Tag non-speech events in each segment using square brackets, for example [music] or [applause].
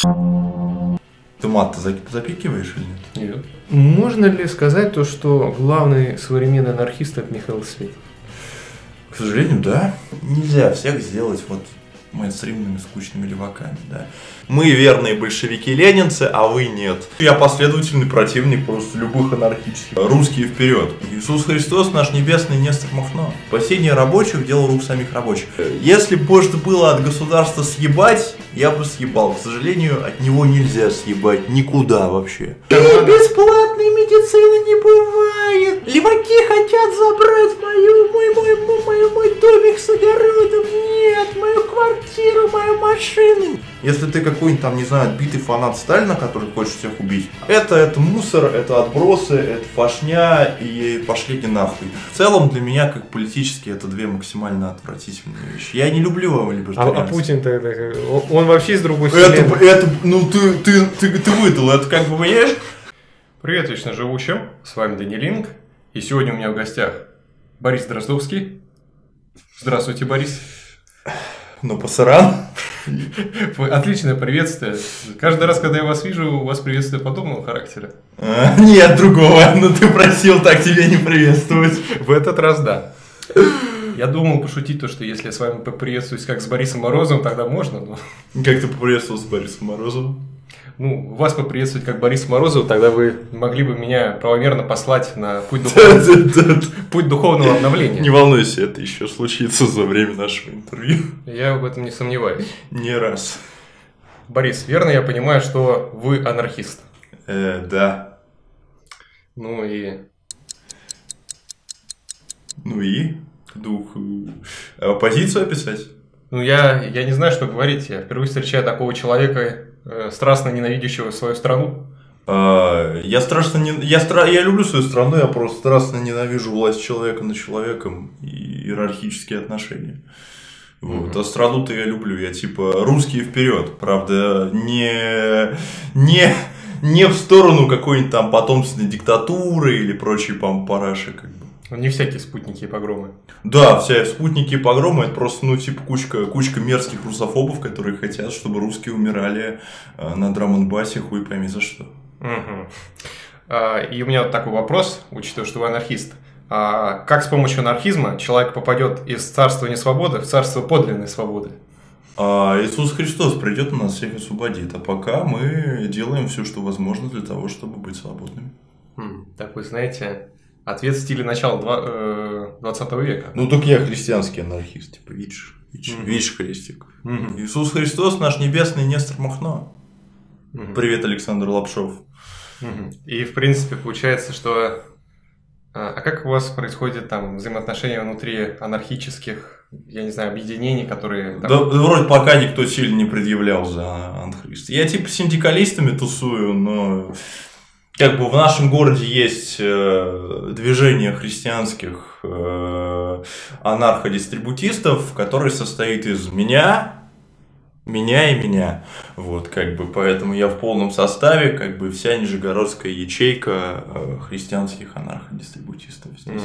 Ты мат-то запикиваешь или нет? Нет. Можно ли сказать то, что главный современный анархист это Михаил Свет? К сожалению, да. Нельзя всех сделать вот мейнстримными скучными леваками, да. Мы верные большевики-ленинцы, а вы нет. Я последовательный противник просто любых анархических. Русские вперед. Иисус Христос, наш небесный Нестор Махно. Спасение рабочих – дело рук самих рабочих. Если бы можно было от государства съебать, я бы съебал. К сожалению, от него нельзя съебать никуда вообще. И бесплатной медицины не бывает. Леваки хотят забрать мою, мой, мой, мой, мой, мой домик с огородом. Нет, мою квартиру, мою машину. Если ты какой-нибудь там, не знаю, отбитый фанат Сталина, который хочет всех убить, это, это мусор, это отбросы, это фашня и пошли нахуй. В целом для меня, как политически, это две максимально отвратительные вещи. Я не люблю либертарианцев. А, а Путин-то, это, он вообще из другой стороны. Это, это, ну ты, ты, ты, ты выдал, это как бы, понимаешь? Привет, вечно живущим, с вами Данилинг, и сегодня у меня в гостях Борис Дроздовский. Здравствуйте, Борис. Ну, пасаран. Отличное приветствие. Каждый раз, когда я вас вижу, у вас приветствие подобного характера. А, нет другого, [laughs] но ты просил так тебя не приветствовать. В этот раз да. Я думал пошутить то, что если я с вами поприветствуюсь как с Борисом Морозовым, тогда можно, но... Как ты поприветствовал с Борисом Морозовым? Ну, вас поприветствовать как Борис Морозов, тогда вы могли бы меня правомерно послать на путь, [laughs] духовного, путь духовного обновления. Не волнуйся, это еще случится за время нашего интервью. Я в этом не сомневаюсь. Не раз. Борис, верно я понимаю, что вы анархист? Э, да. Ну и... Ну и? Дух... Э, оппозицию описать? Ну, я, я не знаю, что говорить. Я впервые встречаю такого человека, страстно ненавидящего свою страну? А, я страшно не, я стра, я люблю свою страну, я просто страстно ненавижу власть человека над человеком и иерархические отношения. Вот. Mm-hmm. А страну-то я люблю, я типа русские вперед, правда, не, не, не в сторону какой-нибудь там потомственной диктатуры или прочей параши, как. Ну, не всякие спутники и погромы. Да, все спутники и погромы это просто, ну, типа, кучка, кучка мерзких русофобов, которые хотят, чтобы русские умирали э, на драм-н-басе, хуй пойми за что. Угу. А, и у меня вот такой вопрос, учитывая, что вы анархист. А как с помощью анархизма человек попадет из царства несвободы в царство подлинной свободы? А Иисус Христос придет и нас всех освободит, а пока мы делаем все, что возможно для того, чтобы быть свободными. Хм, так вы знаете, Ответ в стиле начала 20 э, века. Ну, так я христианский анархист, типа, видишь, видишь, mm-hmm. видишь христик. Mm-hmm. Иисус Христос, наш небесный Нестор Махно. Mm-hmm. Привет, Александр Лапшов. Mm-hmm. И, в принципе, получается, что... А, а как у вас происходит там взаимоотношения внутри анархических, я не знаю, объединений, которые... Там... Да, вроде пока никто сильно не предъявлял за анархист. Я типа синдикалистами тусую, но как бы в нашем городе есть э, движение христианских э, анарходистрибутистов, который состоит из меня, меня и меня. Вот, как бы, поэтому я в полном составе, как бы вся нижегородская ячейка э, христианских анарходистрибутистов здесь.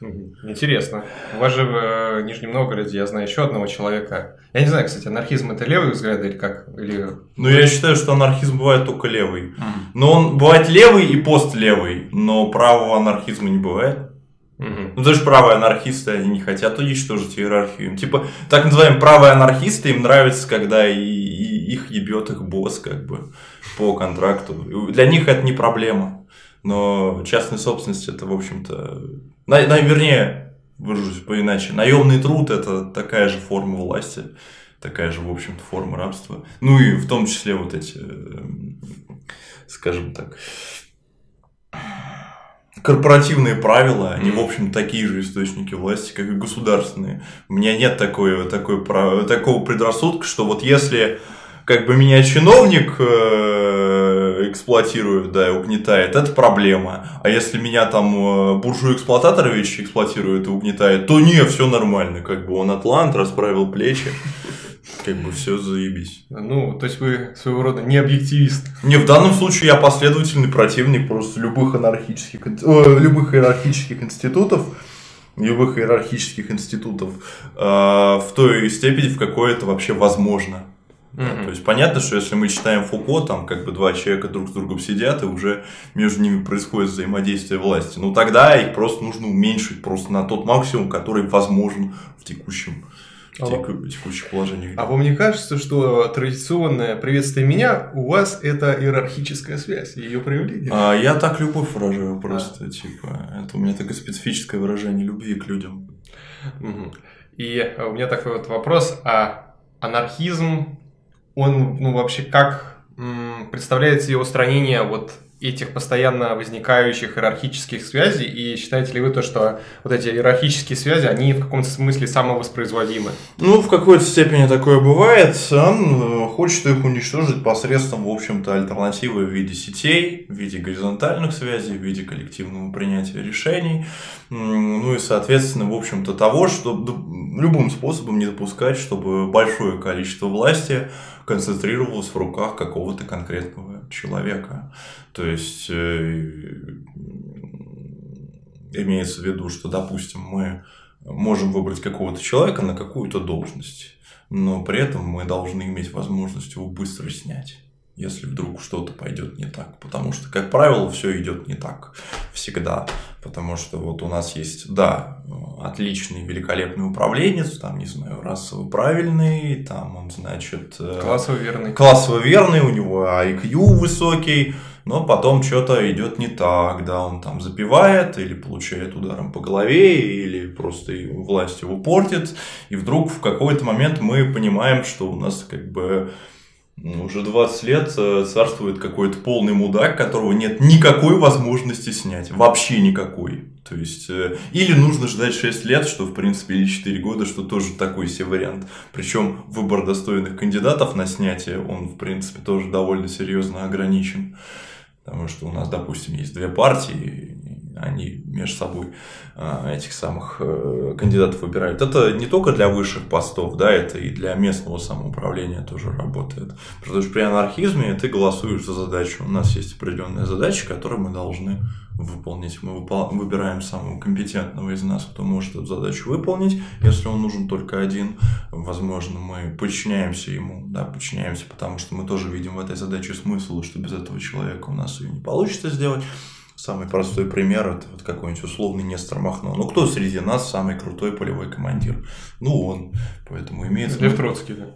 Интересно. У вас же в э, Нижнем Новгороде, я знаю еще одного человека. Я не знаю, кстати, анархизм это левый взгляд или как? Или... Ну, я считаю, что анархизм бывает только левый. Mm. Но он бывает левый и постлевый, но правого анархизма не бывает. Mm-hmm. Ну, даже правые анархисты, они не хотят уничтожить иерархию. Типа, так называемые правые анархисты, им нравится, когда и, и их ебет их босс, как бы, по контракту. Для них это не проблема. Но частная собственность это, в общем-то, на, на, вернее, выражусь по-иначе, наемный труд – это такая же форма власти, такая же, в общем-то, форма рабства. Ну и в том числе вот эти, эм, скажем так, корпоративные правила, они, в общем, такие же источники власти, как и государственные. У меня нет такой, такой, такого предрассудка, что вот если как бы меня чиновник э, эксплуатирует, да, и угнетает, это проблема. А если меня там э, буржуй-эксплуататорович эксплуатирует и угнетает, то не, все нормально, как бы он атлант, расправил плечи. Как бы все заебись. Ну, то есть вы своего рода не объективист. Не, в данном случае я последовательный противник просто любых анархических, э, любых иерархических институтов, любых иерархических институтов э, в той степени, в какой это вообще возможно. Mm-hmm. То есть понятно, что если мы читаем Фуко, там как бы два человека друг с другом сидят, и уже между ними происходит взаимодействие власти. Ну тогда их просто нужно уменьшить просто на тот максимум, который возможен в текущем а текущих положениях. А вам не кажется, что традиционное приветствие меня у вас это иерархическая связь, ее проявление? А, я так любовь выражаю просто, а. типа, это у меня такое специфическое выражение любви к людям. И у меня такой вот вопрос, а анархизм, он, ну, вообще как представляет себе устранение вот этих постоянно возникающих иерархических связей, и считаете ли вы то, что вот эти иерархические связи, они в каком-то смысле самовоспроизводимы? Ну, в какой-то степени такое бывает. Он э, хочет их уничтожить посредством, в общем-то, альтернативы в виде сетей, в виде горизонтальных связей, в виде коллективного принятия решений, ну и, соответственно, в общем-то, того, что любым способом не допускать, чтобы большое количество власти концентрировалось в руках какого-то конкретного человека. То есть э, имеется в виду, что, допустим, мы можем выбрать какого-то человека на какую-то должность, но при этом мы должны иметь возможность его быстро снять если вдруг что-то пойдет не так. Потому что, как правило, все идет не так всегда. Потому что вот у нас есть, да, отличный, великолепный управленец, там, не знаю, расово правильный, там он, значит... Э, классово верный. Классово верный, у него IQ высокий, но потом что-то идет не так, да, он там запивает или получает ударом по голове, или просто власть его портит, и вдруг в какой-то момент мы понимаем, что у нас как бы уже 20 лет э, царствует какой-то полный мудак, которого нет никакой возможности снять. Вообще никакой. То есть, э, или нужно ждать 6 лет, что в принципе, или 4 года, что тоже такой себе вариант. Причем выбор достойных кандидатов на снятие, он в принципе тоже довольно серьезно ограничен. Потому что у нас, допустим, есть две партии, они между собой а, этих самых э, кандидатов выбирают. Это не только для высших постов, да, это и для местного самоуправления тоже работает. Потому что при анархизме ты голосуешь за задачу. У нас есть определенная задача, которую мы должны выполнить. Мы выбираем самого компетентного из нас, кто может эту задачу выполнить. Если он нужен только один, возможно, мы подчиняемся ему, да, подчиняемся, потому что мы тоже видим в этой задаче смысл, что без этого человека у нас ее не получится сделать. Самый простой пример это вот какой-нибудь условный Нестор Махно. Ну, кто среди нас самый крутой полевой командир? Ну, он. Поэтому имеет... Лев Троцкий, да.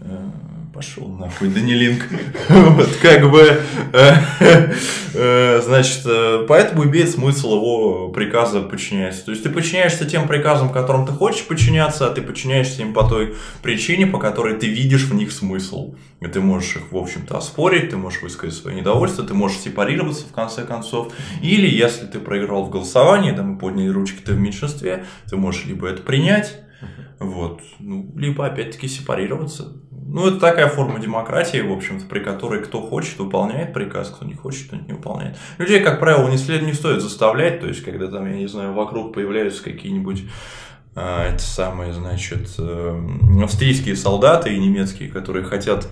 Э, пошел нахуй, Данилинг. [laughs] вот как бы, э, [laughs] э, значит, поэтому имеет смысл его приказа подчиняться. То есть ты подчиняешься тем приказам, которым ты хочешь подчиняться, а ты подчиняешься им по той причине, по которой ты видишь в них смысл. И ты можешь их, в общем-то, оспорить, ты можешь высказать свое недовольство, ты можешь сепарироваться в конце концов. Или если ты проиграл в голосовании, да, мы подняли ручки, ты в меньшинстве, ты можешь либо это принять, вот. Ну, либо опять-таки сепарироваться. Ну, это такая форма демократии, в общем-то, при которой кто хочет, выполняет приказ, кто не хочет, тот не выполняет. Людей, как правило, не, след, не стоит заставлять, то есть, когда там, я не знаю, вокруг появляются какие-нибудь а, это самые, значит, э, австрийские солдаты и немецкие, которые хотят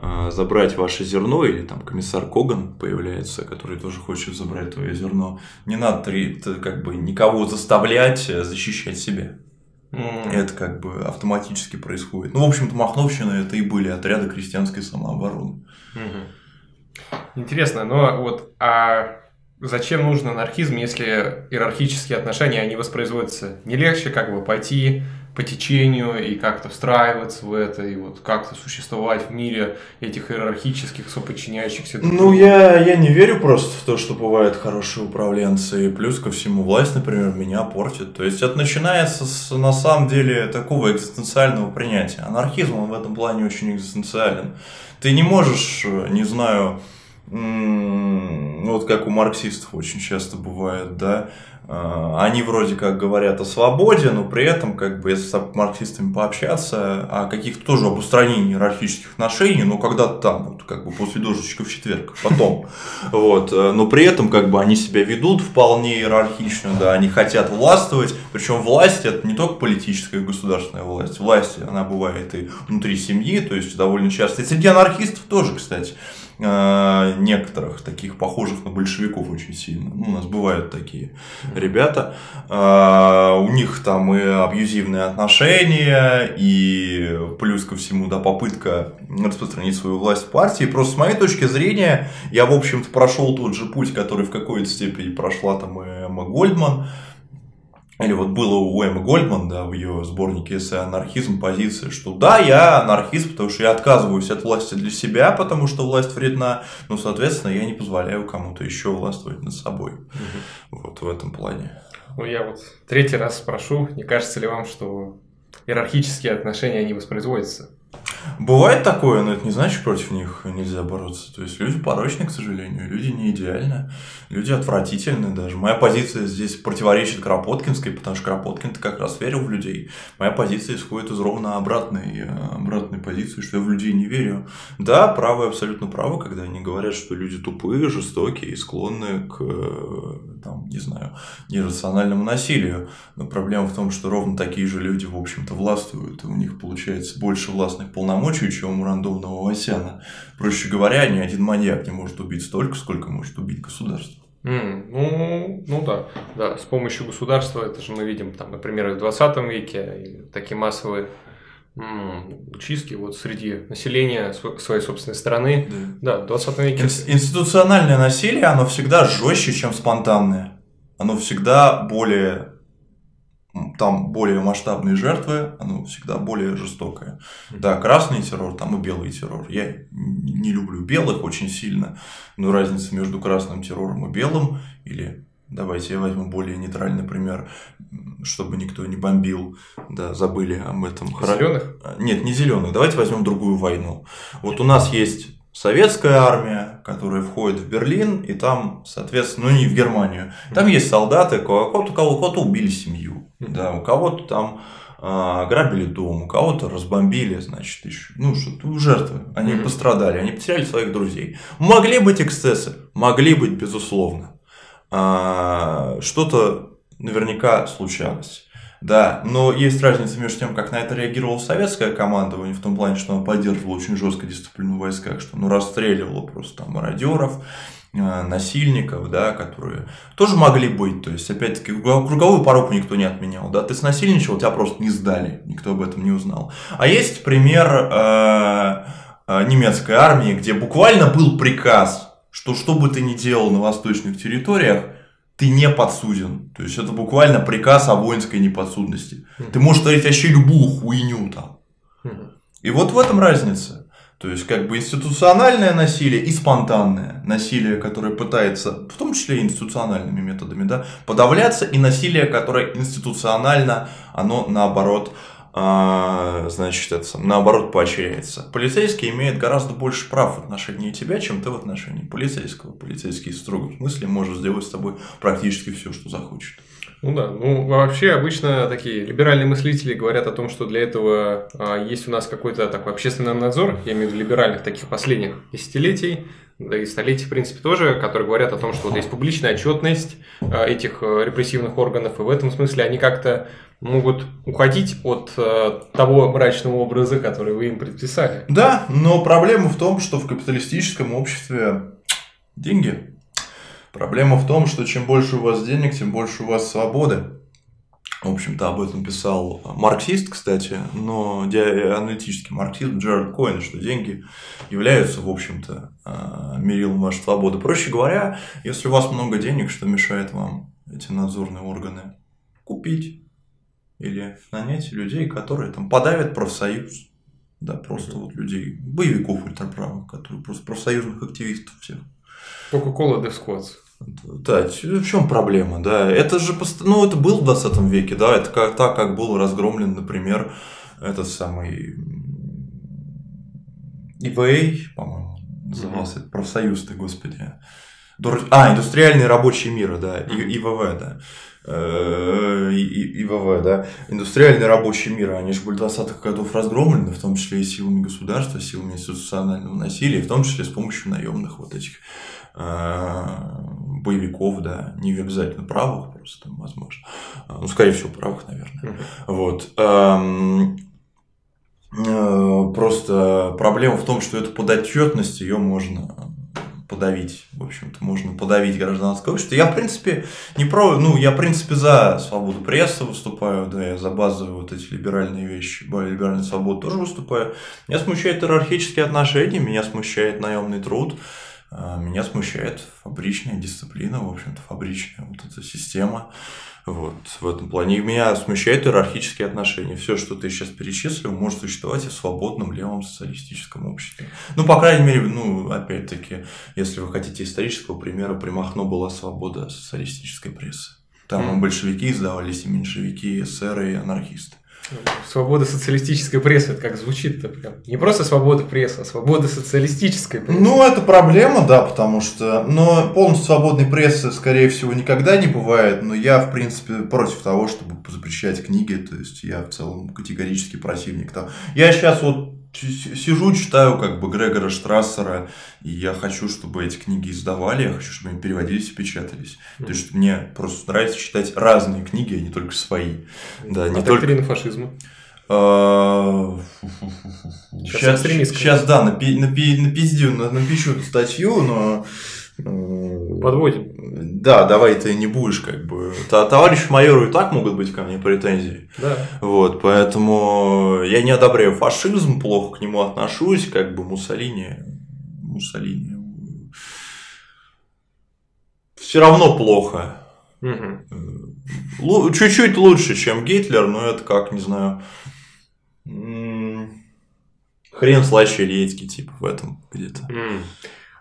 а, забрать ваше зерно, или там комиссар Коган появляется, который тоже хочет забрать твое зерно. Не надо как бы никого заставлять э, защищать себя. Mm. Это как бы автоматически происходит. Ну, в общем-то, Махновщина это и были отряды крестьянской самообороны. Mm-hmm. Интересно, но вот а зачем нужен анархизм, если иерархические отношения, они воспроизводятся? Не легче как бы пойти по течению и как-то встраиваться в это, и вот как-то существовать в мире этих иерархических, соподчиняющихся. Ну, я, я не верю просто в то, что бывают хорошие управленцы, и плюс ко всему власть, например, меня портит. То есть это начинается с, на самом деле, такого экзистенциального принятия. Анархизм, он в этом плане очень экзистенциален. Ты не можешь, не знаю, ну, вот как у марксистов очень часто бывает, да, они вроде как говорят о свободе, но при этом, как бы, если с марксистами пообщаться, о каких-то тоже об устранении иерархических отношений, но когда-то там, вот, как бы после дождичка в четверг, потом, вот, э, но при этом, как бы, они себя ведут вполне иерархично, да, они хотят властвовать, причем власть это не только политическая и государственная власть, власть, она бывает и внутри семьи, то есть довольно часто, и среди анархистов тоже, кстати, некоторых таких похожих на большевиков очень сильно. Ну, у нас бывают такие. ребята. А, у них там и абьюзивные отношения, и плюс ко всему, да, попытка распространить свою власть в партии. Просто с моей точки зрения, я, в общем-то, прошел тот же путь, который в какой-то степени прошла там и Эмма Гольдман. Или вот было у Эммы Гольдман, да, в ее сборнике эссе «Анархизм» позиция, что да, я анархист, потому что я отказываюсь от власти для себя, потому что власть вредна, но, соответственно, я не позволяю кому-то еще властвовать над собой. Угу. Вот в этом плане. Ну, я вот третий раз спрошу, не кажется ли вам, что иерархические отношения, они воспроизводятся? Бывает такое, но это не значит, против них нельзя бороться. То есть люди порочны, к сожалению, люди не идеальны, люди отвратительны даже. Моя позиция здесь противоречит Кропоткинской, потому что Кропоткин-то как раз верил в людей. Моя позиция исходит из ровно обратной, э, обратной позиции, что я в людей не верю. Да, правы абсолютно правы, когда они говорят, что люди тупые, жестокие и склонны к, э, там, не знаю, нерациональному насилию. Но проблема в том, что ровно такие же люди, в общем-то, властвуют, и у них получается больше властных полномочий, чем у рандомного Васяна. Проще говоря, ни один маньяк не может убить столько, сколько может убить государство. Mm, ну, ну да, да, с помощью государства, это же мы видим, там, например, в 20 веке такие массовые чистки вот среди населения своей собственной страны. Да, да в 20 веке. Институциональное насилие, оно всегда жестче, чем спонтанное. Оно всегда более там более масштабные жертвы, оно всегда более жестокое. Да, красный террор, там и белый террор. Я не люблю белых очень сильно, но разница между красным террором и белым, или давайте я возьму более нейтральный пример, чтобы никто не бомбил, да, забыли об этом. Зеленых? Нет, не зеленых. Давайте возьмем другую войну. Вот у нас есть советская армия, которая входит в Берлин, и там, соответственно, ну не в Германию, там есть солдаты, кого-то, кого-то убили семью, да, у кого-то там а, грабили дом, у кого-то разбомбили, значит, еще, ну, что жертвы, они mm-hmm. пострадали, они потеряли своих друзей. Могли быть эксцессы, могли быть, безусловно. А, что-то наверняка случалось. Да, но есть разница между тем, как на это реагировала советская командование, в том плане, что она поддерживала очень жестко дисциплину в войсках, что ну, расстреливала просто там мародеров, насильников, да, которые тоже могли быть. То есть, опять-таки, круговую поруку никто не отменял. Да? Ты снасильничал, тебя просто не сдали, никто об этом не узнал. А есть пример э, э, немецкой армии, где буквально был приказ, что что бы ты ни делал на восточных территориях, ты не подсуден. То есть это буквально приказ о воинской неподсудности. Mm-hmm. Ты можешь творить вообще любую хуйню там. Mm-hmm. И вот в этом разница. То есть, как бы институциональное насилие и спонтанное насилие, которое пытается, в том числе институциональными методами, да, подавляться, и насилие, которое институционально, оно наоборот а, значит, это наоборот поощряется. Полицейский имеет гораздо больше прав в отношении тебя, чем ты в отношении полицейского. Полицейский в строгом смысле может сделать с тобой практически все, что захочет. Ну да, ну вообще обычно такие либеральные мыслители говорят о том, что для этого а, есть у нас какой-то такой общественный надзор, я имею в виду либеральных таких последних десятилетий, да и столетий, в принципе, тоже, которые говорят о том, что вот есть публичная отчетность а, этих а, репрессивных органов, и в этом смысле они как-то могут уходить от э, того мрачного образа, который вы им предписали. Да, но проблема в том, что в капиталистическом обществе деньги. Проблема в том, что чем больше у вас денег, тем больше у вас свободы. В общем-то, об этом писал марксист, кстати, но аналитический марксизм Джерард Коин, что деньги являются, в общем-то, э, мерилом вашей свободы. Проще говоря, если у вас много денег, что мешает вам эти надзорные органы купить или нанять людей, которые там подавят профсоюз. Да, просто вот людей, боевиков ультраправых, которые просто профсоюзных активистов всех. Coca-Cola Death Squads. Да, в чем проблема, да? Это же, ну, это было в 20 веке, да, это как, так, как был разгромлен, например, этот самый eBay, по-моему, назывался, mm-hmm. профсоюз ты, господи. А, индустриальный рабочий мир, да, ИВВ, да. Э, ИВВ, да, индустриальный рабочий мир, они же были 20-х годов разгромлены, в том числе и силами государства, силами институционального насилия, в том числе с помощью наемных вот этих боевиков, да, не обязательно правых, просто там, возможно, а, ну, скорее всего, правых, наверное. Mm-hmm. Вот. Эм, э, просто проблема в том, что эту подотчетность ее можно подавить, в общем-то, можно подавить гражданское общество. Я, в принципе, не про, ну, я, в принципе, за свободу прессы выступаю, да, я за базовые вот эти либеральные вещи, либеральную свободу тоже выступаю. Меня смущают иерархические отношения, меня смущает наемный труд, меня смущает фабричная дисциплина, в общем-то, фабричная вот эта система. Вот, в этом плане. И меня смущают иерархические отношения. Все, что ты сейчас перечислил, может существовать и в свободном левом социалистическом обществе. Ну, по крайней мере, ну, опять-таки, если вы хотите исторического примера, при Махно была свобода социалистической прессы. Там mm. большевики издавались, и меньшевики, и эсеры, и анархисты. Свобода социалистической прессы, это как звучит-то прям. Не просто свобода прессы, а свобода социалистической прессы. Ну, это проблема, да, потому что... Но полностью свободной прессы, скорее всего, никогда не бывает. Но я, в принципе, против того, чтобы запрещать книги. То есть, я в целом категорически противник того. Я сейчас вот сижу, читаю как бы Грегора Штрассера, и я хочу, чтобы эти книги издавали, я хочу, чтобы они переводились и печатались. Mm-hmm. То есть мне просто нравится читать разные книги, а не только свои. Да, не а только... фашизма? Сейчас, сейчас, да, напи, напи, напиздю, напишу статью, но Подводим. Да, давай ты не будешь как бы. Товарищ майору и так могут быть ко мне претензии. Да. Вот, поэтому я не одобряю фашизм, плохо к нему отношусь, как бы Муссолини. Муссолини. Все равно плохо. Угу. Чуть-чуть лучше, чем Гитлер, но это как, не знаю. Хрен слаще редьки, типа, в этом где-то. Mm.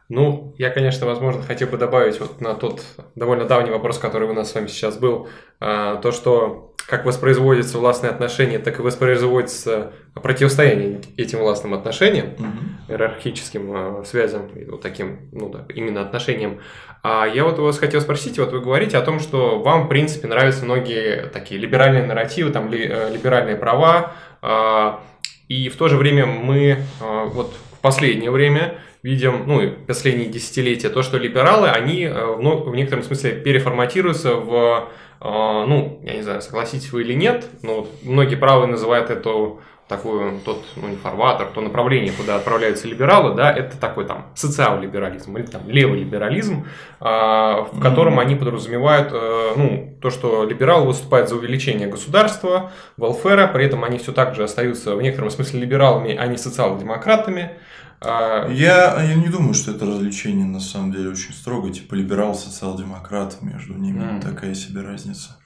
Ну, я, конечно, возможно, хотел бы добавить вот на тот довольно давний вопрос, который у нас с вами сейчас был, а, то, что как воспроизводятся властные отношения, так и воспроизводится противостояние этим властным отношениям, mm-hmm. иерархическим а, связям, вот таким, ну да, именно отношениям. А я вот вас хотел спросить, вот вы говорите о том, что вам, в принципе, нравятся многие такие либеральные нарративы, там э, либеральные права, а, и в то же время мы вот в последнее время видим, ну, последние десятилетия, то, что либералы, они э, в, в некотором смысле переформатируются в, э, ну, я не знаю, согласитесь вы или нет, но многие правые называют это такую, тот, ну, не фарватер, то направление, куда отправляются либералы, да, это такой там социал-либерализм или там левый либерализм, а, в котором mm-hmm. они подразумевают, э, ну, то, что либералы выступают за увеличение государства, welfare, при этом они все так же остаются в некотором смысле либералами, а не социал-демократами, а... Я, я не думаю, что это развлечение на самом деле очень строго, типа либерал, социал-демократ, между ними mm. такая себе разница.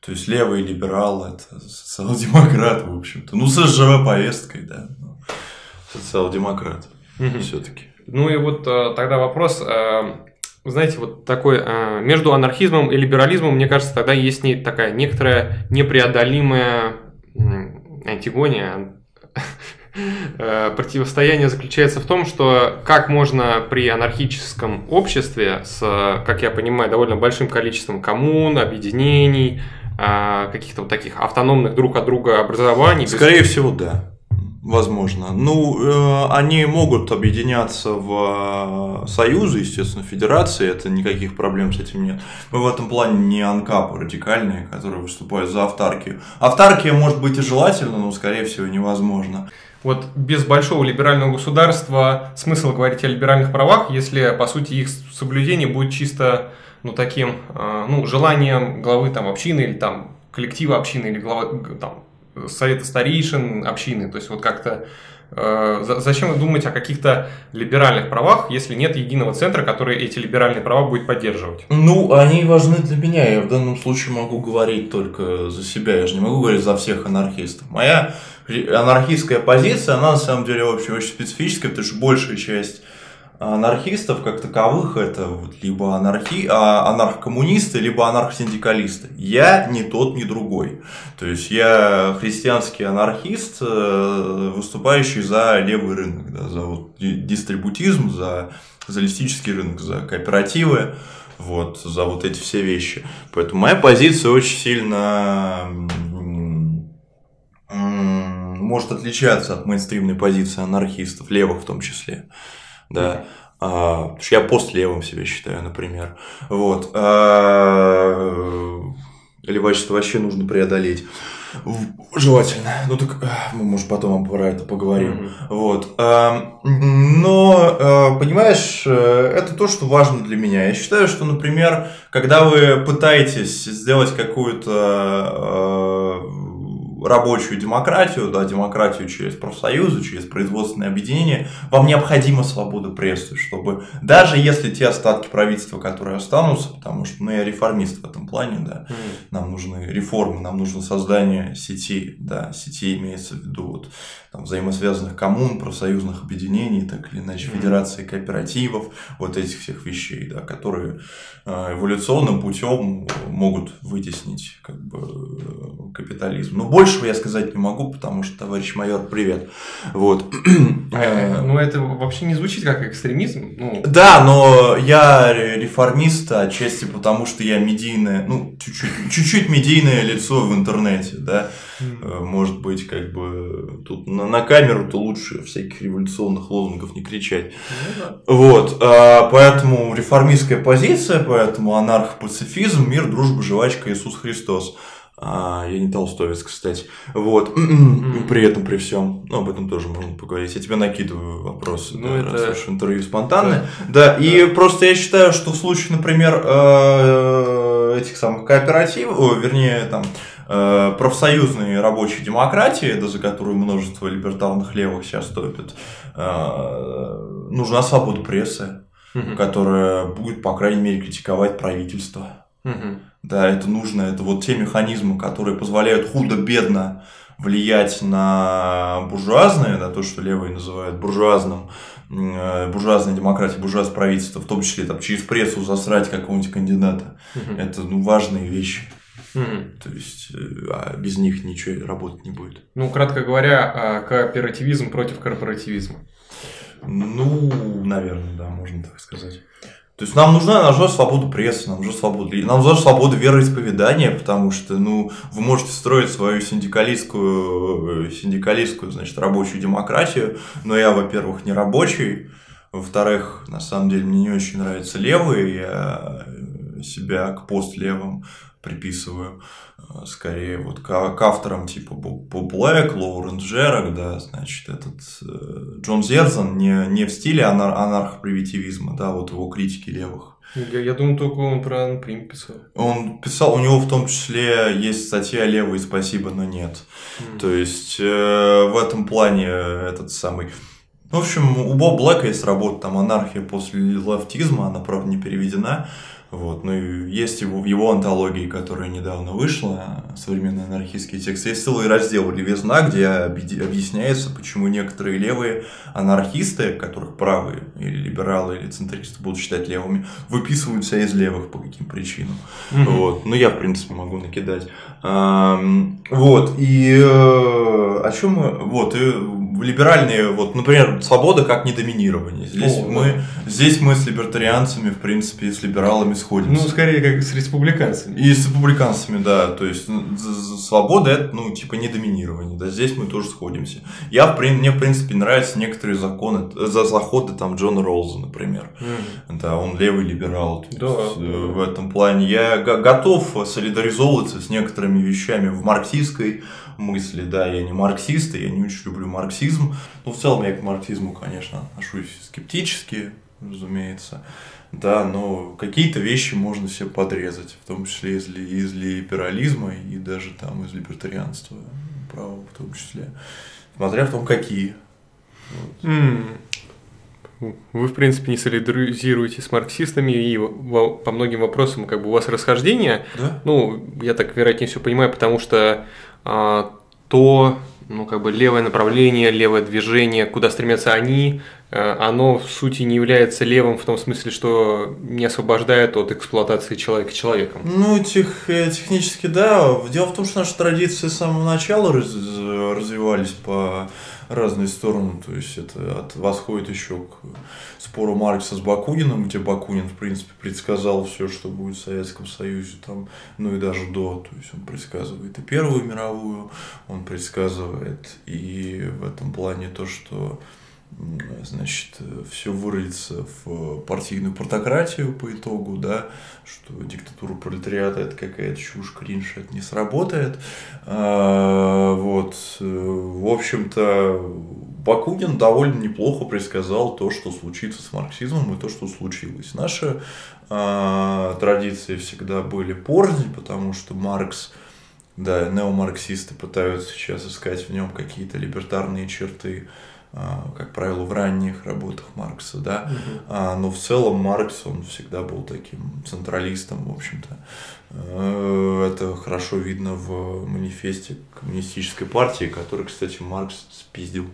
То есть левый либерал это социал-демократ, в общем-то. Ну, с СЖВ повесткой, да. Социал-демократ mm-hmm. все-таки. Ну и вот э, тогда вопрос. Э, знаете, вот такой э, между анархизмом и либерализмом, мне кажется, тогда есть не, такая некоторая непреодолимая антигония, противостояние заключается в том, что как можно при анархическом обществе с, как я понимаю, довольно большим количеством коммун, объединений, э, каких-то вот таких автономных друг от друга образований. Скорее без... всего, да. Возможно. Ну, э, они могут объединяться в союзы, естественно, федерации, это никаких проблем с этим нет. Мы в этом плане не анкапы радикальные, которые выступают за автаркию. Автаркия может быть и желательно, но, скорее всего, невозможно. Вот без большого либерального государства смысл говорить о либеральных правах, если, по сути, их соблюдение будет чисто ну, таким а, ну, желанием главы там, общины или там, коллектива общины или главы там, совета старейшин общины. То есть вот как-то э, Зачем вы думаете о каких-то либеральных правах, если нет единого центра, который эти либеральные права будет поддерживать? Ну, они важны для меня. Я в данном случае могу говорить только за себя. Я же не могу говорить за всех анархистов. Моя анархистская позиция, она на самом деле вообще очень специфическая, потому что большая часть анархистов как таковых это вот либо анархи, а, анархокоммунисты, либо анархосиндикалисты. Я ни тот, ни другой. То есть я христианский анархист, э, выступающий за левый рынок, да, за вот дистрибутизм, за социалистический рынок, за кооперативы, вот, за вот эти все вещи. Поэтому моя позиция очень сильно может отличаться от мейнстримной позиции анархистов, левых в том числе. Да. А, потому что я постлевым себя считаю, например. Вот. А, левачество вообще нужно преодолеть. Желательно. Ну так мы, может, потом про это поговорим. Mm-hmm. Вот. Но, понимаешь, э, это то, что важно для меня. Я считаю, что, например, когда вы пытаетесь сделать какую-то рабочую демократию, да, демократию через профсоюзы, через производственные объединения, вам необходима свобода прессы, чтобы даже если те остатки правительства, которые останутся, потому что ну, я реформист в этом плане, да, mm. нам нужны реформы, нам нужно создание сети, да, сети имеется в виду вот там, взаимосвязанных коммун, профсоюзных объединений, так или иначе, mm-hmm. федерации кооперативов, вот этих всех вещей, да, которые э, эволюционным путем могут вытеснить как бы, капитализм. Но большего я сказать не могу, потому что, товарищ майор, привет. Вот. Э, ну, это вообще не звучит как экстремизм. Ну... Да, но я реформист отчасти потому, что я медийное, ну, чуть-чуть, медийное лицо в интернете, да. Mm. Может быть, как бы тут на, на камеру-то лучше всяких революционных лозунгов не кричать. Mm, да. Вот. А, поэтому реформистская позиция, поэтому анархопацифизм, мир, дружба, жвачка, Иисус Христос. А, я не толстовец, кстати. Вот. Mm. При этом, при всем. Ну, об этом тоже можно поговорить. Я тебе накидываю вопросы. Ну, да, это... раз интервью спонтанное. Да, да. и просто я считаю, что в случае, например, э, этих самых кооперативов, вернее, там, Э, профсоюзной рабочей демократии, да, за которую множество либертарных левых сейчас топит, э, нужна свобода прессы, угу. которая будет, по крайней мере, критиковать правительство. Угу. Да, это нужно, это вот те механизмы, которые позволяют худо-бедно влиять на буржуазное, да, то, что левые называют буржуазным, э, буржуазная демократия, буржуазное правительство, в том числе там, через прессу засрать какого-нибудь кандидата. Угу. Это ну, важные вещи. Mm. То есть, э, а без них ничего работать не будет. Ну, кратко говоря, а, кооперативизм против корпоративизма. Ну, наверное, да, можно так сказать. То есть нам нужна, нам нужна свобода прессы, нам нужна свобода, нам нужна свобода вероисповедания, потому что, ну, вы можете строить свою синдикалистскую, э, синдикалистскую, значит, рабочую демократию, но я, во-первых, не рабочий, во-вторых, на самом деле мне не очень нравятся левые, я себя к постлевым приписываю э, скорее вот к, к авторам типа Боб Блэк, Лоурен Джерак, да, значит, этот э, Джон Зерзан не, не в стиле анар анархопривитивизма, да, вот его критики левых. Я, я думаю, только он про Анприм писал. Он писал, у него в том числе есть статья «Левый, спасибо, но нет». Mm. То есть, э, в этом плане этот самый... В общем, у Боба Блэка есть работа там «Анархия после лефтизма», она, правда, не переведена. Вот. Ну и есть его, в его антологии, которая недавно вышла, современные анархистские тексты, есть целый раздел «Левизна», где объясняется, почему некоторые левые анархисты, которых правые или либералы или центристы будут считать левыми, выписываются из левых по каким причинам. Mm-hmm. Вот. Ну я, в принципе, могу накидать. Вот. И э, о чем мы... Вот. И либеральные, вот, например, свобода как недоминирование. Здесь, О, мы, да. здесь мы с либертарианцами, в принципе, с либералами сходимся. Ну, скорее, как с республиканцами. И с республиканцами, да. То есть, свобода – это, ну, типа, недоминирование. Да, здесь мы тоже сходимся. Я, мне, в принципе, нравятся некоторые законы, за заходы там Джона Роллза, например. Mm. Да, он левый либерал. Да, есть, да. В этом плане я готов солидаризовываться с некоторыми вещами в марксистской мысли. Да, я не марксист, и я не очень люблю марксизм. Но в целом я к марксизму, конечно, отношусь скептически, разумеется. Да, но какие-то вещи можно себе подрезать, в том числе из, из либерализма и даже там из либертарианства, право в том числе. Смотря в том, какие. Вот. Mm. Вы, в принципе, не солидаризируете с марксистами, и по многим вопросам как бы у вас расхождение. Да? Ну, я так вероятнее все понимаю, потому что то, ну, как бы левое направление, левое движение, куда стремятся они, э, оно в сути не является левым в том смысле, что не освобождает от эксплуатации человека человеком. Ну, тех, э, технически да. Дело в том, что наши традиции с самого начала раз, развивались по разные стороны. То есть это от, восходит еще к спору Маркса с Бакуниным, где Бакунин, в принципе, предсказал все, что будет в Советском Союзе, там, ну и даже до. То есть он предсказывает и Первую мировую, он предсказывает и в этом плане то, что значит, все выродится в партийную портократию по итогу, да, что диктатура пролетариата это какая-то чушь, кринж, это не сработает. А, вот, в общем-то, Бакунин довольно неплохо предсказал то, что случится с марксизмом и то, что случилось. Наши а, традиции всегда были порознь, потому что Маркс да, неомарксисты пытаются сейчас искать в нем какие-то либертарные черты, а, как правило, в ранних работах Маркса, да, угу. но в целом Маркс, он всегда был таким централистом, в общем-то. Э, это хорошо видно в манифесте коммунистической партии, который, кстати, Маркс спиздил.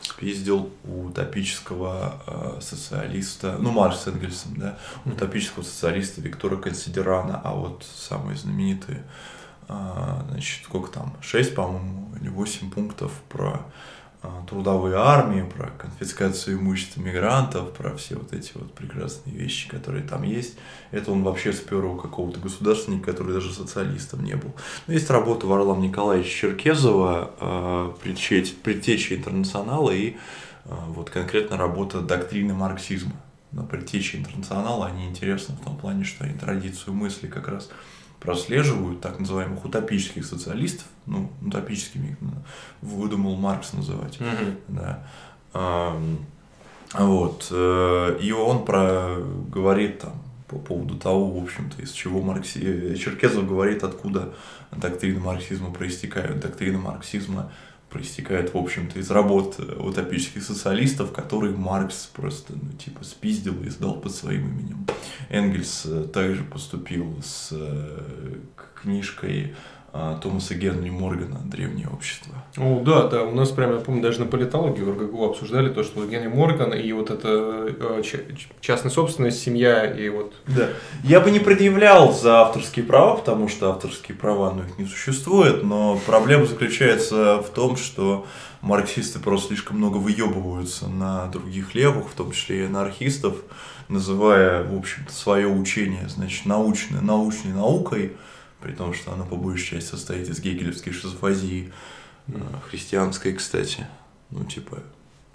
Спиздил у утопического э, социалиста, ну, Маркс с Энгельсом, да, у утопического социалиста Виктора Консидерана, а вот самые знаменитые, э, значит, сколько там, 6, по-моему, или 8 пунктов про а, трудовые армии, про конфискацию имущества мигрантов, про все вот эти вот прекрасные вещи, которые там есть. Это он вообще спер у какого-то государственника, который даже социалистом не был. Но есть работа Варлама Николаевича Черкезова а, «Предтеча интернационала» и а, вот конкретно работа доктрины марксизма. На предтече интернационала они интересны в том плане, что они традицию мысли как раз прослеживают так называемых утопических социалистов, ну, утопическими выдумал Маркс называть, mm-hmm. да. А, вот, э, и он про, говорит там по поводу того, в общем-то, из чего маркси... Черкезов говорит, откуда доктрины марксизма проистекают. Доктрина марксизма проистекает, в общем-то, из работ утопических социалистов, которые Маркс просто, ну, типа, спиздил и издал под своим именем. Энгельс э, также поступил с э, книжкой Томаса Генри Моргана «Древнее общество». О, да, да, у нас прямо, я помню, даже на политологии в РГГУ обсуждали то, что Генри Морган и вот это э, частная собственность, семья и вот... Да, я бы не предъявлял за авторские права, потому что авторские права, ну, их не существует, но проблема заключается в том, что марксисты просто слишком много выебываются на других левых, в том числе и анархистов, называя, в общем-то, свое учение, значит, научной, научной наукой, при том, что она по большей части состоит из гегелевской шизофазии, mm. христианской, кстати. Ну, типа,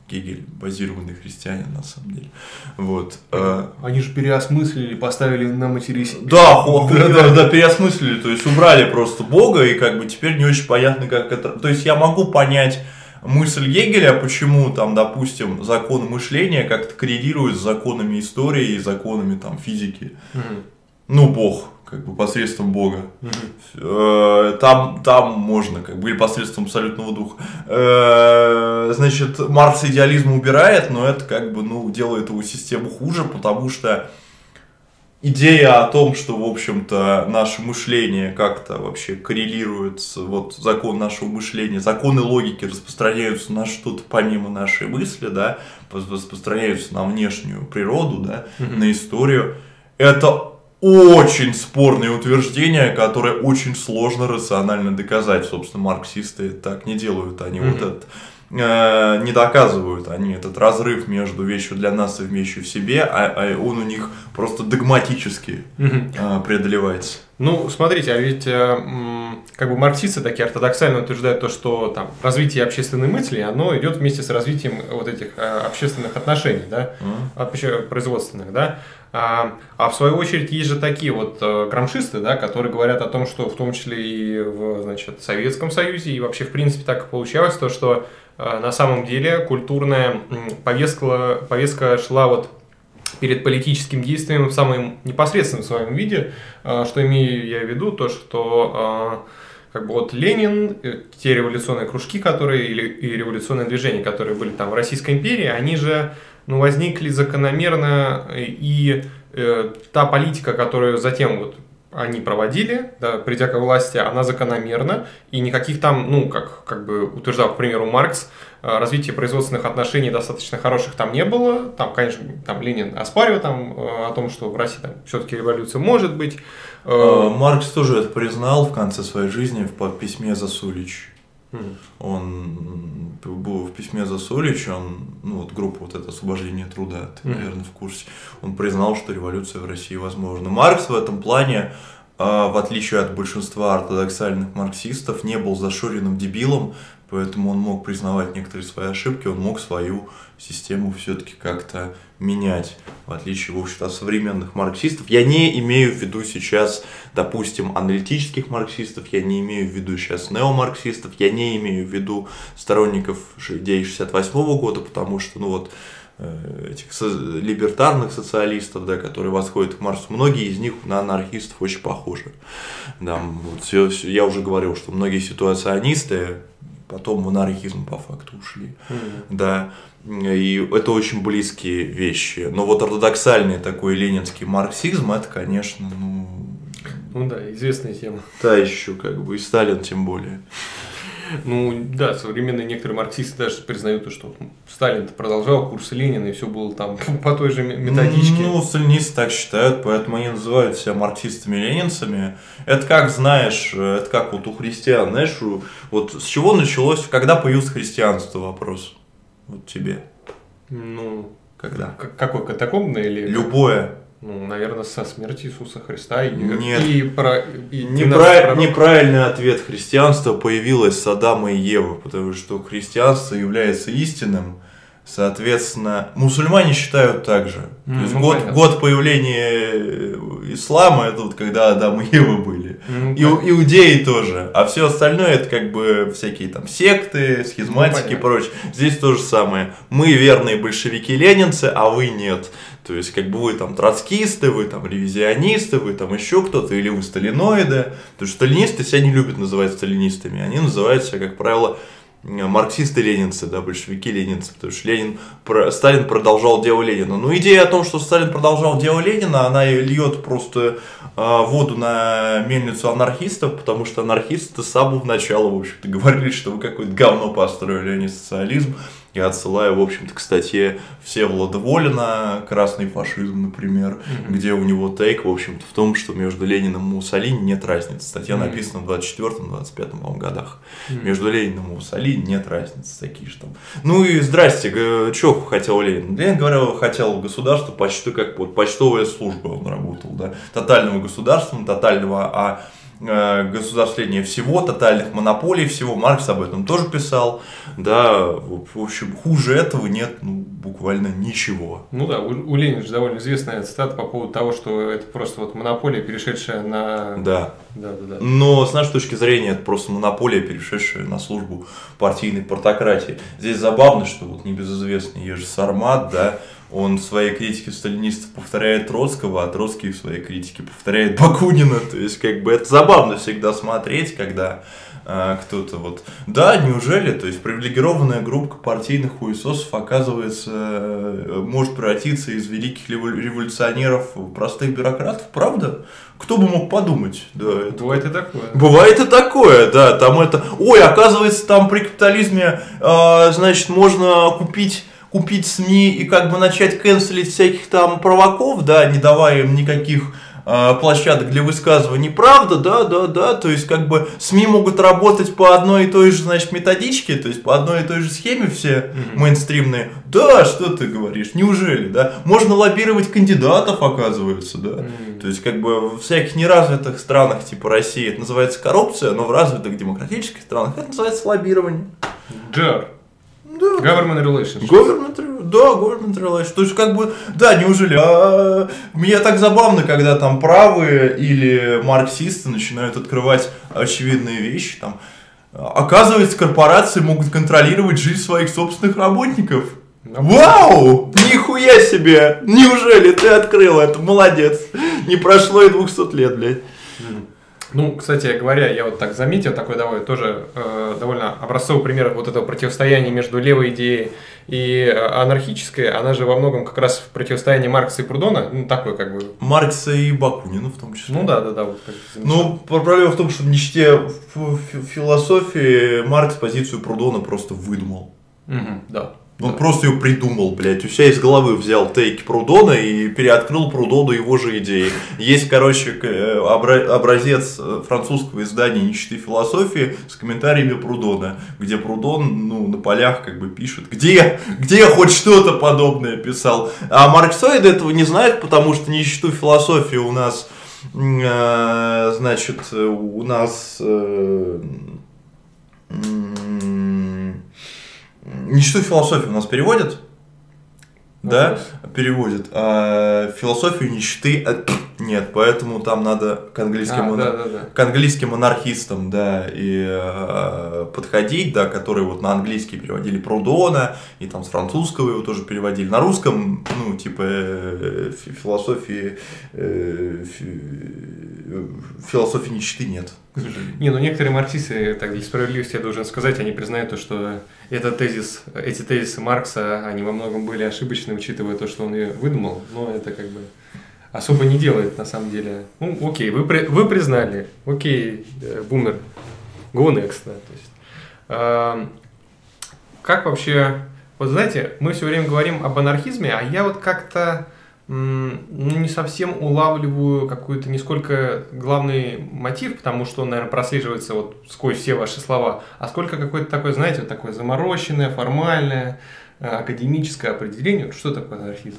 Гегель базированный христианин, на самом деле. Вот. А Они же переосмыслили, поставили на матерись. Да, да, да, да, переосмыслили, то есть убрали просто Бога, и как бы теперь не очень понятно, как это... То есть я могу понять мысль Гегеля, почему там, допустим, законы мышления как-то коррелируют с законами истории и законами там физики. Угу. Ну, Бог, как бы посредством Бога. Угу. Там, там можно, как бы, или посредством абсолютного духа. Э, значит, Маркс идеализм убирает, но это как бы, ну, делает его систему хуже, потому что идея о том, что, в общем-то, наше мышление как-то вообще коррелирует с вот закон нашего мышления, законы логики распространяются на что-то помимо нашей мысли, да, распространяются на внешнюю природу, да, mm-hmm. на историю. Это очень спорные утверждения, которые очень сложно рационально доказать. Собственно, марксисты так не делают. Они mm-hmm. вот этот э, не доказывают они этот разрыв между вещью для нас и вещью в себе, а, а он у них просто догматически mm-hmm. преодолевается. Ну, смотрите, а ведь э, как бы марксисты такие ортодоксально утверждают то, что там развитие общественной мысли, оно идет вместе с развитием вот этих э, общественных отношений, да, mm-hmm. производственных, да. А, а в свою очередь есть же такие вот э, грамшисты, да, которые говорят о том, что в том числе и в значит, Советском Союзе, и вообще в принципе так и получалось, то, что э, на самом деле культурная повестка, повестка шла вот перед политическим действием в самом непосредственном своем виде, э, что имею я в виду, то, что как бы вот Ленин, те революционные кружки, которые, или и революционные движения, которые были там в Российской империи, они же ну, возникли закономерно, и э, та политика, которую затем вот они проводили, да, придя к власти, она закономерна, и никаких там, ну, как, как бы утверждал, к примеру, Маркс, э, развития производственных отношений достаточно хороших там не было. Там, конечно, там Ленин оспаривал там, э, о том, что в России там все-таки революция может быть. Э, Маркс тоже это признал в конце своей жизни в письме Засулич. Он был в письме Засулич, он, ну вот группа вот это освобождение труда, ты, наверное, в курсе, он признал, что революция в России возможна. Маркс в этом плане а, в отличие от большинства ортодоксальных марксистов, не был зашоренным дебилом, поэтому он мог признавать некоторые свои ошибки, он мог свою систему все-таки как-то менять, в отличие, в общем-то, от современных марксистов. Я не имею в виду сейчас, допустим, аналитических марксистов, я не имею в виду сейчас неомарксистов, я не имею в виду сторонников идей 68 года, потому что, ну вот, э, этих либертарных социалистов, да, которые восходят к Марсу, многие из них на анархистов очень похожи. Да, вот, я уже говорил, что многие ситуационисты потом в анархизм по факту ушли. Mm-hmm. Да. И это очень близкие вещи. Но вот ортодоксальный такой ленинский марксизм, это, конечно, ну... Ну да, известная тема. Да, еще как бы, и Сталин тем более. Ну да, современные некоторые марксисты даже признают, что Сталин продолжал курс Ленина, и все было там [laughs] по той же методичке. Ну, сталинисты так считают, поэтому они называют себя марксистами-ленинцами. Это как, знаешь, это как вот у христиан, знаешь, вот с чего началось, когда появилось христианство, вопрос. Вот тебе. Ну, когда? Какой, катакомбный или... Любое. Ну, наверное, со смерти Иисуса Христа и, Нет. и, про, и Неправ... неправильный ответ. Христианство появилось с Адама и Евы, потому что христианство является истинным, Соответственно, мусульмане считают так же. Mm, То есть ну, год, год появления ислама это вот когда Адам и Ева были. Mm, и иудеи тоже. А все остальное это как бы всякие там секты, схизматики ну, и прочее. Здесь то же самое. Мы верные большевики-ленинцы, а вы нет. То есть, как бы вы там троцкисты, вы там ревизионисты, вы там еще кто-то, или вы сталиноиды. Потому что сталинисты себя не любят называть сталинистами. Они называются, как правило, марксисты-ленинцы, да, большевики-ленинцы, потому что Ленин, Сталин продолжал дело Ленина. Но идея о том, что Сталин продолжал дело Ленина, она льет просто э, воду на мельницу анархистов, потому что анархисты с самого начала, в общем-то, [laughs] говорили, что вы какое-то говно построили, а не социализм. Я отсылаю, в общем-то, к статье Всеволода Волина «Красный фашизм», например, mm-hmm. где у него тейк, в общем-то, в том, что между Лениным и Муссолини нет разницы. Статья mm-hmm. написана в 24-25 годах. Mm-hmm. Между Лениным и Муссолини нет разницы, такие же там. Ну и здрасте, что хотел Ленин? Ленин говорил, хотел государство почти как вот почтовая служба он работал, да, тотального государства, тотального, а государствления всего, тотальных монополий всего. Маркс об этом тоже писал. Да, в общем, хуже этого нет ну, буквально ничего. Ну да, у, у Ленина же довольно известная цитата по поводу того, что это просто вот монополия, перешедшая на... Да. Да, да, да. Но с нашей точки зрения это просто монополия, перешедшая на службу партийной портократии. Здесь забавно, что вот небезызвестный Ежи Сармат, да, он в своей критике сталинистов повторяет Троцкого, а Троцкий в своей критике повторяет Бакунина. То есть, как бы это забавно всегда смотреть, когда э, кто-то вот... Да, неужели? То есть, привилегированная группа партийных хуесосов, оказывается, э, может превратиться из великих революционеров в простых бюрократов, правда? Кто бы мог подумать? Да, это... Бывает и такое. Бывает и такое, да. Там это... Ой, оказывается, там при капитализме, э, значит, можно купить купить СМИ и как бы начать канцелить всяких там провоков, да, не давая им никаких э, площадок для высказываний правда, да, да, да, то есть как бы СМИ могут работать по одной и той же, значит, методичке, то есть по одной и той же схеме все mm-hmm. мейнстримные. Да, что ты говоришь, неужели, да? Можно лоббировать кандидатов, оказывается, да. Mm-hmm. То есть как бы в всяких неразвитых странах типа России это называется коррупция, но в развитых демократических странах это называется лоббирование. Да. Да. Government relations. Government, да, government relations. То есть, как бы, да, неужели? А, мне так забавно, когда там правые или марксисты начинают открывать очевидные вещи. Там, оказывается, корпорации могут контролировать жизнь своих собственных работников. Вау! Нихуя себе! Неужели ты открыл это? Молодец! Не прошло и 200 лет, блядь. Ну, кстати говоря, я вот так заметил, такой довольно, тоже э, довольно образцовый пример вот этого противостояния между левой идеей и э, анархической, она же во многом как раз в противостоянии Маркса и Прудона, ну, такой как бы... Маркса и Бакунина в том числе. Ну да, да, да. Вот, ну, проблема в том, что в нищете в философии Маркс позицию Прудона просто выдумал. Угу, да. Он да. просто ее придумал, блядь. У себя из головы взял тейки Прудона и переоткрыл Прудону его же идеи. Есть, короче, э, образец э, французского издания «Нищеты философии» с комментариями Прудона, где Прудон, ну, на полях как бы пишет, где, где я хоть что-то подобное писал. А марксоиды этого не знают, потому что «Нищету философии» у нас Э, значит, у нас э, ничто философию у нас переводят, да, переводят. А философию нищеты а, нет, поэтому там надо к английским, А, да, да, да. к английским монархистам, да, и э, подходить, да, которые вот на английский переводили Прудона, и там с французского его тоже переводили. На русском, ну, типа, э, фи- философии, э, фи- философии нищеты нет. Не, ну некоторые марксисты, так для справедливости я должен сказать, они признают то, что этот тезис, эти тезисы Маркса, они во многом были ошибочны, учитывая то, что он ее выдумал, но это как бы особо не делает на самом деле. Ну, окей, вы, вы признали, окей, э, бумер, go next, да, то есть. Эм, как вообще, вот знаете, мы все время говорим об анархизме, а я вот как-то ну, не совсем улавливаю какой-то не сколько главный мотив, потому что он, наверное, прослеживается вот сквозь все ваши слова, а сколько какое-то такое, знаете, вот такое замороченное, формальное, э, академическое определение, Вот что такое анархизм.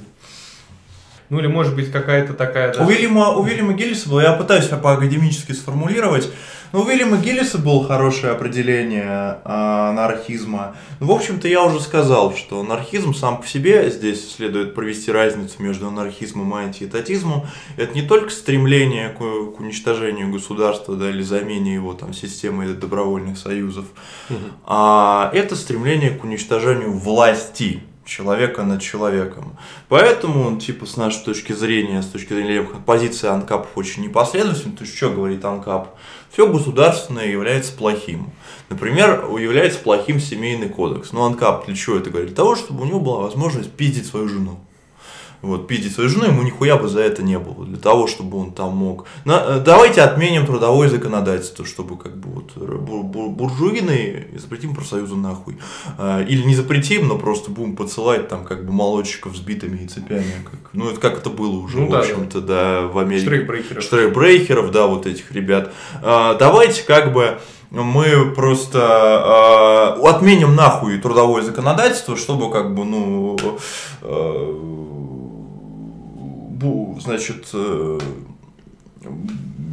Ну или может быть какая-то такая... У даже- Уильяма, у Уильяма Гиллиса было, я пытаюсь по-академически сформулировать, но у Уильяма Гиллиса было хорошее определение а, анархизма. Ну, в общем-то, я уже сказал, что анархизм сам по себе, здесь следует провести разницу между анархизмом и антиэтатизмом, это не только стремление к, к уничтожению государства да, или замене его там, системой добровольных союзов, Мгм. а это стремление к уничтожению власти человека над человеком. Поэтому, типа, с нашей точки зрения, с точки зрения левых, позиция анкапов очень непоследовательна. То есть, что говорит анкап? Все государственное является плохим. Например, является плохим семейный кодекс. Но анкап для чего это говорит? Для того, чтобы у него была возможность пиздить свою жену. Вот, пиздить свою жену, ему нихуя бы за это не было. Для того, чтобы он там мог. На- э, давайте отменим трудовое законодательство, чтобы как бы вот бу- бу- буржуины и запретим профсоюзы нахуй. А, Или не запретим, но просто будем посылать там как бы молодчиков с битами и цепями. Как, ну, это как это было уже, Ну в да, общем-то, да, в Америке. Штрейкбрейкеров. Штрейкбрейкеров, да, вот этих ребят. А, Давайте как бы мы просто а, отменим нахуй трудовое законодательство, чтобы как бы, ну, э, значит, э,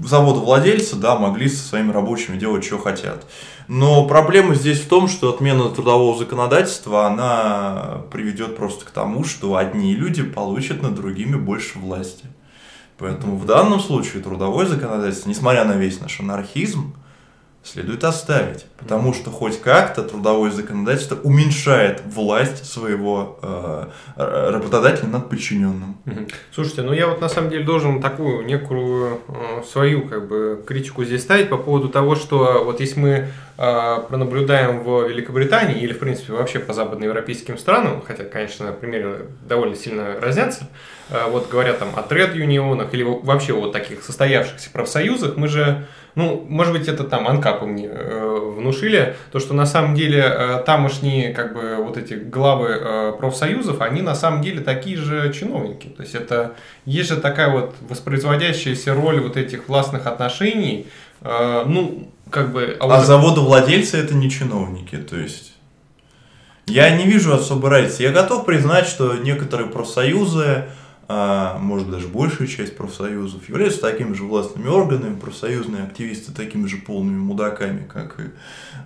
заводовладельцы, да, могли со своими рабочими делать, что хотят. Но проблема здесь в том, что отмена трудового законодательства, она приведет просто к тому, что одни люди получат над другими больше власти. Поэтому в данном случае трудовое законодательство, несмотря на весь наш анархизм, следует оставить. Потому что хоть как-то трудовое законодательство уменьшает власть своего э, работодателя над подчиненным. Слушайте, ну я вот на самом деле должен такую некую э, свою как бы критику здесь ставить по поводу того, что вот если мы э, пронаблюдаем в Великобритании или в принципе вообще по западноевропейским странам, хотя, конечно, примеры довольно сильно разнятся, э, вот говорят там о тред-юнионах или во- вообще вот таких состоявшихся профсоюзах, мы же, ну, может быть, это там анкапы мне э, внушили, то, что на самом деле э, тамошние как бы вот эти главы э, профсоюзов, они на самом деле такие же чиновники. То есть это есть же такая вот воспроизводящаяся роль вот этих властных отношений, э, ну, как бы... А уже- заводовладельцы это не чиновники, то есть... Я не вижу особой разницы. Я готов признать, что некоторые профсоюзы, а, может даже большая часть профсоюзов, являются такими же властными органами, профсоюзные активисты такими же полными мудаками, как и,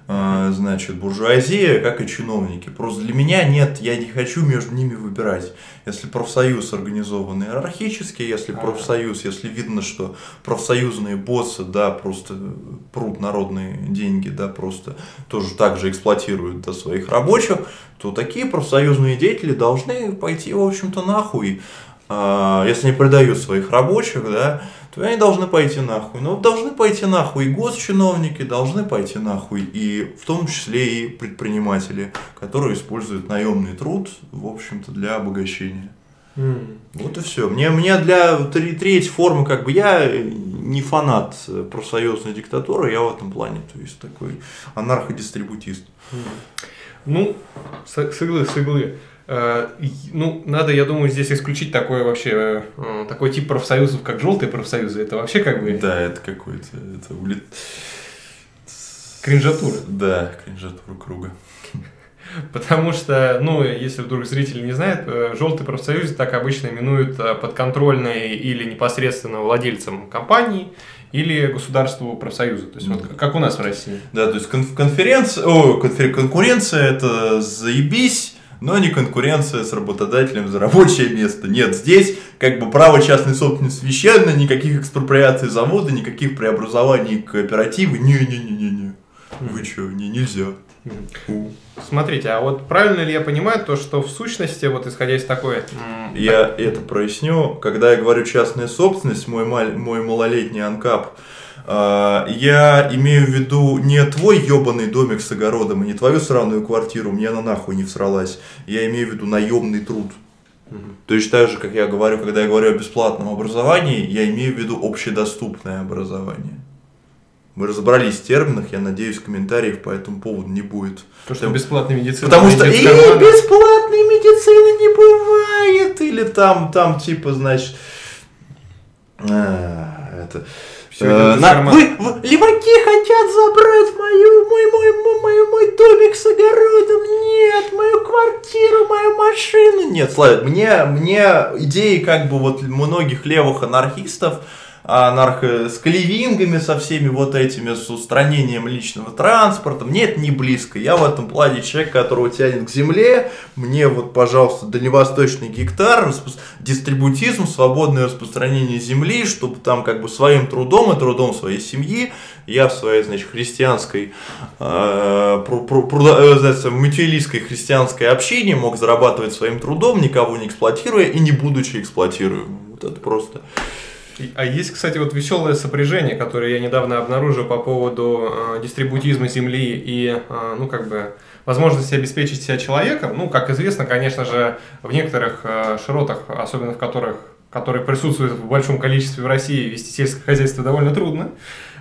а, значит, буржуазия, как и чиновники. Просто для меня нет, я не хочу между ними выбирать. Если профсоюз организован иерархически, если профсоюз, если видно, что профсоюзные боссы, да, просто прут народные деньги, да, просто тоже так же эксплуатируют да, своих рабочих, то такие профсоюзные деятели должны пойти, в общем-то, нахуй. А, Если не предают своих рабочих, да, то они должны пойти нахуй. Но должны пойти нахуй и госчиновники, должны пойти нахуй и в том числе и предприниматели, которые используют наемный труд, в общем-то, для обогащения. М. Вот и все. Мне, мне для тре- третьей формы, как бы я не фанат профсоюзной диктатуры, я в этом плане, то есть такой анарходистрибутист. Ну, с, с иглы, с иглы. Э, Ну, надо, я думаю, здесь исключить такой вообще, э, такой тип профсоюзов, как желтые профсоюзы. Это вообще как бы Да, это какой-то, это улет... кринжатура. Да, кринжатура круга. [laughs] Потому что, ну, если вдруг зритель не знает, э, желтый профсоюз так обычно именуют подконтрольной или непосредственно владельцем компании или государству профсоюза. То есть, вот как у нас в России. Да, то есть конференция, о, конкуренция это заебись, но не конкуренция с работодателем за рабочее место. Нет, здесь как бы право частной собственности священно, никаких экспроприаций завода, никаких преобразований кооперативы. Не-не-не-не-не. Вы что, не, нельзя. Смотрите, а вот правильно ли я понимаю то, что в сущности, вот исходя из такой... Я это проясню. Когда я говорю частная собственность, мой, мал... мой малолетний анкап, я имею в виду не твой ебаный домик с огородом и не твою сраную квартиру, мне она нахуй не всралась. Я имею в виду наемный труд. То есть так же, как я говорю, когда я говорю о бесплатном образовании, я имею в виду общедоступное образование. Мы разобрались в терминах, я надеюсь, комментариев по этому поводу не будет. То, что бесплатной медицины. Потому что и бесплатной медицины не бывает. Или там, там типа, значит, а, это Э, на... вы, вы, леваки хотят забрать мою, мой, мой, мой, мой, мой домик с огородом. Нет, мою квартиру, мою машину. Нет, Славик, мне, мне идеи как бы вот многих левых анархистов, анархо, с клевингами, со всеми вот этими, с устранением личного транспорта. Мне это не близко. Я в этом плане человек, которого тянет к земле. Мне вот, пожалуйста, дальневосточный гектар, дистрибутизм, свободное распространение земли, чтобы там как бы своим трудом и трудом своей семьи я в своей, значит, христианской, э, про, про, про, э, мутилийской христианской общине мог зарабатывать своим трудом, никого не эксплуатируя и не будучи эксплуатируемым. Вот это просто а есть, кстати, вот веселое сопряжение, которое я недавно обнаружил по поводу э, дистрибутизма земли и, э, ну, как бы, возможности обеспечить себя человеком. Ну, как известно, конечно же, в некоторых э, широтах, особенно в которых которые присутствуют в большом количестве в России, вести сельское хозяйство довольно трудно.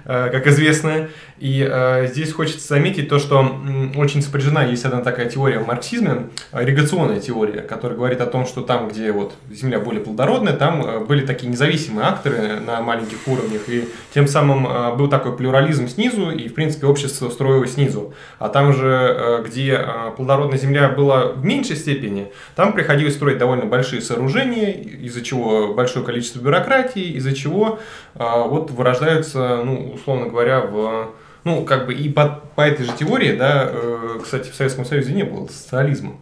Э, как известно. И э, здесь хочется заметить то, что очень сопряжена, есть одна такая теория в марксизме, ирригационная теория, которая говорит о том, что там, где вот земля более плодородная, там э, были такие независимые акторы на маленьких уровнях, и тем самым э, был такой плюрализм снизу, и, в принципе, общество строилось снизу. А там же, э, где э, плодородная земля была в меньшей степени, там приходилось строить довольно большие сооружения, из-за чего большое количество бюрократии, из-за чего э, вот вырождаются, ну, условно говоря, в ну, как бы и по, по этой же теории, да, э, кстати, в Советском Союзе не было социализма.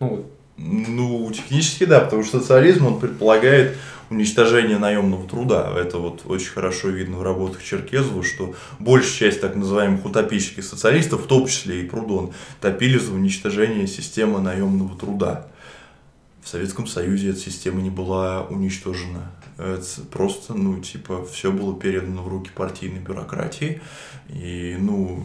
Ну, ну, технически да, потому что социализм, он предполагает уничтожение наемного труда. Это вот очень хорошо видно в работах Черкезова, что большая часть так называемых утопических социалистов, в том числе и Прудон, топили за уничтожение системы наемного труда. В Советском Союзе эта система не была уничтожена. Это просто, ну, типа, все было передано в руки партийной бюрократии. И, ну,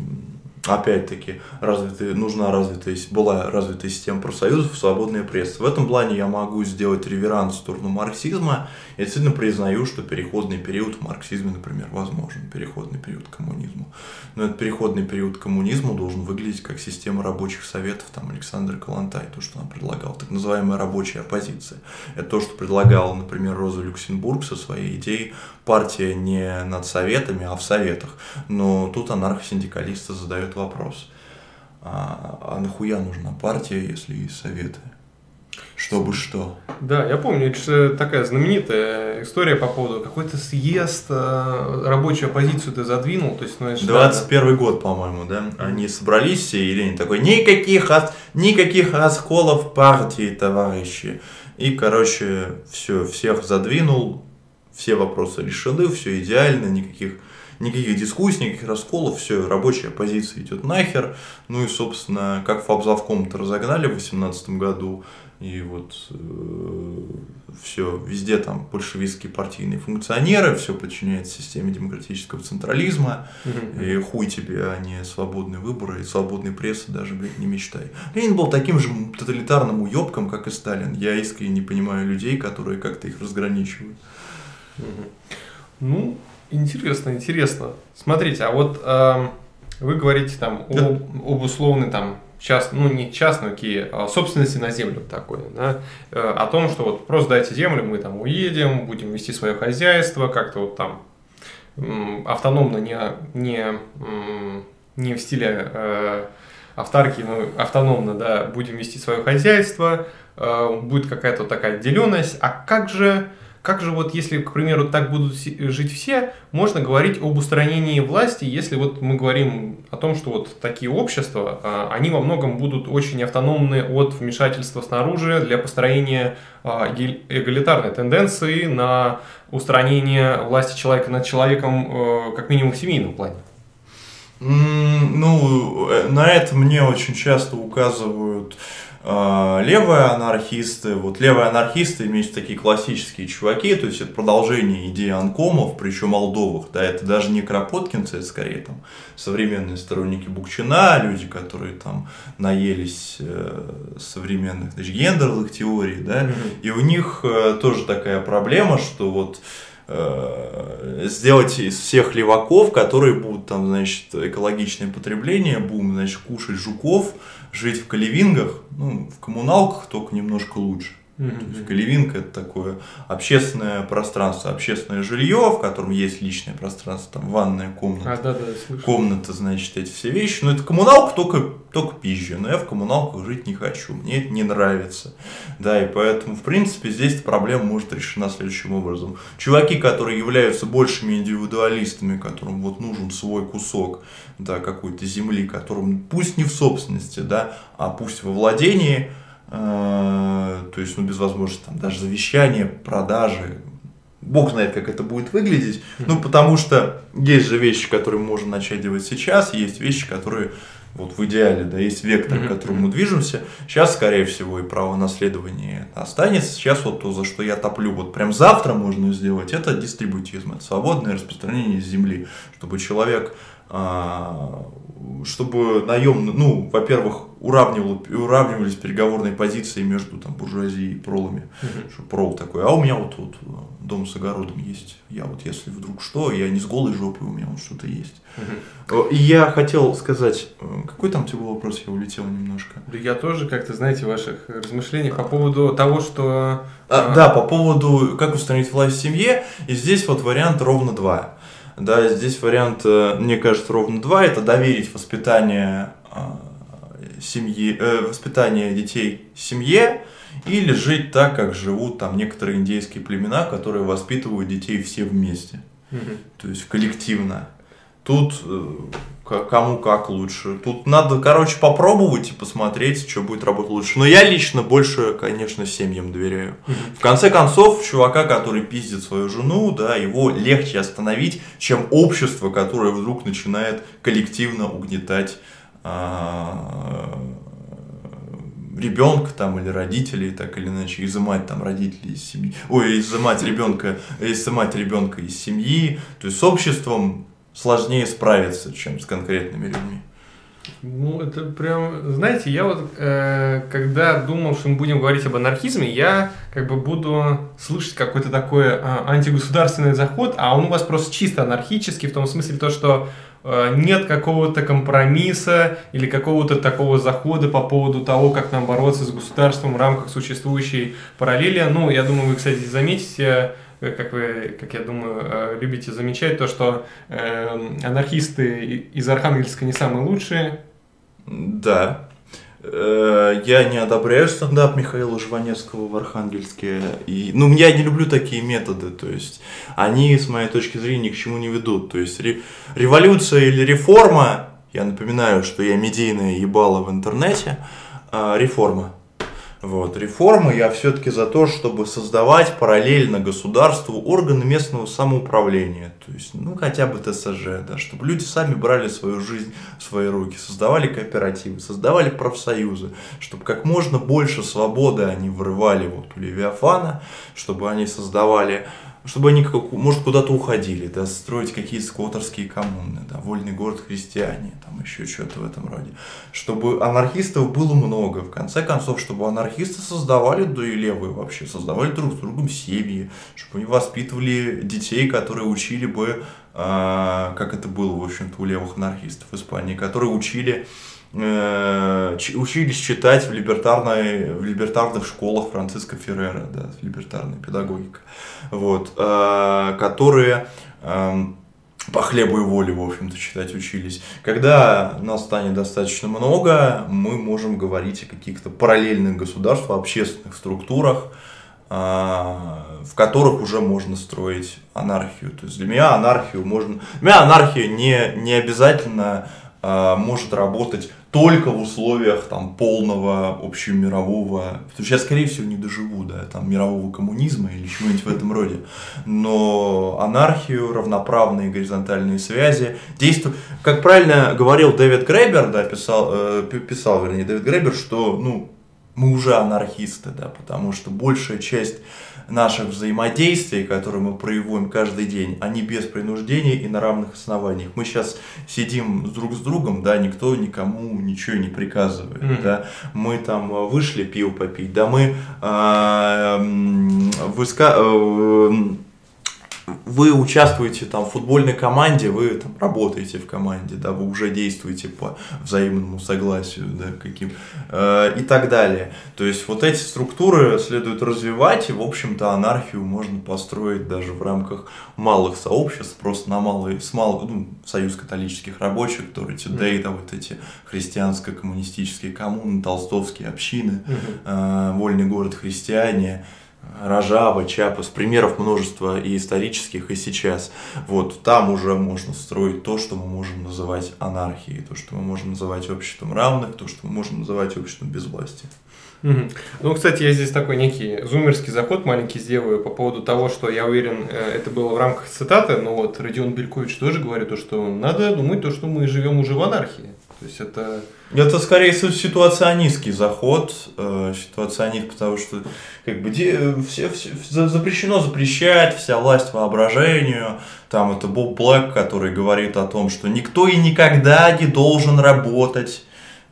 опять-таки, развитая, нужна развитая, была развитая система профсоюзов, свободная пресса. В этом плане я могу сделать реверанс в сторону марксизма. Я действительно признаю, что переходный период в марксизме, например, возможен, переходный период к коммунизму. Но этот переходный период к коммунизму должен выглядеть как система рабочих советов, там, Александр Калантай, то, что он предлагал, так называемая рабочая оппозиция. Это то, что предлагала, например, Роза Люксембург со своей идеей партия не над советами, а в советах. Но тут анархосиндикалисты задают вопрос, а, а нахуя нужна партия, если есть советы? Чтобы что? Да, я помню, это такая знаменитая история по поводу какой-то съезд, э, рабочую оппозицию ты задвинул. То есть, ну, 21 да. год, по-моему, да? Они собрались все, и Ленин такой, никаких, никаких расколов партии, товарищи. И, короче, все, всех задвинул, все вопросы решены, все идеально, никаких, никаких дискуссий, никаких расколов, все, рабочая позиция идет нахер. Ну и, собственно, как фабзавком-то разогнали в 2018 году, и вот э, все, везде там большевистские партийные функционеры, все подчиняется системе демократического централизма, mm-hmm. и хуй тебе, а не свободные выборы, и свободной прессы даже, блядь, не мечтай. Ленин был таким же тоталитарным уебком, как и Сталин. Я искренне не понимаю людей, которые как-то их разграничивают. Ну, интересно, интересно. Смотрите, а вот э, вы говорите там да. об, об условной там част, ну не частной, окей, а собственности на землю такой, да, э, о том, что вот просто дайте землю, мы там уедем, будем вести свое хозяйство, как-то вот там автономно, не, не, не в стиле э, автарки, ну, автономно, да, будем вести свое хозяйство, э, будет какая-то такая отделенность, а как же как же вот, если, к примеру, так будут жить все, можно говорить об устранении власти, если вот мы говорим о том, что вот такие общества, а, они во многом будут очень автономны от вмешательства снаружи для построения а, эгалитарной тенденции на устранение власти человека над человеком, э, как минимум в семейном плане. Ну, э, на это мне очень часто указывают левые анархисты, вот левые анархисты имеют такие классические чуваки, то есть это продолжение идеи анкомов, причем молдовых, да, это даже не кропоткинцы, это скорее там современные сторонники Букчина, люди, которые там наелись э, современных значит, гендерных теорий, да, и у них э, тоже такая проблема, что вот э, сделать из всех леваков, которые будут там, значит, экологичное потребление, будем, значит, кушать жуков, жить в каливингах, ну, в коммуналках только немножко лучше. Mm-hmm. То есть Каливинка это такое общественное пространство, общественное жилье, в котором есть личное пространство, там ванная комната, а, да, да, комната, значит, эти все вещи. Но это коммуналка только, только пизжа, но я в коммуналках жить не хочу, мне это не нравится. Да, и поэтому, в принципе, здесь проблема может решена следующим образом. Чуваки, которые являются большими индивидуалистами, которым вот нужен свой кусок, да, какой-то земли, которым пусть не в собственности, да, а пусть во владении – то есть, ну, без возможности там даже завещания, продажи, Бог знает, как это будет выглядеть. Ну, потому что есть же вещи, которые можно начать делать сейчас, есть вещи, которые вот в идеале, да, есть вектор, к которому мы движемся. Сейчас, скорее всего, и право наследования останется. Сейчас вот то, за что я топлю, вот прям завтра можно сделать, это дистрибутизм, это свободное распространение земли, чтобы человек чтобы наемно, ну, во-первых, уравнивал, уравнивались переговорные позиции между там, буржуазией и пролами. Uh-huh. Что прол такой, а у меня вот тут вот, дом с огородом есть. Я вот, если вдруг что, я не с голой жопой, у меня вот что-то есть. Uh-huh. И я хотел сказать, э, какой там тебе был вопрос, я улетел немножко. Да я тоже как-то, знаете, ваших размышлений по поводу того, что... А, а... Да, по поводу, как установить власть в семье, и здесь вот вариант ровно два. Да, здесь вариант, э, мне кажется, ровно два. Это доверить воспитание а, семьи, э, воспитание детей семье или жить так, как живут там некоторые индейские племена, которые воспитывают детей все вместе. Угу. То есть коллективно. Тут э, кому как лучше. Тут надо, короче, попробовать и посмотреть, что будет работать лучше. Но я лично больше, конечно, семьям доверяю. В конце концов, чувака, который пиздит свою жену, да, его легче остановить, чем общество, которое вдруг начинает коллективно угнетать а, ребенка там или родителей, так или иначе, изымать там родителей из семьи, ой, изымать ребенка, изымать ребенка из семьи, то есть с обществом сложнее справиться, чем с конкретными людьми. Ну, это прям, знаете, я вот, э, когда думал, что мы будем говорить об анархизме, я как бы буду слышать какой-то такой э, антигосударственный заход, а он у вас просто чисто анархический, в том смысле то, что э, нет какого-то компромисса или какого-то такого захода по поводу того, как нам бороться с государством в рамках существующей параллели. Ну, я думаю, вы, кстати, заметите, как вы, как я думаю, э, любите замечать, то, что э, анархисты из Архангельска не самые лучшие. Да. Я не одобряю стендап Михаила Жванецкого в Архангельске. И, ну, я не люблю такие методы. То есть, они, с моей точки зрения, ни к чему не ведут. То есть, революция или реформа, я напоминаю, что я медийная ебала в интернете, реформа вот, реформы я все-таки за то, чтобы создавать параллельно государству органы местного самоуправления, то есть, ну, хотя бы ТСЖ, да, чтобы люди сами брали свою жизнь в свои руки, создавали кооперативы, создавали профсоюзы, чтобы как можно больше свободы они вырывали вот у Левиафана, чтобы они создавали чтобы они, может, куда-то уходили, да, строить какие-то сквотерские коммуны, да, вольный город христиане, там еще что-то в этом роде. Чтобы анархистов было много, в конце концов, чтобы анархисты создавали, да и левые вообще, создавали друг с другом семьи, чтобы они воспитывали детей, которые учили бы, э, как это было, в общем-то, у левых анархистов в Испании, которые учили Э, учились читать в, либертарной, в либертарных школах Франциско Феррера, да, либертарная педагогика, вот, э, которые эм, по хлебу и воле, в общем-то, читать учились. Когда нас станет достаточно много, мы можем говорить о каких-то параллельных государствах, общественных структурах, а, в которых уже можно строить анархию. То есть для меня анархию можно... Для меня анархия не, не обязательно может работать только в условиях там полного общемирового, потому что я, скорее всего, не доживу, да, там, мирового коммунизма или чего-нибудь в этом роде, но анархию, равноправные горизонтальные связи действуют, как правильно говорил Дэвид Грейбер, да, писал, э, писал, вернее, Дэвид Грейбер, что, ну, мы уже анархисты, да, потому что большая часть наших взаимодействий, которые мы проявляем каждый день, они без принуждения и на равных основаниях. Мы сейчас сидим друг с другом, да, никто никому ничего не приказывает, mm-hmm. да, мы там э, вышли пиво попить, да, мы э, выска... Э, вы участвуете там в футбольной команде, вы там работаете в команде, да, вы уже действуете по взаимному согласию, да, каким э, и так далее. То есть вот эти структуры следует развивать, и в общем-то анархию можно построить даже в рамках малых сообществ, просто на малый, с мал, ну, союз католических рабочих, которые today, да, вот эти христианско-коммунистические коммуны, толстовские общины, э, вольный город христиане, Рожава, Чапас, примеров множество и исторических, и сейчас. Вот там уже можно строить то, что мы можем называть анархией, то, что мы можем называть обществом равных, то, что мы можем называть обществом без власти. Угу. Ну, кстати, я здесь такой некий зумерский заход маленький сделаю по поводу того, что я уверен, э, это было в рамках цитаты, но вот Родион Белькович тоже говорит, то, что надо думать то, что мы живем уже в анархии. То есть это... Это скорее ситуационистский заход, э, ситуационист, потому что как бы все, все, запрещено запрещать, вся власть воображению. Там это Боб Блэк, который говорит о том, что никто и никогда не должен работать.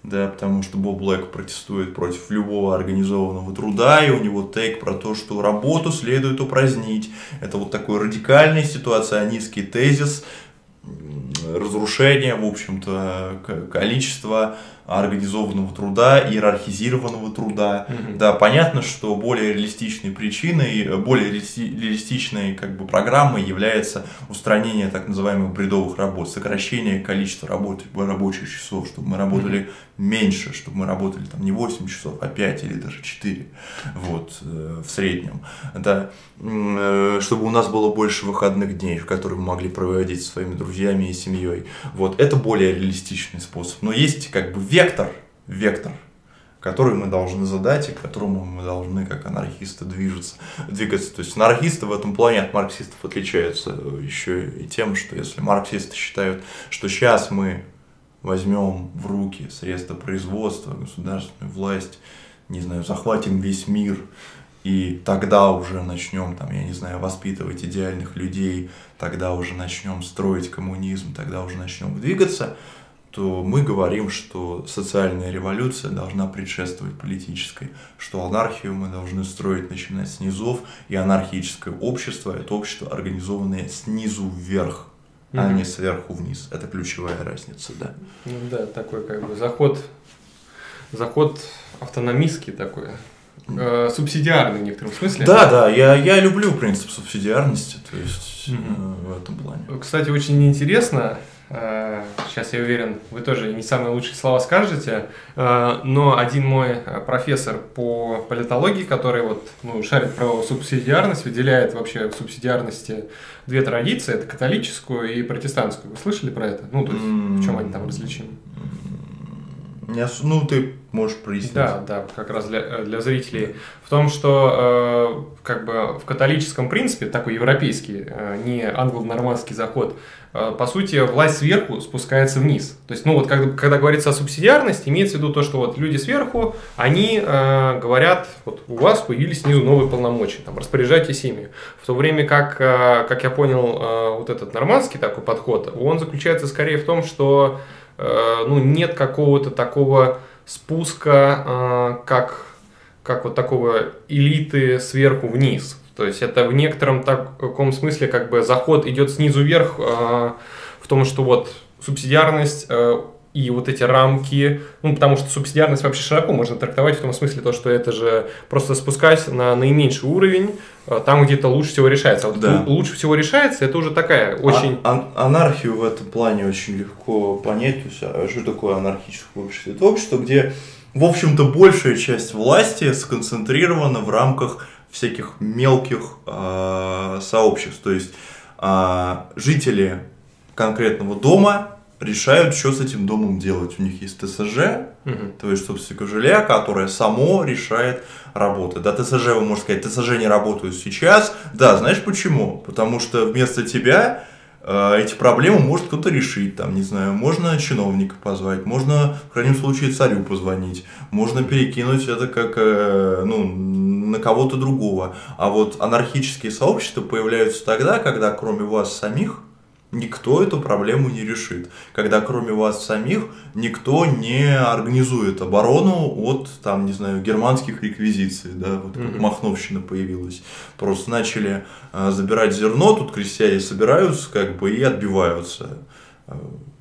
Да, потому что Боб Блэк протестует против любого организованного труда, и у него тейк про то, что работу следует упразднить. Это вот такой радикальный ситуационистский тезис, разрушение, в общем-то, количества организованного труда, иерархизированного труда. Mm-hmm. Да, понятно, что более реалистичной причиной, более реалистичной как бы программой является устранение так называемых бредовых работ, сокращение количества работ, рабочих часов, чтобы мы работали mm-hmm. меньше, чтобы мы работали там не 8 часов, а 5 или даже 4 вот, э, в среднем. Да, э, чтобы у нас было больше выходных дней, в которые мы могли проводить со своими друзьями и семьей. Вот, это более реалистичный способ. Но есть как бы вектор, вектор, который мы должны задать и к которому мы должны, как анархисты, движется, двигаться. То есть анархисты в этом плане от марксистов отличаются еще и тем, что если марксисты считают, что сейчас мы возьмем в руки средства производства, государственную власть, не знаю, захватим весь мир, и тогда уже начнем, там, я не знаю, воспитывать идеальных людей, тогда уже начнем строить коммунизм, тогда уже начнем двигаться – то мы говорим, что социальная революция должна предшествовать политической, что анархию мы должны строить, начинать с низов, и анархическое общество – это общество, организованное снизу вверх, mm-hmm. а не сверху вниз. Это ключевая разница, да. Ну да, такой как бы заход, заход автономистский такой, э, субсидиарный в некотором смысле. Да, да, я, я люблю принцип субсидиарности, то есть mm-hmm. э, в этом плане. Кстати, очень интересно, сейчас я уверен, вы тоже не самые лучшие слова скажете, э, но один мой э, профессор по политологии, который вот, ну, шарит про субсидиарность, выделяет вообще в субсидиарности две традиции, это католическую и протестантскую. Вы слышали про это? Ну, то есть, в чем они там различимы? Ну, ты можешь прояснить. Да, да, как раз для, э, для зрителей. В том, что э, как бы в католическом принципе, такой европейский, э, не англо-нормандский заход, э, по сути, власть сверху спускается вниз. То есть, ну вот, когда, когда говорится о субсидиарности, имеется в виду то, что вот люди сверху, они э, говорят, вот у вас появились снизу новые полномочия, там, распоряжайтесь ими. В то время как, э, как я понял, э, вот этот нормандский такой подход, он заключается скорее в том, что Э, ну, нет какого-то такого спуска, э, как, как вот такого элиты сверху вниз. То есть это в некотором таком смысле как бы заход идет снизу вверх э, в том, что вот субсидиарность и вот эти рамки, ну, потому что субсидиарность вообще широко можно трактовать в том смысле, то, что это же просто спускать на наименьший уровень, э, там, где это лучше всего решается. А вот Да. лучше всего решается, это уже такая очень... А- ан- анархию в этом плане очень легко понять. То есть, а что такое анархическое общество? Это общество, где, в общем-то, большая часть власти сконцентрирована в рамках всяких мелких а, сообществ. То есть а, жители конкретного дома решают, что с этим домом делать. У них есть ТСЖ, Мгм. то есть собственника жилья, которое само решает работать. Да, ТСЖ, вы можете сказать, ТСЖ не работают сейчас. Да, знаешь почему? Потому что вместо тебя э, эти проблемы может кто-то решить, там, не знаю, можно чиновника позвать, можно, в крайнем случае, царю позвонить, можно перекинуть это как, э, ну, на кого-то другого. А вот анархические сообщества появляются тогда, когда кроме вас самих никто эту проблему не решит. Когда кроме вас самих никто не организует оборону от, там, не знаю, германских реквизиций, да, вот как. Махновщина появилась. Просто начали э, забирать зерно, тут крестьяне собираются, как бы, и отбиваются. Э,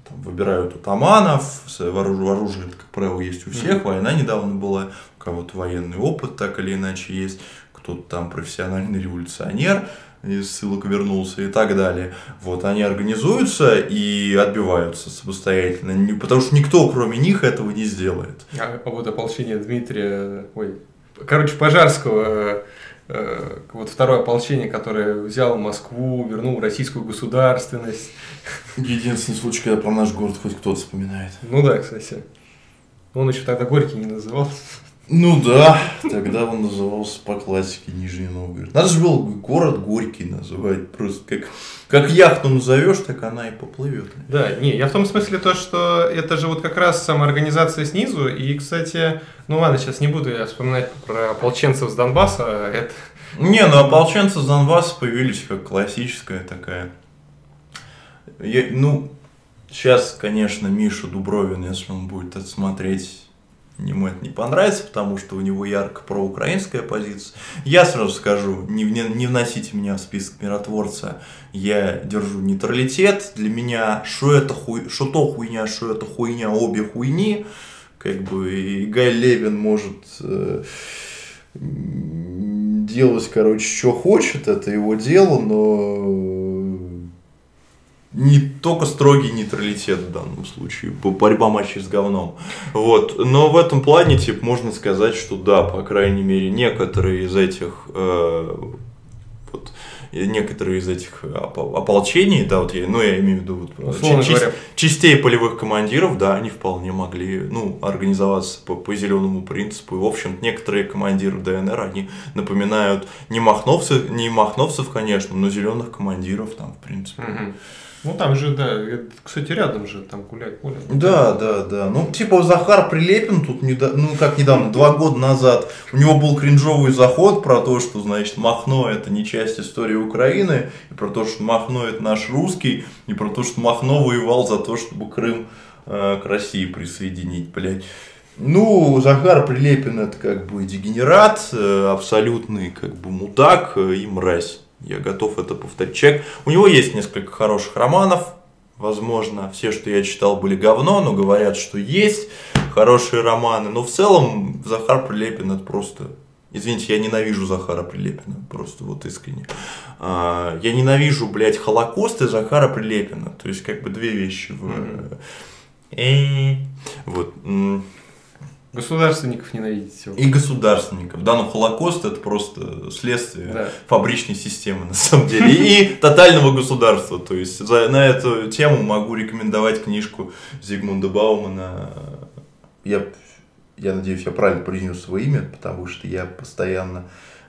там, выбирают атаманов, оружие, оружие, как правило, есть у всех, война недавно была, у кого-то военный опыт так или иначе есть, кто-то там профессиональный революционер, из ссылок вернулся и так далее. Вот, они организуются и отбиваются самостоятельно, Не- потому что никто, кроме них, этого не сделает. А вот ополчение Дмитрия, ой, короче, Пожарского, э, э, вот второе ополчение, которое взяло Москву, вернул российскую государственность. Единственный случай, когда про наш город хоть кто-то вспоминает. Ну да, кстати. Он еще тогда Горький не называл. Ну да, тогда он назывался по классике Нижний Новгород. Надо же было город Горький называть, просто как, как яхту назовешь, так она и поплывет. Да, не, я в том смысле то, что это же вот как раз самоорганизация снизу, и, кстати, ну ладно, сейчас не буду я вспоминать про ополченцев с Донбасса, это... Не, ну ополченцы с Донбасса появились как классическая такая. Я- ну, сейчас, конечно, Миша Дубровин, если он будет это смотреть, ему это не понравится, потому что у него ярко проукраинская позиция. Я сразу скажу, не, не, не вносите меня в список миротворца, я держу нейтралитет. Для меня, что это хуй, что то хуйня, что это хуйня, обе хуйни. Как бы и Гай Левин может э, делать, короче, что хочет, это его дело, но не только строгий нейтралитет в данном случае, бо- борьба матчей с говном. Вот. Но в этом плане, типа, можно сказать, что да, по крайней мере, некоторые из этих э, вот, некоторые из этих оп- ополчений, да, вот я, ну, я имею в виду вот, Условно говоря. частей полевых командиров, да, они вполне могли, ну, организоваться по, по зеленому принципу. И, в общем, некоторые командиры ДНР, они напоминают не махновцев, не махновцев, конечно, но зеленых командиров там, в принципе. Мгм. Ну там же, да, это, кстати, рядом же, там гулять поле. Да, да, да. Ну, типа Захар Прилепин тут, неда- ну, как недавно, два года назад, у него был кринжовый заход про то, что, значит, Махно это не часть истории Украины, и про то, что Махно это наш русский, и про то, что Махно воевал за то, чтобы Крым э, к России присоединить, блядь. Ну, Захар Прилепин это как бы дегенерат, э, абсолютный как бы мудак э, и мразь. Я готов это повторить. Человек, у него есть несколько хороших романов, возможно, все, что я читал, были говно, но говорят, что есть хорошие романы. Но в целом Захар Прилепин это просто... Извините, я ненавижу Захара Прилепина, просто вот искренне. А, Я ненавижу, блядь, Холокост и Захара Прилепина. То есть, как бы две вещи. Э, Вот. Государственников ненавидите. И государственников. Да, но Холокост это просто следствие Да. фабричной системы, на самом деле. И тотального государства. То есть за, на эту тему могу рекомендовать книжку Зигмунда Баумана. Я, я надеюсь, я правильно произнес свое имя, потому что я постоянно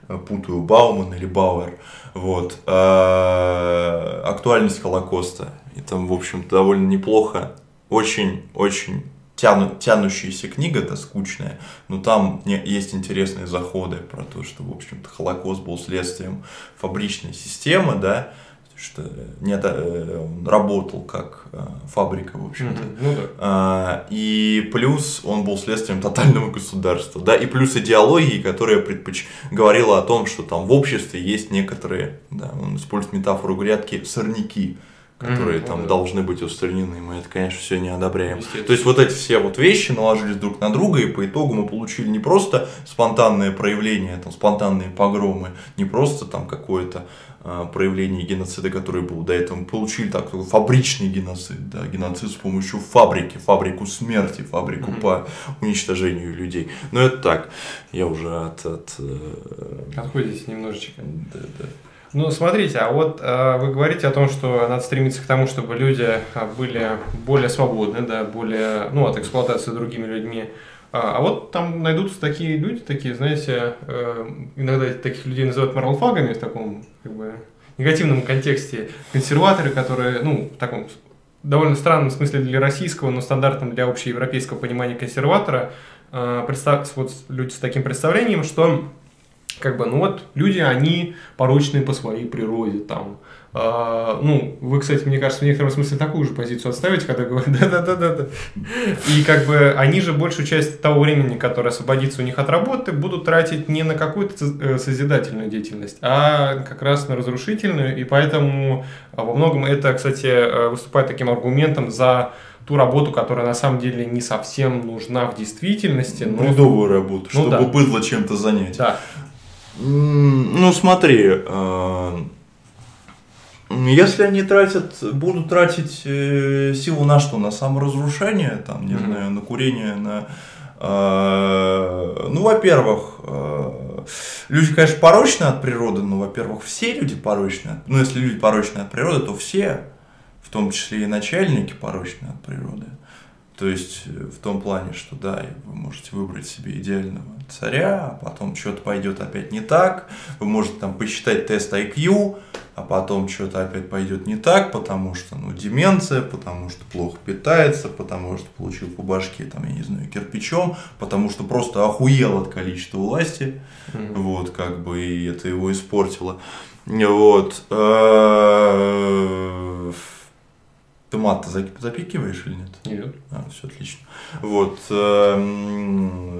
э, путаю Бауман или Бауэр. Вот. А, Актуальность Холокоста. И там, в общем-то, довольно неплохо. Очень-очень тяну, тянущаяся книга, да, скучная, но там есть интересные заходы про то, что, в общем-то, Холокост был следствием фабричной системы, да, что не, э, он работал как э, фабрика, в общем-то. Ну да. А, И плюс он был следствием тотального государства, да, и плюс идеологии, которая предпоч... говорила о том, что там в обществе есть некоторые, да, он использует метафору грядки, сорняки, которые Мгм, там ну да. должны быть устранены, мы это, конечно, все не одобряем. Естественно. То есть вот эти все вот вещи наложились друг на друга, и по итогу мы получили не просто спонтанное проявление, там, спонтанные погромы, не просто там какое-то а, проявление геноцида, которое был до этого. Мы получили такой фабричный геноцид, да, геноцид с помощью фабрики, фабрику смерти, фабрику Мгм. по уничтожению людей. Но это так, я уже от... от э, Отходите немножечко. да, да. Ну, смотрите, а вот э, вы говорите о том, что надо стремиться к тому, чтобы люди э, были более свободны, да, более, ну, от эксплуатации другими людьми. А, а вот там найдутся такие люди, такие, знаете, э, иногда таких людей называют моралфагами в таком, как бы, негативном контексте. Консерваторы, которые, ну, в таком довольно странном смысле для российского, но стандартном для общеевропейского понимания консерватора, э, представ- вот люди с таким представлением, что как бы, ну вот, люди, они порочные по своей природе, там. А, ну, вы, кстати, мне кажется, в некотором смысле такую же позицию отставите, когда говорят, [laughs] да-да-да-да. И как бы они же большую часть того времени, которое освободится у них от работы, будут тратить не на какую-то э, созидательную деятельность, а как раз на разрушительную. И поэтому а, во многом это, кстати, э, выступает таким аргументом за ту работу, которая на самом деле не совсем нужна в действительности. Но... Бредовую работу, Ну чтобы да. быдло чем-то занять. Да, Ну, смотри, э, если они тратят, будут тратить э, силу на что? На саморазрушение, там, не знаю, на курение, на... э, Ну, во-первых, люди, конечно, порочны от природы, но, во-первых, все люди порочны. Ну, если люди порочны от природы, то все, в том числе и начальники, порочны от природы. То есть в том плане, что да, вы можете выбрать себе идеального царя, а потом что-то пойдет опять не так, вы можете там посчитать тест IQ, а потом что-то опять пойдет не так, потому что, ну, деменция, потому что плохо питается, потому что получил по башке, там, я не знаю, кирпичом, потому что просто охуел от количества власти, Мгм. вот, как бы, и это его испортило. Вот. Ты мат запикиваешь или нет? Нет. А, все отлично. Вот. эм,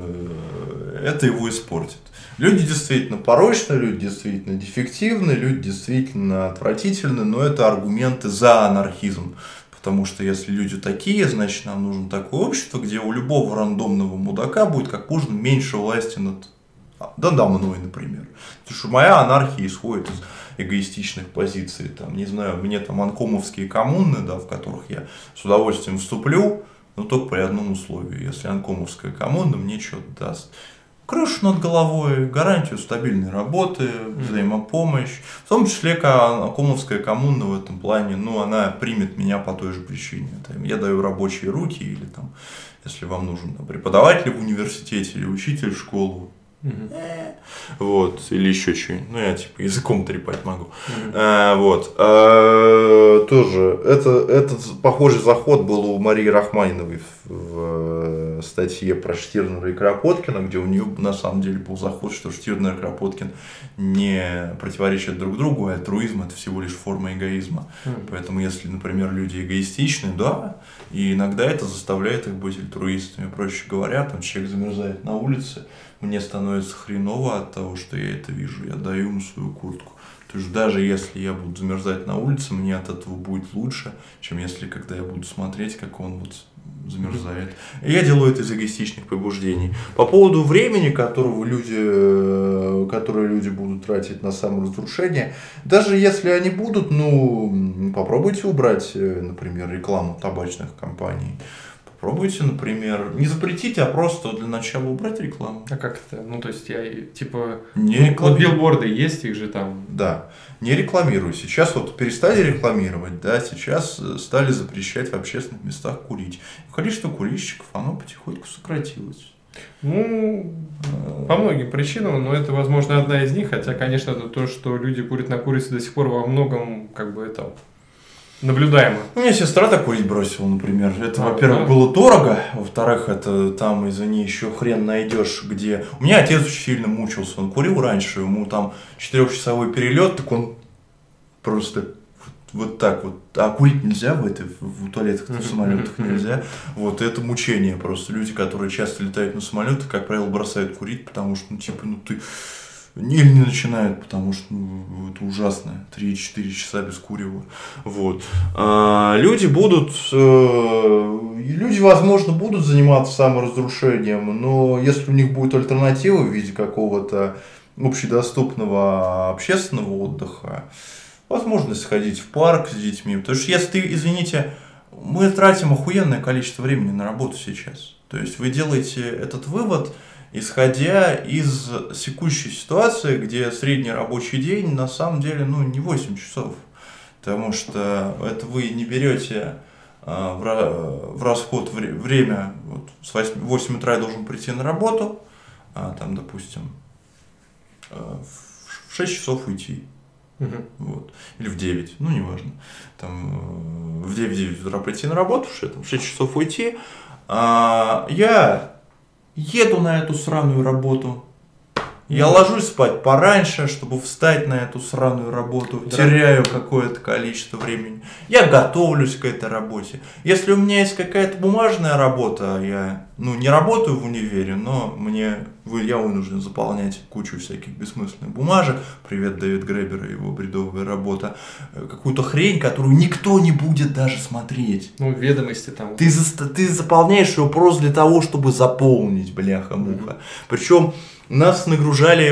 э, Это его испортит. Люди действительно порочны, люди действительно дефективны, люди действительно отвратительны, но это аргументы за анархизм. Потому что если люди такие, значит нам нужно такое общество, где у любого рандомного мудака будет как можно меньше власти над да, да, мной, например. Потому что моя анархия исходит из эгоистичных позиций. Там, не знаю, мне там анкомовские коммуны, да, в которых я с удовольствием вступлю, но только при одном условии. Если анкомовская коммуна мне что-то даст. Крышу над головой, гарантию стабильной работы, взаимопомощь. В том числе ка- анкомовская коммуна в этом плане, ну, она примет меня по той же причине. Там, я даю рабочие руки или там, если вам нужен там, преподаватель в университете или учитель в школу, Мгм. вот, или еще что-нибудь. Ну, я типа языком трепать могу. А, вот. А, тоже, это, этот похожий заход был у Марии Рахманиновой в, в, э, статье про Штирнера и Кропоткина, где у нее на самом деле был заход, что Штирнер и Кропоткин не противоречат друг другу, а альтруизм это всего лишь форма эгоизма. Поэтому, если, например, люди эгоистичны, да, и иногда это заставляет их быть альтруистами. Проще говоря, там человек замерзает на улице, мне становится хреново от того, что я это вижу, я даю ему свою куртку. То есть даже если я буду замерзать на улице, мне от этого будет лучше, чем если когда я буду смотреть, как он вот замерзает. И я делаю это из эгоистичных побуждений. По поводу времени, которого люди, э, которое люди будут тратить на саморазрушение, даже если они будут, ну, попробуйте убрать, э, например, рекламу табачных компаний. Попробуйте, например, не запретить, а просто для начала убрать рекламу. А как это? Ну, то есть, я, типа... Не ну, вот рекламируй. билборды есть, их же там... Да, не рекламируй. Сейчас вот перестали рекламировать, да, сейчас э, стали запрещать в общественных местах курить. Количество курильщиков, оно потихоньку сократилось. Ну, по многим причинам, но это, возможно, одна из них, хотя, конечно, это то, что люди курят на курице до сих пор во многом, как бы, это наблюдаемо. У меня сестра так курить бросила, например. Это, А, во-первых, да? было дорого, во-вторых, это там, извини, еще хрен найдешь, где... У меня отец очень сильно мучился, он курил раньше, ему там четырехчасовой перелет, так он просто вот, так вот. А курить нельзя в, этой, в, туалетах, в самолетах нельзя. Вот это мучение просто. Люди, которые часто летают на самолеты, как правило, бросают курить, потому что, ну, типа, ну ты Или не начинают, потому что ну, это ужасно. 3-4 часа без курева. Вот. А, люди будут, э, люди, возможно, будут заниматься саморазрушением, но если у них будет альтернатива в виде какого-то общедоступного общественного отдыха, возможность сходить в парк с детьми. Потому что если ты, извините, мы тратим охуенное количество времени на работу сейчас. То есть вы делаете этот вывод, исходя из секущей ситуации, где средний рабочий день на самом деле ну, не 8 часов. Потому что это вы не берете а, в расход время, вот с 8, 8 утра я должен прийти на работу, а там, допустим, а, в 6 часов уйти. Угу. Вот. Или в 9, ну неважно. Там, э, в 9-9 утра прийти на работу, в 6 часов уйти. А, я еду на эту сраную работу, я ложусь спать пораньше, чтобы встать на эту сраную работу, да. теряю какое-то количество времени. Я готовлюсь к этой работе. Если у меня есть какая-то бумажная работа, я ну, не работаю в универе, но мне, я вынужден заполнять кучу всяких бессмысленных бумажек. Привет, Дэвид Гребер и его бредовая работа. Э, какую-то хрень, которую никто не будет даже смотреть. Ну, ведомости там. Ты, за, ты заполняешь ее просто для того, чтобы заполнить, бляха-муха. Mm-hmm. Причем нас нагружали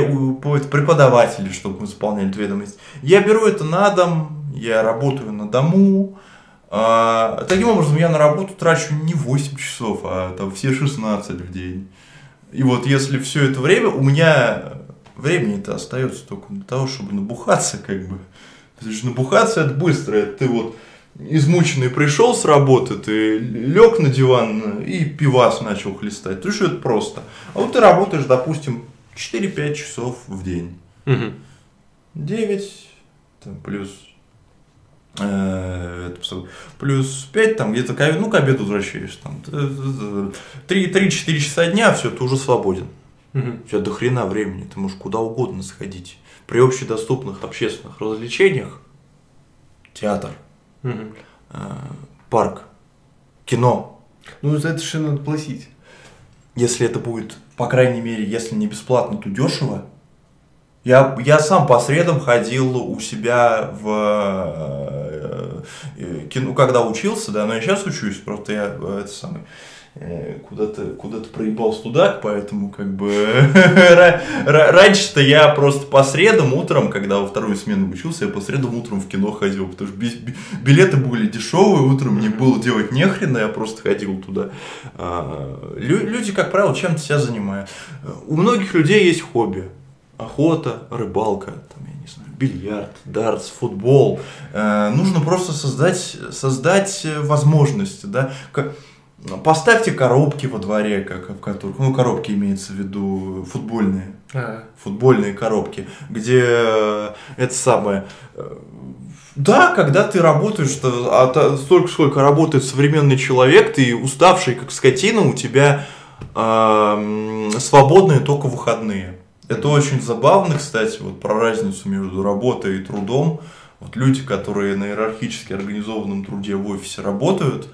преподаватели, чтобы мы заполняли эту ведомость. Я беру это на дом, я работаю на дому. А, таким образом, я на работу трачу не 8 часов, а там все 16 в день. И вот если все это время, у меня времени-то остается только для того, чтобы набухаться, как бы. Потому что набухаться это быстро, это ты вот измученный пришел с работы, ты лег на диван и пивас начал хлестать. То есть это просто. А вот ты работаешь, допустим, 4-5 часов в день. Угу. 9 там, плюс э, плюс 5, там где-то ну, к обеду возвращаешься. Там, 3-4 часа дня, все, ты уже свободен. Угу. У тебя до хрена времени, ты можешь куда угодно сходить. При общедоступных общественных развлечениях театр, угу. парк, кино. Ну, за это же надо платить. Если это будет, по крайней мере, если не бесплатно, то дешево. Я, я сам по средам ходил у себя в э, э, кино, когда учился, да, но я сейчас учусь, просто я это самый куда-то куда проебал студак, поэтому как бы [laughs] раньше-то я просто по средам утром, когда во вторую смену учился, я по средам утром в кино ходил, потому что билеты были дешевые, утром не было делать нехрена, я просто ходил туда. А, люди, как правило, чем-то себя занимают. У многих людей есть хобби. Охота, рыбалка, там, я не знаю, бильярд, дартс, футбол. Э, нужно просто создать, создать возможности, да. Поставьте коробки во дворе, как в которых, ну, коробки имеется в виду футбольные, а. футбольные коробки, где э, это самое. Э, да, когда ты работаешь, что, а, столько, сколько работает современный человек, ты уставший как скотина, у тебя э, свободные только выходные. Это очень забавно, кстати, вот про разницу между работой и трудом. Вот люди, которые на иерархически организованном труде в офисе работают,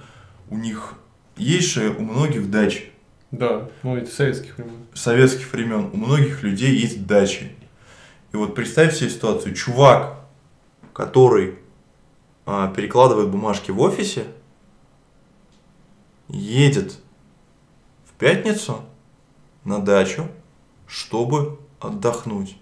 у них есть же у многих дачи. Да, ну это советских времен. Советских времен. У многих людей есть дачи. И вот представь себе ситуацию. Чувак, который а, перекладывает бумажки в офисе, едет в пятницу на дачу, чтобы отдохнуть.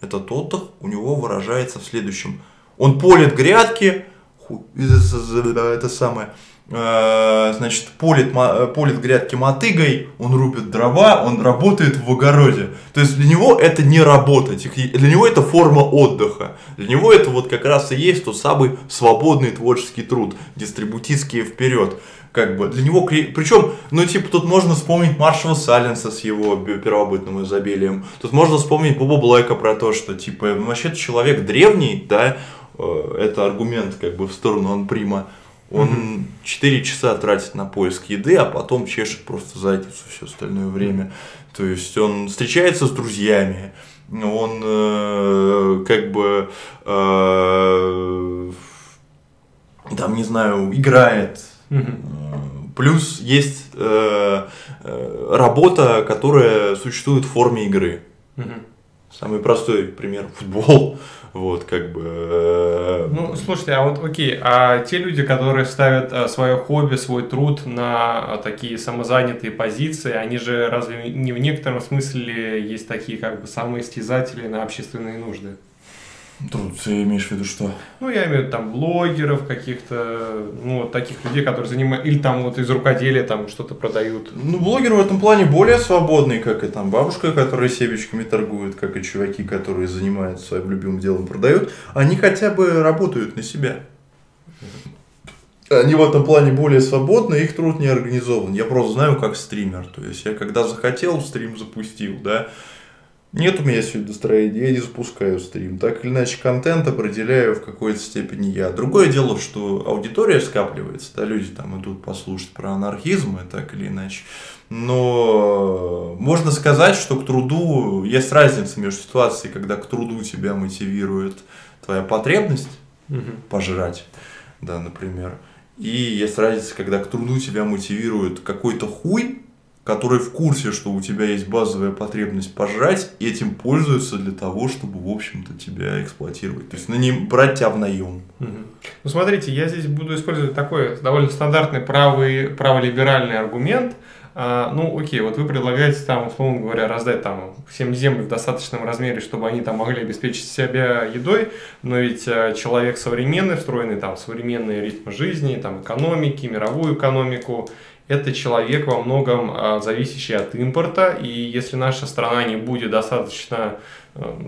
Этот отдых у него выражается в следующем. Он полит грядки, это самое, Э, значит, полит, полит грядки мотыгой, он рубит дрова, он работает в огороде. То есть для него это не работа, для него это форма отдыха. Для него это вот как раз и есть тот самый свободный творческий труд, дистрибутистский вперед. Как бы для него, причем, ну типа тут можно вспомнить Маршала Саленса с его первобытным изобилием. Тут можно вспомнить Боба Блэка про то, что типа ну, вообще человек древний, да, э, это аргумент как бы в сторону Анприма. Он угу. 4 часа тратит на поиск еды, а потом чешет просто задницу все остальное время. То есть он встречается с друзьями, он э, как бы э, там, не знаю, играет. Угу. Плюс есть э, э, работа, которая существует в форме игры. Угу. Самый простой пример – футбол. [laughs] Вот, как бы... э, Ну, слушайте, а вот окей, а те люди, которые ставят а, свое хобби, свой труд на а, такие самозанятые позиции, они же разве не в некотором смысле есть такие как бы самоистязатели на общественные нужды? Тут ты имеешь в виду что? Ну, я имею в виду там блогеров каких-то, ну, вот таких людей, которые занимаются, или там вот из рукоделия там что-то продают. Ну, блогеры в этом плане более свободные, как и там бабушка, которая себечками торгует, как и чуваки, которые занимаются своим любимым делом, продают. Они хотя бы работают на себя. Они в этом плане более свободны, их труд не организован. Я просто знаю, как стример. То есть, я когда захотел, стрим запустил, да. Нет у меня сегодня настроения, я не запускаю стрим. Так или иначе, контент определяю в какой-то степени я. Другое дело, что аудитория скапливается, да, люди там идут послушать про анархизм, и так или иначе. Но можно сказать, что к труду есть разница между ситуацией, когда к труду тебя мотивирует твоя потребность пожрать, да, например. И есть разница, когда к труду тебя мотивирует какой-то хуй, который в курсе, что у тебя есть базовая потребность пожрать, и этим пользуются для того, чтобы, в общем-то, тебя эксплуатировать. То есть, на ним брать тебя в наем. Мгм. Ну, смотрите, я здесь буду использовать такой довольно стандартный правый, праволиберальный аргумент. А, ну, окей, вот вы предлагаете там, условно говоря, раздать там всем земли в достаточном размере, чтобы они там могли обеспечить себя едой, но ведь а, человек современный, встроенный там в современные ритмы жизни, там экономики, мировую экономику, это человек во многом а, зависящий от импорта, и если наша страна не будет достаточно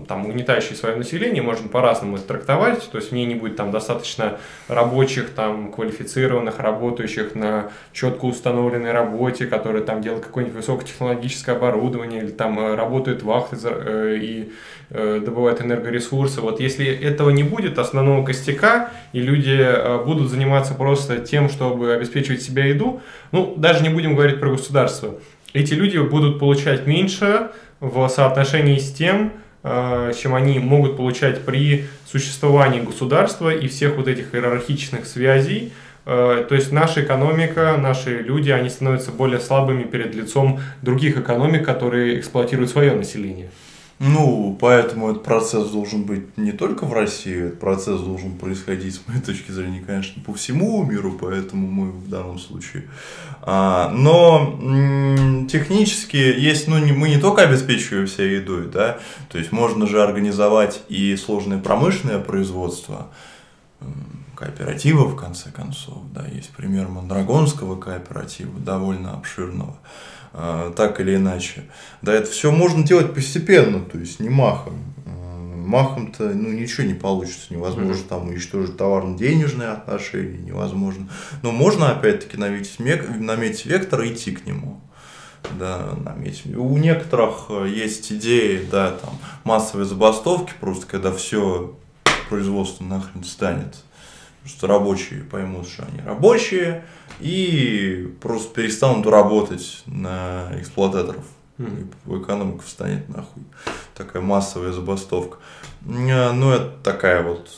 там, угнетающей свое население, можно по-разному это трактовать, то есть в ней не будет там достаточно рабочих, там, квалифицированных, работающих на четко установленной работе, которые там делают какое-нибудь высокотехнологическое оборудование, или там э, работают вахты э, и э, добывают энергоресурсы. Вот если этого не будет, основного костяка, и люди будут заниматься просто тем, чтобы обеспечивать себя еду, ну, даже не будем говорить про государство, эти люди будут получать меньше в соотношении с тем, чем они могут получать при существовании государства и всех вот этих иерархичных связей. Э, То есть наша экономика, наши люди, они становятся более слабыми перед лицом других экономик, которые эксплуатируют свое население. Ну, поэтому этот процесс должен быть не только в России, этот процесс должен происходить, с моей точки зрения, конечно, по всему миру, поэтому мы в данном случае. А, но технически есть, ну, не, мы не только обеспечиваем себя едой, да, то есть можно же организовать и сложное промышленное производство, кооператива, в конце концов, да, есть пример Мондрагонского кооператива, довольно обширного, так или иначе. Да, это все можно делать постепенно, то есть не махом. А, Махом-то ну, ничего не получится, невозможно там уничтожить товарно-денежные отношения, невозможно. Но можно опять-таки наметить, мек- наметить вектор и идти к нему. Да, наметить. У некоторых э, есть идеи, да, там, массовые забастовки, просто когда все производство нахрен станет. Что рабочие поймут, что они рабочие, и просто перестанут работать на эксплуататоров. И экономика встанет нахуй. Такая массовая забастовка. Э, Ну, это такая вот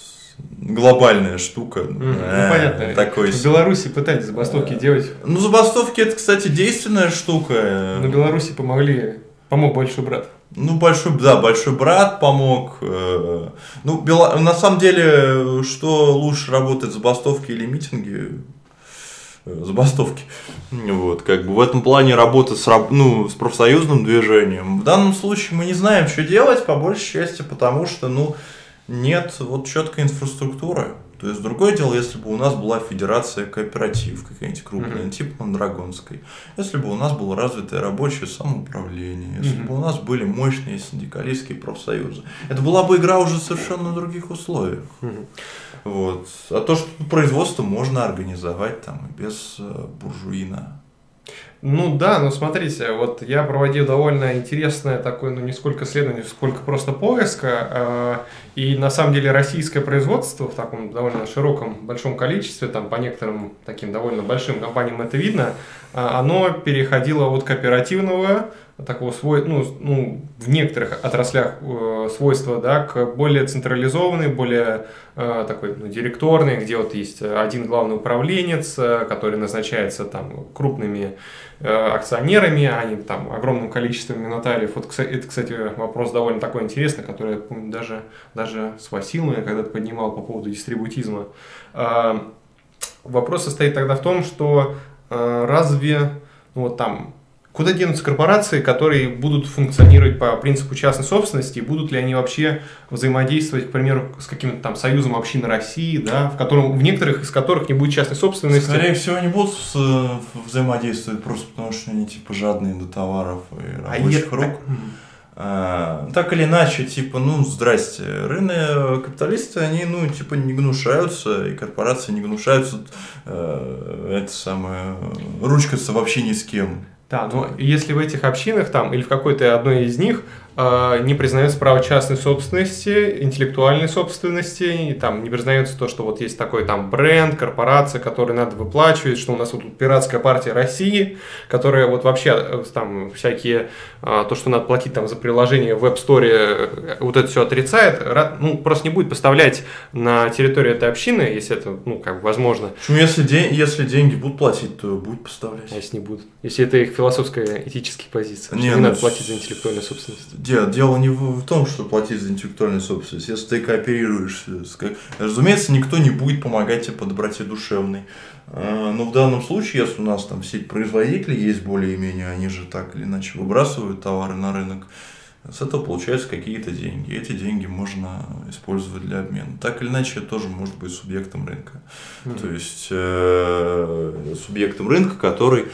глобальная штука. Ну, Э, понятно. Такой... В Беларуси пытались забастовки делать. Ну, забастовки это, кстати, действенная штука. На Беларуси помогли, помог большой брат. Ну, большой, да, большой брат помог. э, Ну, Бела- на самом деле, что лучше работает, забастовки или митинги? Э, Забастовки. Вот, как бы в этом плане работа с, ну, с профсоюзным движением. В данном случае мы не знаем, что делать, по большей части, потому что, ну, нет вот четкой инфраструктуры. То есть, другое дело, если бы у нас была федерация кооператив, какая-нибудь крупная, Мгм. типа Мондрагонской. Если бы у нас было развитое рабочее самоуправление, если Мгм. бы у нас были мощные синдикалистские профсоюзы. Это была бы игра уже совершенно на других условиях. Вот. А то, что производство можно организовать там и без э, буржуина. Ну да, но смотрите, вот я проводил довольно интересное такое, ну не сколько исследование, сколько просто поиска, э, и на самом деле российское производство в таком довольно широком, большом количестве, там по некоторым таким довольно большим компаниям это видно, э, оно переходило от кооперативного такого свой, ну, ну, в некоторых отраслях э, свойства, да, к более централизованной, более э, такой ну, директорной, где вот есть один главный управленец, э, который назначается там крупными э, акционерами, а не там огромным количеством нотариев. Вот, это, кстати, вопрос довольно такой интересный, который, я помню, даже, даже с Василом я когда-то поднимал по поводу дистрибутизма. Э, вопрос состоит тогда в том, что э, разве ну, вот там Куда денутся корпорации, которые будут функционировать по принципу частной собственности, и будут ли они вообще взаимодействовать, к примеру, с каким-то там союзом общины России, да, в котором в некоторых из которых не будет частной собственности? Скорее всего, они будут э, взаимодействовать просто потому, что они типа жадные до товаров и а рабочих а рук. А, так или иначе, типа, ну, здрасте, рынок капиталисты, они, ну, типа, не гнушаются, и корпорации не гнушаются, э, это самое, ручкаться вообще ни с кем. Да, но если в этих общинах там или в какой-то одной из них не признается право частной собственности, интеллектуальной собственности, и там не признается то, что вот есть такой там бренд, корпорация, которой надо выплачивать, что у нас вот тут пиратская партия России, которая вот вообще э, там всякие, а, то, что надо платить там за приложение в App Store, э, вот это все отрицает, ну, просто не будет поставлять на территорию этой общины, если это, ну, как бы возможно. Почему, если, день, если деньги будут платить, то будет поставлять. А если не будут? Если это их философская, этическая позиция, не, что не ну, надо платить за интеллектуальную собственность. Дело, дело не в, том, что платить за интеллектуальную собственность. Если ты кооперируешься, с, разумеется, никто не будет помогать тебе по доброте душевной. А, но в данном случае, если у нас там сеть производителей есть более-менее, они же так или иначе выбрасывают товары на рынок, с этого получаются какие-то деньги. Эти деньги можно использовать для обмена. Так или иначе, это тоже может быть субъектом рынка. Mm-hmm. То есть э, субъектом рынка, который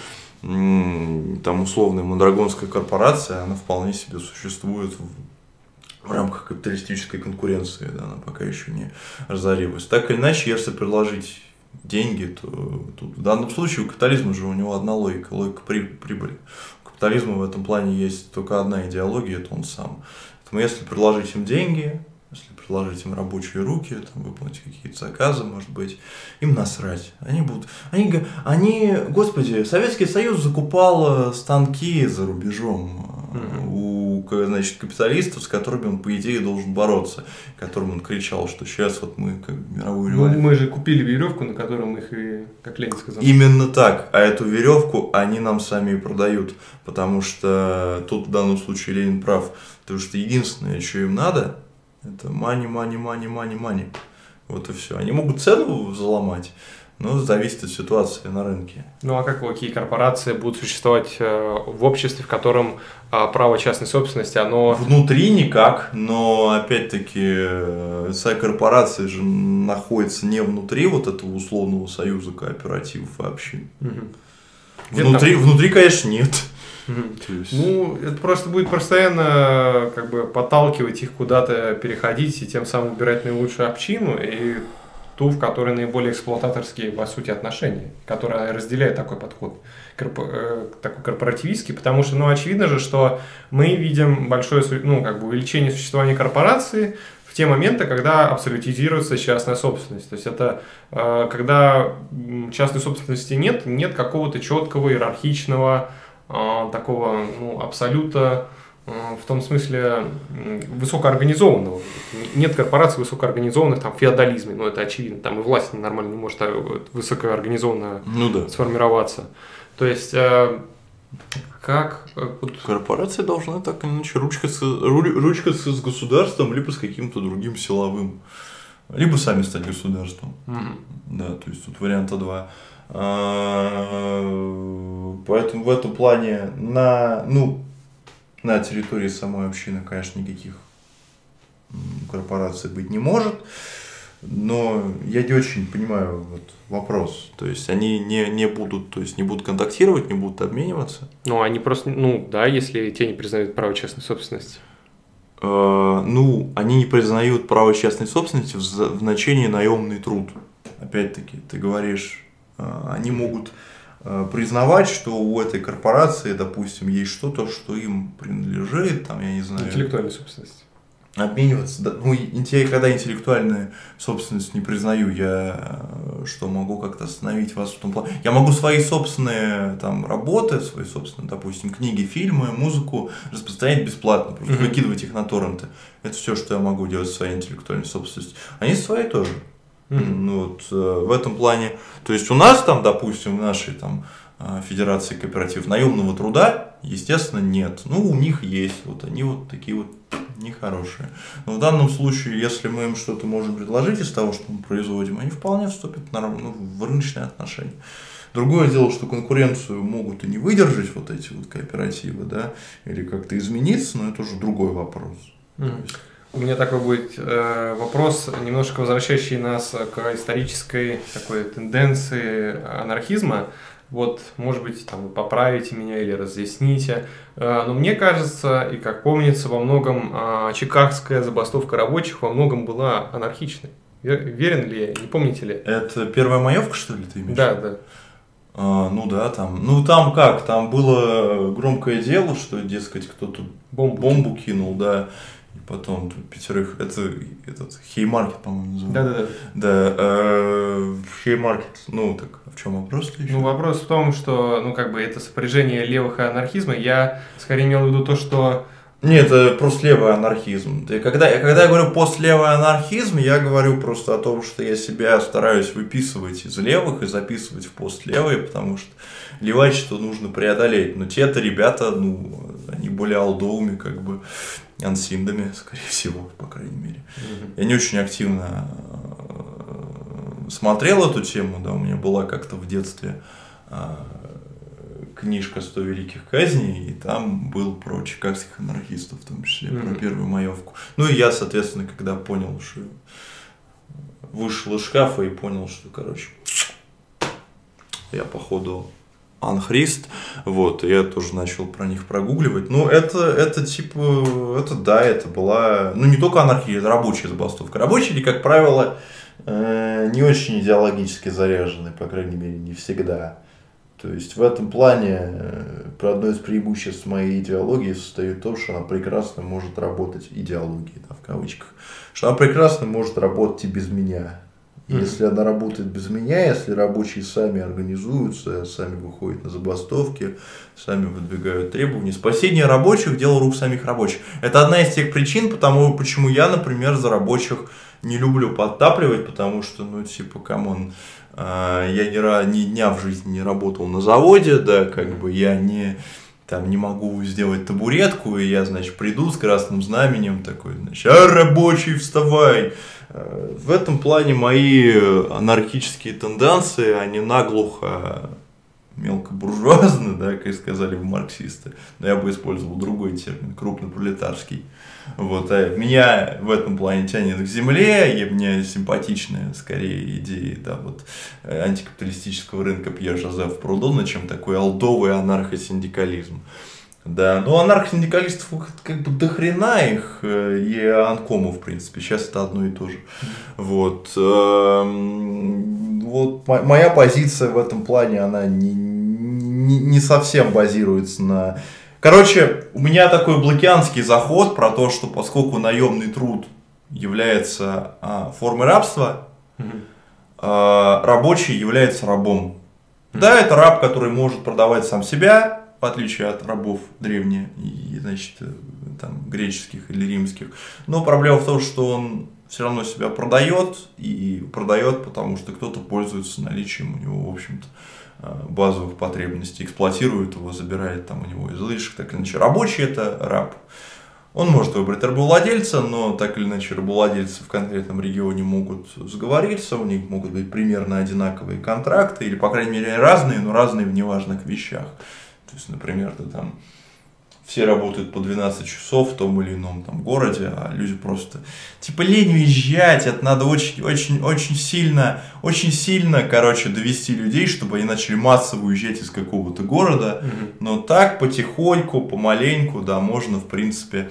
там условная Мондрагонская корпорация, она вполне себе существует в, в рамках капиталистической конкуренции, да, она пока еще не разорилась. Так или иначе, если предложить деньги, то тут в данном случае у капитализма же у него одна логика, логика при, прибыли. У капитализма в этом плане есть только одна идеология, это он сам. Поэтому если предложить им деньги, если предложить им рабочие руки, там, выполнить какие-то заказы, может быть, им насрать. Они будут, они, они, господи, Советский Союз закупал э, станки за рубежом mm-hmm. у, значит, капиталистов, с которыми он, по идее, должен бороться, которым он кричал, что сейчас вот мы как мировую революцию. Ну, мы же купили веревку, на которой мы их и, как Ленин сказал. Именно так, а эту веревку они нам сами и продают, потому что тут в данном случае Ленин прав, потому что единственное, что им надо, это мани, мани, мани, мани, мани. Вот и все. Они могут цену заломать, но зависит от ситуации на рынке. Ну а как какие корпорации будут существовать э, в обществе, в котором э, право частной собственности, оно... Внутри никак, но опять-таки э, вся корпорация же находится не внутри вот этого условного союза кооперативов и общин. Угу. Внутри, внутри, конечно, нет. Есть... Ну, это просто будет постоянно как бы подталкивать их куда-то переходить и тем самым выбирать наилучшую общину и ту, в которой наиболее эксплуататорские, по сути, отношения, которая разделяет такой подход, корпо, э, такой корпоративистский, потому что, ну, очевидно же, что мы видим большое, ну, как бы увеличение существования корпорации в те моменты, когда абсолютизируется частная собственность. То есть это э, когда частной собственности нет, нет какого-то четкого иерархичного такого ну, абсолюта а, в том смысле высокоорганизованного. Нет корпораций высокоорганизованных там, в феодализме, ну это очевидно, там и власть нормально не может а, высокоорганизованно ну, да. сформироваться. То есть, как... Корпорации должны так или иначе ручкаться, ручкаться с государством, либо с каким-то другим силовым, либо сами стать государством. Mm-hmm. Да, то есть тут варианта два. А, поэтому в этом плане на, ну, на территории самой общины, конечно, никаких корпораций быть не может. Но я не очень понимаю вот вопрос. То есть они не, не будут, то есть не будут контактировать, не будут обмениваться. Ну, они просто, ну да, если те не признают право частной собственности. Э, ну, они не признают право частной собственности в, в значении наемный труд. Опять-таки, ты говоришь а, они могут а, признавать, что у этой корпорации, допустим, есть что-то, что им принадлежит, там, я не знаю. Интеллектуальная собственность. Обмениваться. Ну, когда интеллектуальную собственность не признаю, я что могу как-то остановить вас в том плане. Я могу свои собственные там работы, свои собственные, допустим, книги, фильмы, музыку распространять бесплатно, просто mm-hmm. выкидывать их на торренты. Это все, что я могу делать своей интеллектуальной собственностью. Они свои тоже. Mm-hmm. Ну, вот, э, в этом плане, то есть у нас там, допустим, в нашей там э, Федерации кооператив наемного труда, естественно, нет. Ну, у них есть, вот они вот такие вот нехорошие. Но в данном случае, если мы им что-то можем предложить из того, что мы производим, они вполне вступят на, ну, в рыночные отношения. Другое дело, что конкуренцию могут и не выдержать вот эти вот кооперативы, да, или как-то измениться, но это уже другой вопрос. Mm. У меня такой будет э, вопрос, немножко возвращающий нас к исторической такой тенденции анархизма. Вот, может быть, там вы поправите меня или разъясните. Э, но мне кажется, и как помнится, во многом э, чикагская забастовка рабочих во многом была анархичной. Верен ли я? Не помните ли? Это первая маевка, что ли, ты имеешь? Да, да. А, ну да, там. Ну там как? Там было громкое дело, что, дескать, кто-то бомбу, бомбу кинул, да потом пятерых, это этот Хеймаркет, по-моему, называется. Да, да, да. Да, э, Хеймаркет, ну так, а в чем вопрос еще? Ну вопрос в том, что, ну как бы это сопряжение левых и анархизма, я скорее имел в виду то, что нет, это просто левый анархизм. Когда, когда я говорю постлевый анархизм, я говорю просто о том, что я себя стараюсь выписывать из левых и записывать в постлевые, потому что левачество нужно преодолеть. Но те-то ребята, ну, они более алдовыми, как бы, ансиндами, скорее всего, по крайней мере. Mm-hmm. Я не очень активно э, смотрел эту тему, да, у меня была как-то в детстве э, книжка «100 великих казней», и там был про чикагских анархистов, в том числе, mm-hmm. про первую маевку. Ну и я, соответственно, когда понял, что вышел из шкафа и понял, что, короче, я, походу, Анхрист, вот, я тоже начал про них прогугливать. Ну, это, это типа, это да, это была, ну, не только анархия, это рабочая забастовка. Рабочие, как правило, э, не очень идеологически заряжены, по крайней мере, не всегда. То есть в этом плане э, про одно из преимуществ моей идеологии состоит в том, что она прекрасно может работать, идеологии, да, в кавычках, что она прекрасно может работать и без меня. Если она работает без меня, если рабочие сами организуются, сами выходят на забастовки, сами выдвигают требования. Спасение рабочих – дело рук самих рабочих. Это одна из тех причин, потому, почему я, например, за рабочих не люблю подтапливать, потому что, ну, типа, come on, э, я ни, ни дня в жизни не работал на заводе, да, как бы я не там не могу сделать табуретку, и я, значит, приду с красным знаменем такой, значит, а, рабочий, вставай, в этом плане мои анархические тенденции, они наглухо мелкобуржуазны, да, как сказали бы марксисты, но я бы использовал другой термин, крупнопролетарский. Вот, а меня в этом плане тянет к земле, и мне симпатичны скорее идеи да, вот, антикапиталистического рынка Пьер Жозеф Прудона, чем такой алдовый анархосиндикализм. Да, ну анархосиндикалистов как бы до хрена их, э, и анкомов, в принципе, сейчас это одно и то же. Вот, эм, вот моя позиция в этом плане, она не, не, не совсем базируется на... Короче, у меня такой блокианский заход про то, что поскольку наемный труд является а, формой рабства, mm-hmm. а, рабочий является рабом. Mm-hmm. Да, это раб, который может продавать сам себя, в отличие от рабов древних значит, э, там, греческих или римских. Но проблема в том, что он все равно себя продает и продает, потому что кто-то пользуется наличием у него, в общем-то, э, базовых потребностей, эксплуатирует его, забирает там у него излишек, так или иначе. Рабочий это раб. Он может выбрать рабовладельца, но так или иначе рабовладельцы в конкретном регионе могут сговориться, у них могут быть примерно одинаковые контракты, или, по крайней мере, разные, но разные в неважных вещах. То есть, например, ты там все работают по 12 часов в том или ином там городе, а люди просто типа лень уезжать, это надо очень, очень, очень сильно, очень сильно, короче, довести людей, чтобы они начали массово уезжать из какого-то города, mm-hmm. но так потихоньку, помаленьку, да, можно, в принципе,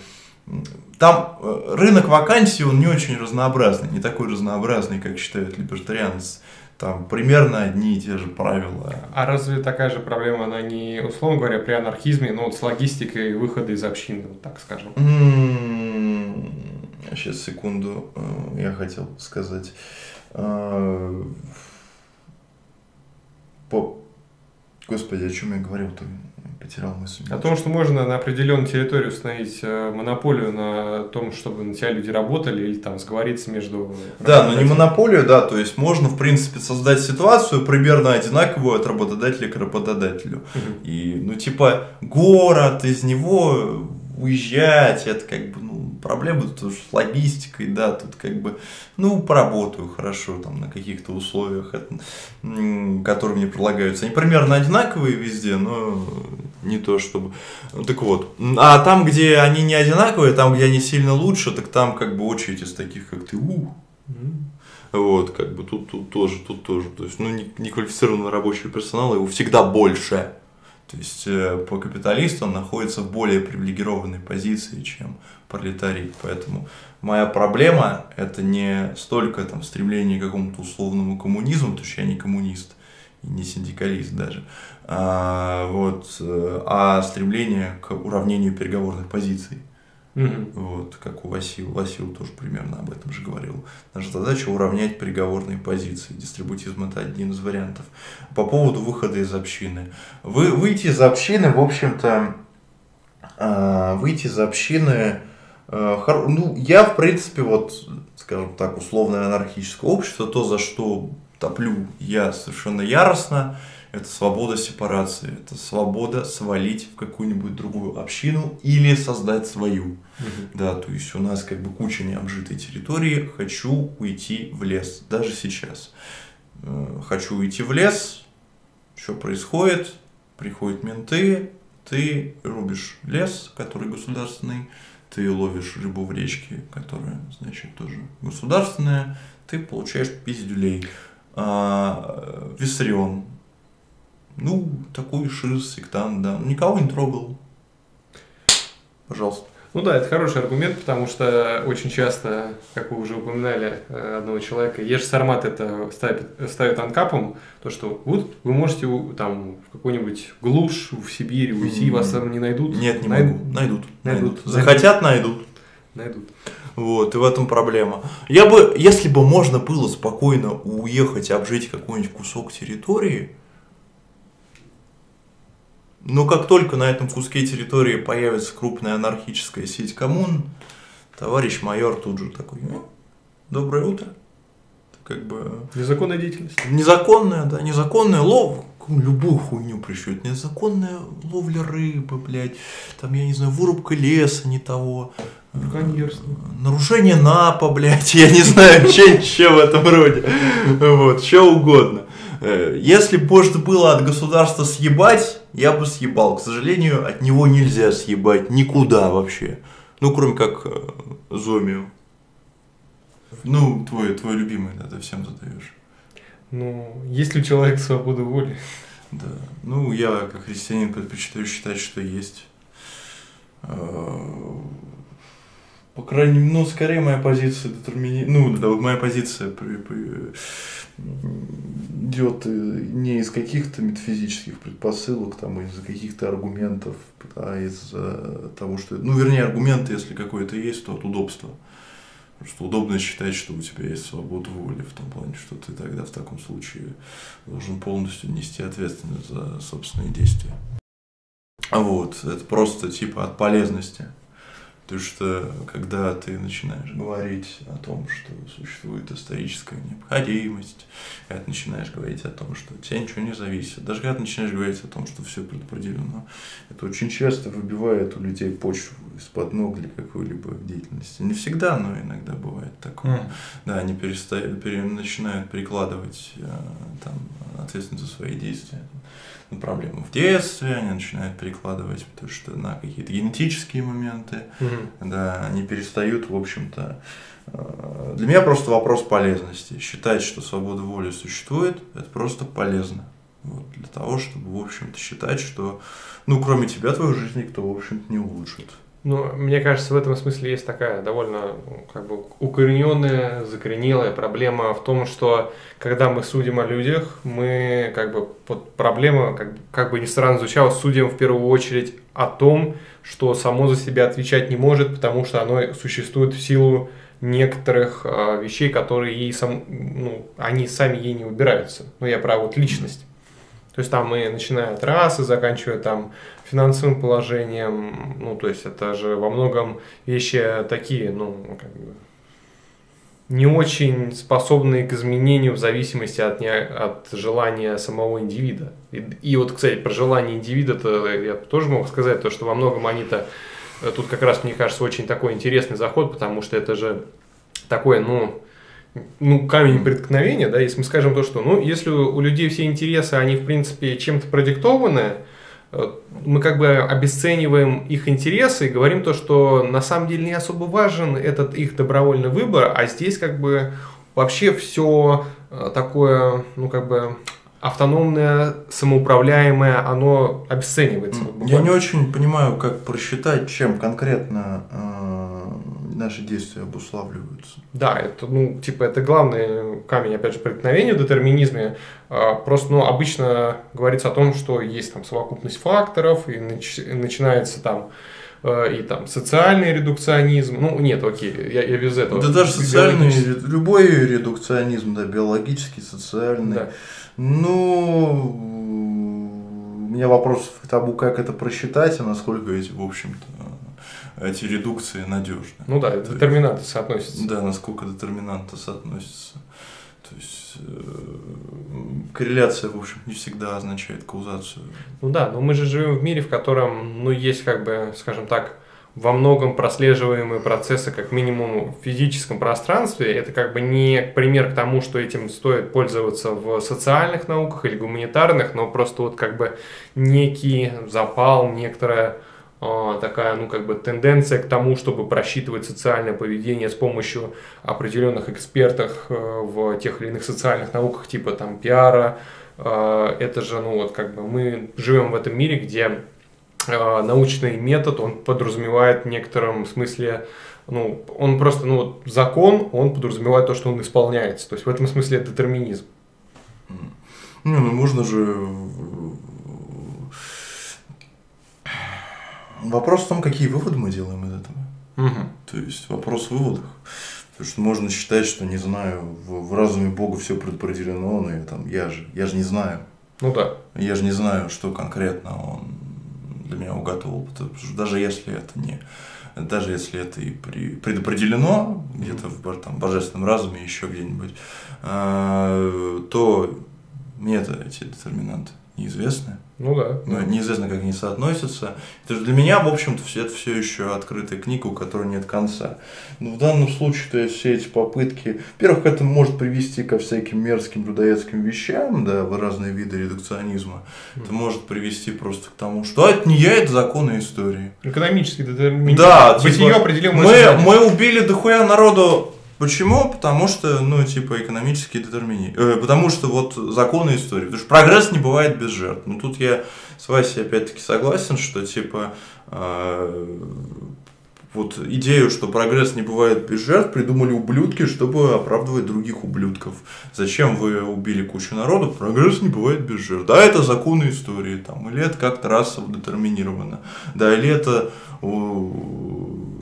там э, рынок вакансий, он не очень разнообразный, не такой разнообразный, как считают либертарианцы там примерно одни и те же правила. А разве такая же проблема, она не, условно говоря, при анархизме, но вот с логистикой выхода из общины, вот так скажем? Сейчас, секунду, э, я хотел сказать. Э, по... Господи, о чем я говорил-то? Потерял мысль. О том, что можно на определенной территории установить э, монополию на том, чтобы на тебя люди работали или там сговориться между... Да, но не монополию, да, то есть можно, в принципе, создать ситуацию примерно одинаковую от работодателя к работодателю. Мгм. И, ну, типа, город, из него уезжать, это как бы, проблемы тут с логистикой, да, тут как бы, ну, поработаю хорошо там на каких-то условиях, это, которые мне предлагаются. Они примерно одинаковые везде, но не то чтобы... Так вот, а там, где они не одинаковые, там, где они сильно лучше, так там как бы очередь из таких, как ты, у, вот, как бы тут, тут тоже, тут тоже. То есть, ну, не- неквалифицированного рабочего персонала его всегда больше. То есть, э, по капиталисту он находится в более привилегированной позиции, чем пролетарий. Поэтому моя проблема – это не столько там стремление к какому-то условному коммунизму, потому что я не коммунист и не синдикалист даже, а, вот, э, а стремление к уравнению переговорных позиций. Мгм. Вот, как у Васил. Васил тоже примерно об этом же говорил. Наша задача уравнять переговорные позиции. Дистрибутизм это один из вариантов. По поводу выхода из общины. Вы, выйти из общины, в общем-то, а, выйти из общины, ну, я, в принципе, вот, скажем так, условное анархическое общество, то, за что топлю я совершенно яростно, это свобода сепарации, это свобода свалить в какую-нибудь другую общину или создать свою. Мгм. Да, то есть у нас как бы куча необжитой территории, хочу уйти в лес, даже сейчас. Э, Хочу уйти в лес, что происходит? Приходят менты, ты рубишь лес, который государственный, ты ловишь рыбу в речке, которая, значит, тоже государственная, ты получаешь пиздюлей. А, Виссарион. Ну, такой шиз, сектант, да. Никого не трогал. Пожалуйста. Ну да, это хороший аргумент, потому что очень часто, как вы уже упоминали э, одного человека, Еш Сармат это ставит, ставит анкапом, то что вот вы можете там в какой-нибудь глушь в Сибири уйти, М. вас там не найдут. Нет, не Най- могу. Найдут. Найдут. Найдут. Захотят, найдут. Найдут. Вот, и в этом проблема. Я бы, если бы можно было спокойно уехать, обжить какой-нибудь кусок территории, но как только на этом куске территории появится крупная анархическая сеть коммун, товарищ майор тут же такой, «Ну, доброе утро. Как бы Незаконная деятельность. Незаконная, да, незаконная лов, любую хуйню пришьют. Незаконная ловля рыбы, блядь, там, я не знаю, вырубка леса не того. Браконьерство. Э, Нарушение НАПа, блядь, [laughs] я не знаю, че [laughs] в этом роде. Вот, что угодно. Э, Если бы можно было от государства съебать, я бы съебал. К сожалению, от него нельзя съебать никуда вообще. Ну, кроме как э, Зомию. Ну, твой, твой любимый, да, ты всем задаешь. Ну, есть ли у человека свобода воли? Да. Ну, я как христианин предпочитаю считать, что есть. По крайней мере, ну, скорее моя позиция детермини... Ну, да, моя позиция при- при- идет э, не из каких-то метафизических предпосылок, там, из каких-то аргументов, а из того, что... Ну, вернее, аргументы, если какое-то есть, то от удобства. Потому что удобно считать, что у тебя есть свобода воли, в том плане, что ты тогда в таком случае должен полностью нести ответственность за собственные действия. А Вот, это просто типа от полезности. Потому что когда ты начинаешь говорить о том, что существует историческая необходимость, когда ты начинаешь говорить о том, что от тебя ничего не зависит, даже когда ты начинаешь говорить о том, что все предопределено, это очень часто выбивает у людей почву из-под ног для какой-либо деятельности. Не всегда, но иногда бывает такое. Да, они перестают, пере- начинают перекладывать э, там, ответственность за свои действия проблемы в детстве, они начинают перекладывать потому что на какие-то генетические моменты, Мгм. да, они перестают, в общем-то, э, для меня просто вопрос полезности. Считать, что свобода воли существует, это просто полезно. Вот, для того, чтобы, в общем-то, считать, что, ну, кроме тебя, твою жизнь никто, в общем-то, не улучшит. Ну, мне кажется, в этом смысле есть такая довольно как бы укорененная, закоренелая проблема в том, что когда мы судим о людях, мы как бы под проблема, как, как бы ни странно звучало, судим в первую очередь о том, что само за себя отвечать не может, потому что оно существует в силу некоторых а, вещей, которые ей сам, ну, они сами ей не убираются. Ну, я про вот личность. То есть там и начиная от расы, заканчивая там финансовым положением, ну, то есть это же во многом вещи такие, ну, как бы, не очень способные к изменению в зависимости от, не, от желания самого индивида. И, и вот, кстати, про желание индивида-то я тоже мог сказать, то, что во многом они-то, э, тут как раз, мне кажется, очень такой интересный заход, потому что это же такое, ну, ну, камень преткновения, да, если мы скажем то, что, ну, если у людей все интересы, они, в принципе, чем-то продиктованы, мы как бы обесцениваем их интересы и говорим то, что на самом деле не особо важен этот их добровольный выбор, а здесь как бы вообще все э, такое, ну, как бы автономное, самоуправляемое, оно обесценивается. Я не очень понимаю, как просчитать, чем конкретно э, наши действия обуславливаются. Да, это, ну, типа, это главный камень, опять же, преткновения в детерминизме. А, просто, ну, обычно говорится о том, что есть там совокупность факторов, и, нач- начинается там э, и там социальный редукционизм. Ну, нет, окей, я, я без этого. Да даже социальный, любой редукционизм, да, биологический, социальный. Да. Ну, у меня вопросов к тому, как это просчитать, и насколько эти, в общем-то, эти редукции надежны. Ну да, детерминанты соотносятся. Да, насколько детерминанты соотносятся. То есть э, корреляция, в общем, не всегда означает каузацию. Ну да, но мы же живем в мире, в котором, ну, есть как бы, скажем так, во многом прослеживаемые процессы, как минимум в физическом пространстве. Это как бы не пример к тому, что этим стоит пользоваться в социальных науках или гуманитарных, но просто вот как бы некий запал, некоторая такая, ну, как бы тенденция к тому, чтобы просчитывать социальное поведение с помощью определенных экспертов э, в тех или иных социальных науках, типа там пиара. А, это же, ну, вот как бы мы живем в этом мире, где а, научный метод, он подразумевает в некотором смысле ну, он просто, ну, закон, он подразумевает то, что он исполняется. То есть в этом смысле это детерминизм. Не, ну можно же Вопрос в том, какие выводы мы делаем из этого. Угу. То есть вопрос в выводах. Потому что можно считать, что не знаю, в, в разуме Бога все предопределено, но я там, я же, я же не знаю. Ну да. Я же не знаю, что конкретно он для меня уготовил. Потому что даже если это не даже если это и предопределено где-то в там, божественном разуме, еще где-нибудь, э, то мне-то эти детерминанты неизвестны. Ну да. Ну, неизвестно, как они соотносятся. Это же для меня, в общем-то, все это все еще открытая книга, у которой нет конца. Но в данном случае, то есть все эти попытки, во-первых, это может привести ко всяким мерзким людоедским вещам, да, в разные виды редукционизма. Mm. Это может привести просто к тому, что а, это не я, это законы истории. Экономический детерминизм. Да, типа, определил мы, мы убили дохуя народу Почему? Потому что, ну, типа, экономические детермини. Э, потому что вот законы истории. Потому что прогресс не бывает без жертв. Ну, тут я с Васей опять-таки согласен, что, типа, э, вот идею, что прогресс не бывает без жертв, придумали ублюдки, чтобы оправдывать других ублюдков. Зачем вы убили кучу народу? Прогресс не бывает без жертв. Да, это законы истории, там, или это как-то расово детерминировано. Да, или это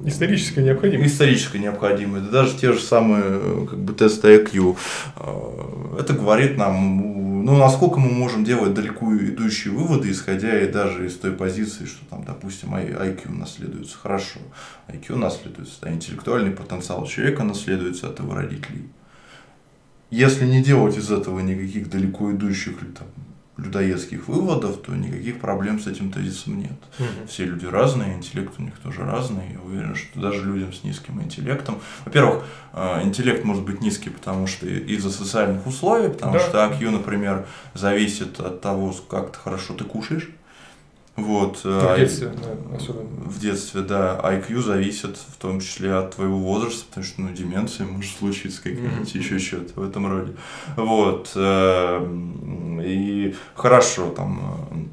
Историческая необходимость. Историческая необходимость. Даже те же самые как бы, тесты IQ. А, это говорит нам, ну, насколько мы можем делать далеко идущие выводы, исходя и даже из той позиции, что там, допустим, IQ наследуется хорошо. IQ наследуется, да, интеллектуальный потенциал человека наследуется от его родителей. Если не делать из этого никаких далеко идущих там, людоедских выводов, то никаких проблем с этим тезисом нет. Угу. Все люди разные, интеллект у них тоже разный. Я уверен, что даже людям с низким интеллектом. Во-первых, э, интеллект может быть низкий, потому что из-за социальных условий, потому да. что IQ, например, зависит от того, как ты хорошо ты кушаешь. Вот. В а детстве, особенно. В детстве, да. IQ зависит в том числе от твоего возраста, потому что, ну, деменция может случиться какая-нибудь, mm-hmm. еще что-то в этом роде. Вот. Эм, и хорошо, там,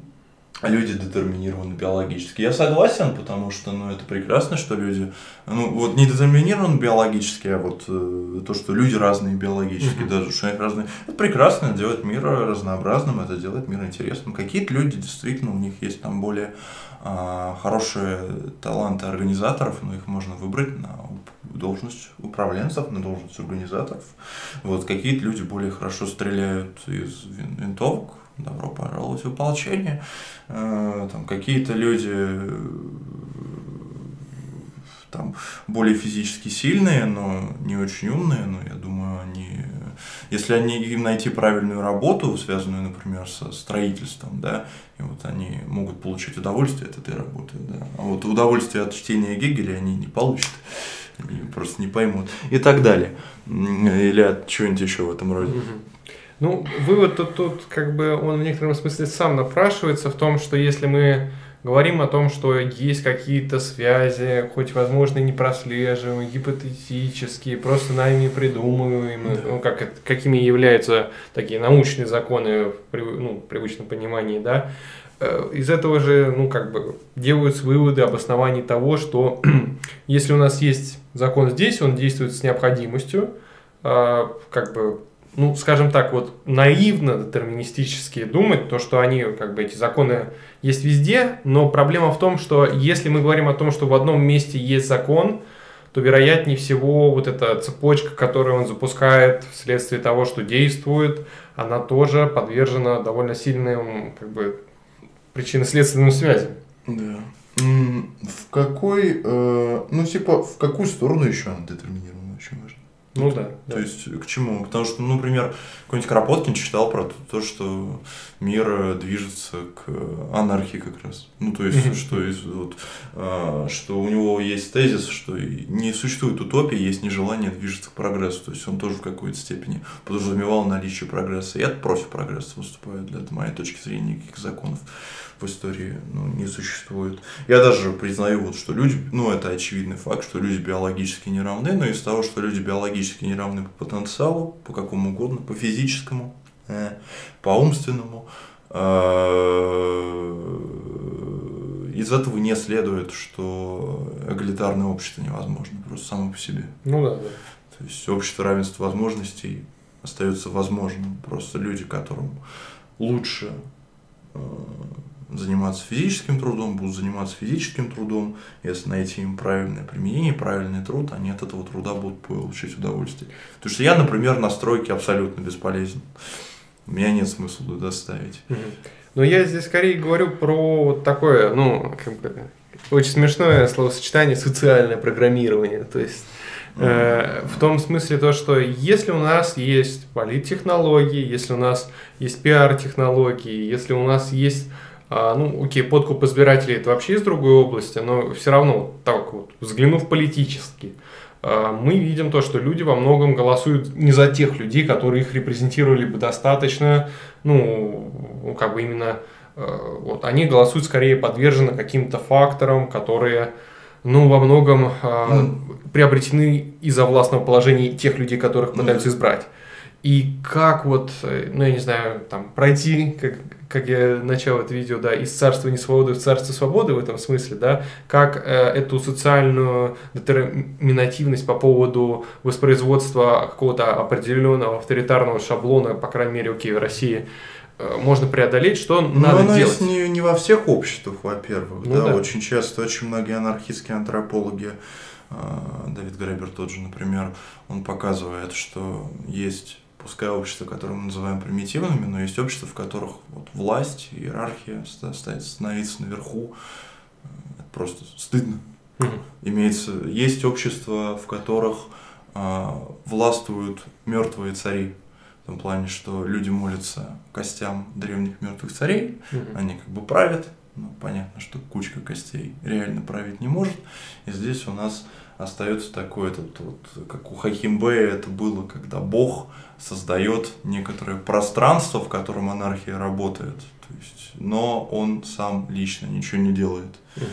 люди детерминированы биологически. Я согласен, потому что ну, это прекрасно, что люди, ну вот не детерминированы биологически, а вот э, то, что люди разные биологически, mm-hmm. даже что они разные, это прекрасно, это делает мир разнообразным, это делает мир интересным. Какие-то люди действительно, у них есть там более э, хорошие таланты организаторов, но их можно выбрать на должность управленцев, на должность организаторов. Вот какие-то люди более хорошо стреляют из винтовок, добро пожаловать в ополчение. Э, там какие-то люди там более физически сильные, но не очень умные, но я думаю, они, если они им найти правильную работу, связанную, например, со строительством, да, и вот они могут получить удовольствие от этой работы, да, а вот удовольствие от чтения Гегеля они не получат, они просто не поймут и так далее, или от чего-нибудь еще в этом роде. Ну, вывод тут, тут как бы он в некотором смысле сам напрашивается в том, что если мы говорим о том, что есть какие-то связи, хоть, возможно, не прослеживаемые, гипотетические, просто нами придумываемые, да. ну, как, какими являются такие научные законы в ну, привычном понимании, да, э, из этого же, ну, как бы, делаются выводы об основании того, что [clears throat] если у нас есть закон здесь, он действует с необходимостью, а, как бы ну, скажем так, вот наивно детерминистически думать, то, что они, как бы, эти законы есть везде, но проблема в том, что если мы говорим о том, что в одном месте есть закон, то вероятнее всего вот эта цепочка, которую он запускает вследствие того, что действует, она тоже подвержена довольно сильным, как бы, причинно-следственным связям. Да. В какой, э, ну, типа, в какую сторону еще она детерминирована. Ну да. То да. есть к чему? Потому что, ну, например, какой-нибудь Кропоткин читал про то, что мир э, движется к анархии как раз. Ну, то есть, что, из, вот, а, что у него есть тезис, что не существует утопии, есть нежелание движется к прогрессу. То есть он тоже в какой-то степени подразумевал наличие прогресса. Я против прогресса выступаю, для моей точки зрения, никаких законов в истории ну, не существует. Я даже признаю, вот, что люди, ну это очевидный факт, что люди биологически не равны, но из того, что люди биологически не равны по потенциалу, по какому угодно, по физическому, э, по умственному, э, из этого не следует, что эгалитарное общество невозможно, просто само по себе. Ну да, да. То есть общество равенства возможностей остается возможным. Просто люди, которым лучше э, заниматься физическим трудом, будут заниматься физическим трудом, если найти им правильное применение, правильный труд, они от этого труда будут получать удовольствие. Потому что я, например, на стройке абсолютно бесполезен. У меня нет смысла туда ставить. Но я здесь скорее говорю про вот такое, ну, как бы, очень смешное словосочетание социальное программирование. То есть э, в том смысле то, что если у нас есть политтехнологии, если у нас есть пиар-технологии, если у нас есть ну, окей, подкуп избирателей это вообще из другой области, но все равно, так вот, взглянув политически, а, мы видим то, что люди во многом голосуют не за тех людей, которые их репрезентировали бы достаточно, ну, как бы именно, а, вот, они голосуют скорее подвержены каким-то факторам, которые, ну, во многом mm. приобретены из-за властного положения тех людей, которых пытаются mm. избрать. И как вот, э, ну, я не знаю, там, пройти, как, как я начал это видео, да, из царства несвободы в царство свободы в этом смысле, да, как э, эту социальную детерминативность по поводу воспроизводства какого-то определенного авторитарного шаблона, по крайней мере, окей, в России, э, можно преодолеть, что Но надо оно делать? Не, не во всех обществах, во-первых, ну, да, да, очень часто, очень многие анархистские антропологи, э, Давид Гребер тот же, например, он показывает, что есть пускай общества, которые мы называем примитивными, но есть общества, в которых вот власть, иерархия становится наверху. Это просто стыдно. Mm-hmm. Имеется, есть общества, в которых а, властвуют мертвые цари. В том плане, что люди молятся костям древних мертвых царей, mm-hmm. они как бы правят, но понятно, что кучка костей реально править не может. И здесь у нас остается такой этот вот, как у Хахимбе это было, когда Бог создает некоторое пространство, в котором монархия работает. То есть, но он сам лично ничего не делает. Угу.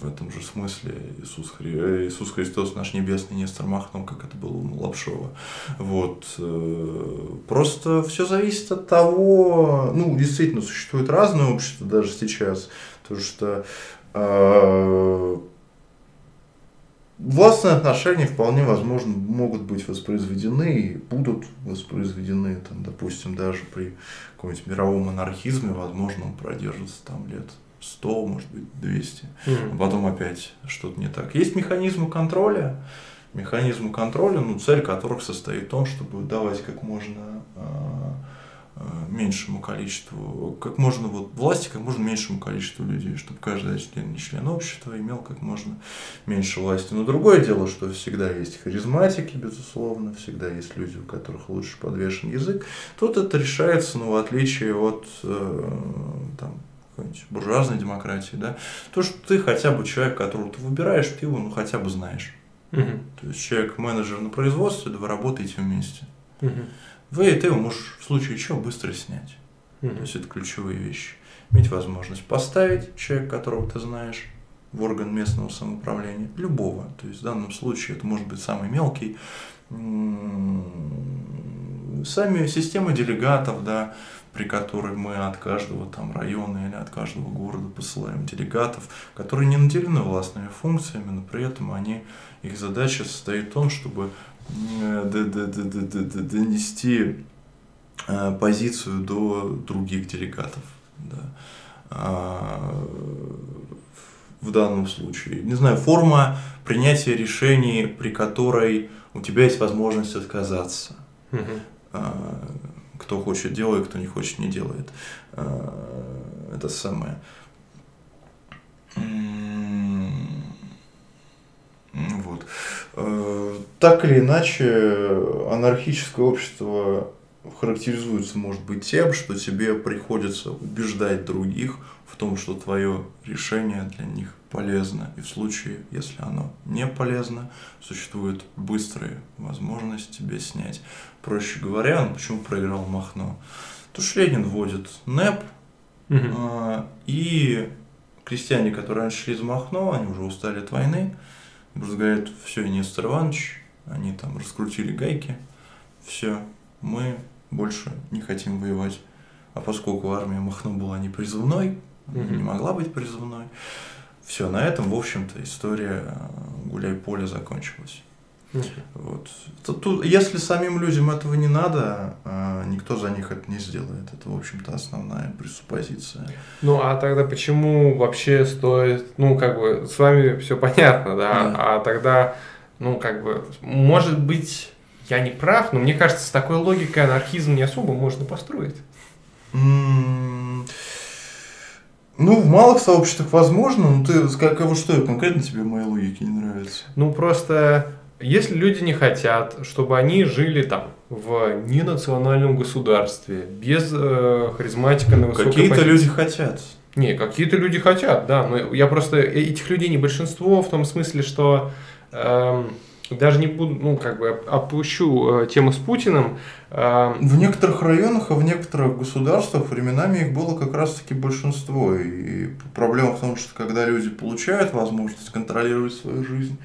В этом же смысле Иисус, Хри... Иисус Христос, наш небесный Нестор Махном, как это было у Лапшова. Вот. Э, просто все зависит от того, ну, действительно, существует разные общества даже сейчас, потому что э, Властные отношения вполне возможно могут быть воспроизведены и будут воспроизведены, там, допустим, даже при каком-нибудь мировом анархизме, возможно, он продержится там лет 100, может быть, 200, mm-hmm. а потом опять что-то не так. Есть механизмы контроля, механизмы контроля, ну, цель которых состоит в том, чтобы давать как можно а, меньшему количеству, как можно вот власти, как можно меньшему количеству людей, чтобы каждый член, не член общества имел как можно меньше власти. Но другое дело, что всегда есть харизматики, безусловно, всегда есть люди, у которых лучше подвешен язык. Тут это решается, ну, в отличие от э, там, какой-нибудь буржуазной демократии, да, то, что ты хотя бы человек, которого ты выбираешь, ты его ну, хотя бы знаешь. Угу. То есть человек менеджер на производстве, да вы работаете вместе. Угу. Ты его можешь в случае чего быстро снять. Угу. То есть это ключевые вещи. Иметь возможность поставить человека, которого ты знаешь, в орган местного самоуправления, любого. То есть в данном случае это может быть самый мелкий. Сами системы делегатов, да, при которой мы от каждого там района или от каждого города посылаем делегатов, которые не наделены властными функциями, но при этом они, их задача состоит в том, чтобы донести э, позицию до других делегатов. Да. А, в данном случае. Не знаю, форма принятия решений, при которой у тебя есть возможность отказаться. Угу кто хочет делает, кто не хочет не делает. А, это самое. Вот. А, так или иначе, анархическое общество характеризуется, может быть, тем, что тебе приходится убеждать других в том, что твое решение для них полезно. И в случае, если оно не полезно, существует быстрая возможность тебе снять. Проще говоря, он почему проиграл Махно? То что Ленин вводит НЭП, угу. а, и крестьяне, которые раньше шли из Махно, они уже устали от войны, говорят, все, Нестор Иванович, они там раскрутили гайки, все, мы больше не хотим воевать. А поскольку армия Махно была не призывной, не могла быть призывной. Все, на этом, в общем-то, история э, гуляй-поля закончилась. Угу. Вот. Тут, тут, если самим людям этого не надо, э, никто за них это не сделает. Это, в общем-то, основная пресуппозиция. Ну, а тогда почему вообще стоит, ну, как бы, с вами все понятно, да, Да. а тогда, ну, как бы, может быть, я не прав, но мне кажется, с такой логикой анархизм не особо можно построить. М, Ну, в малых сообществах возможно, но ты как вот что конкретно тебе в моей логике не нравится? Ну, просто, если люди не хотят, чтобы они жили там в ненациональном государстве, без э, харизматика на высокой Какие-то позиции. люди хотят. Не, какие-то люди хотят, да. Но я просто э, этих людей не большинство в том смысле, что эм, даже не буду, ну, как бы опущу э, тему с Путиным. эм, В некоторых районах, а в некоторых государствах временами их было как раз-таки большинство. И проблема в том, что когда люди получают возможность контролировать свою жизнь,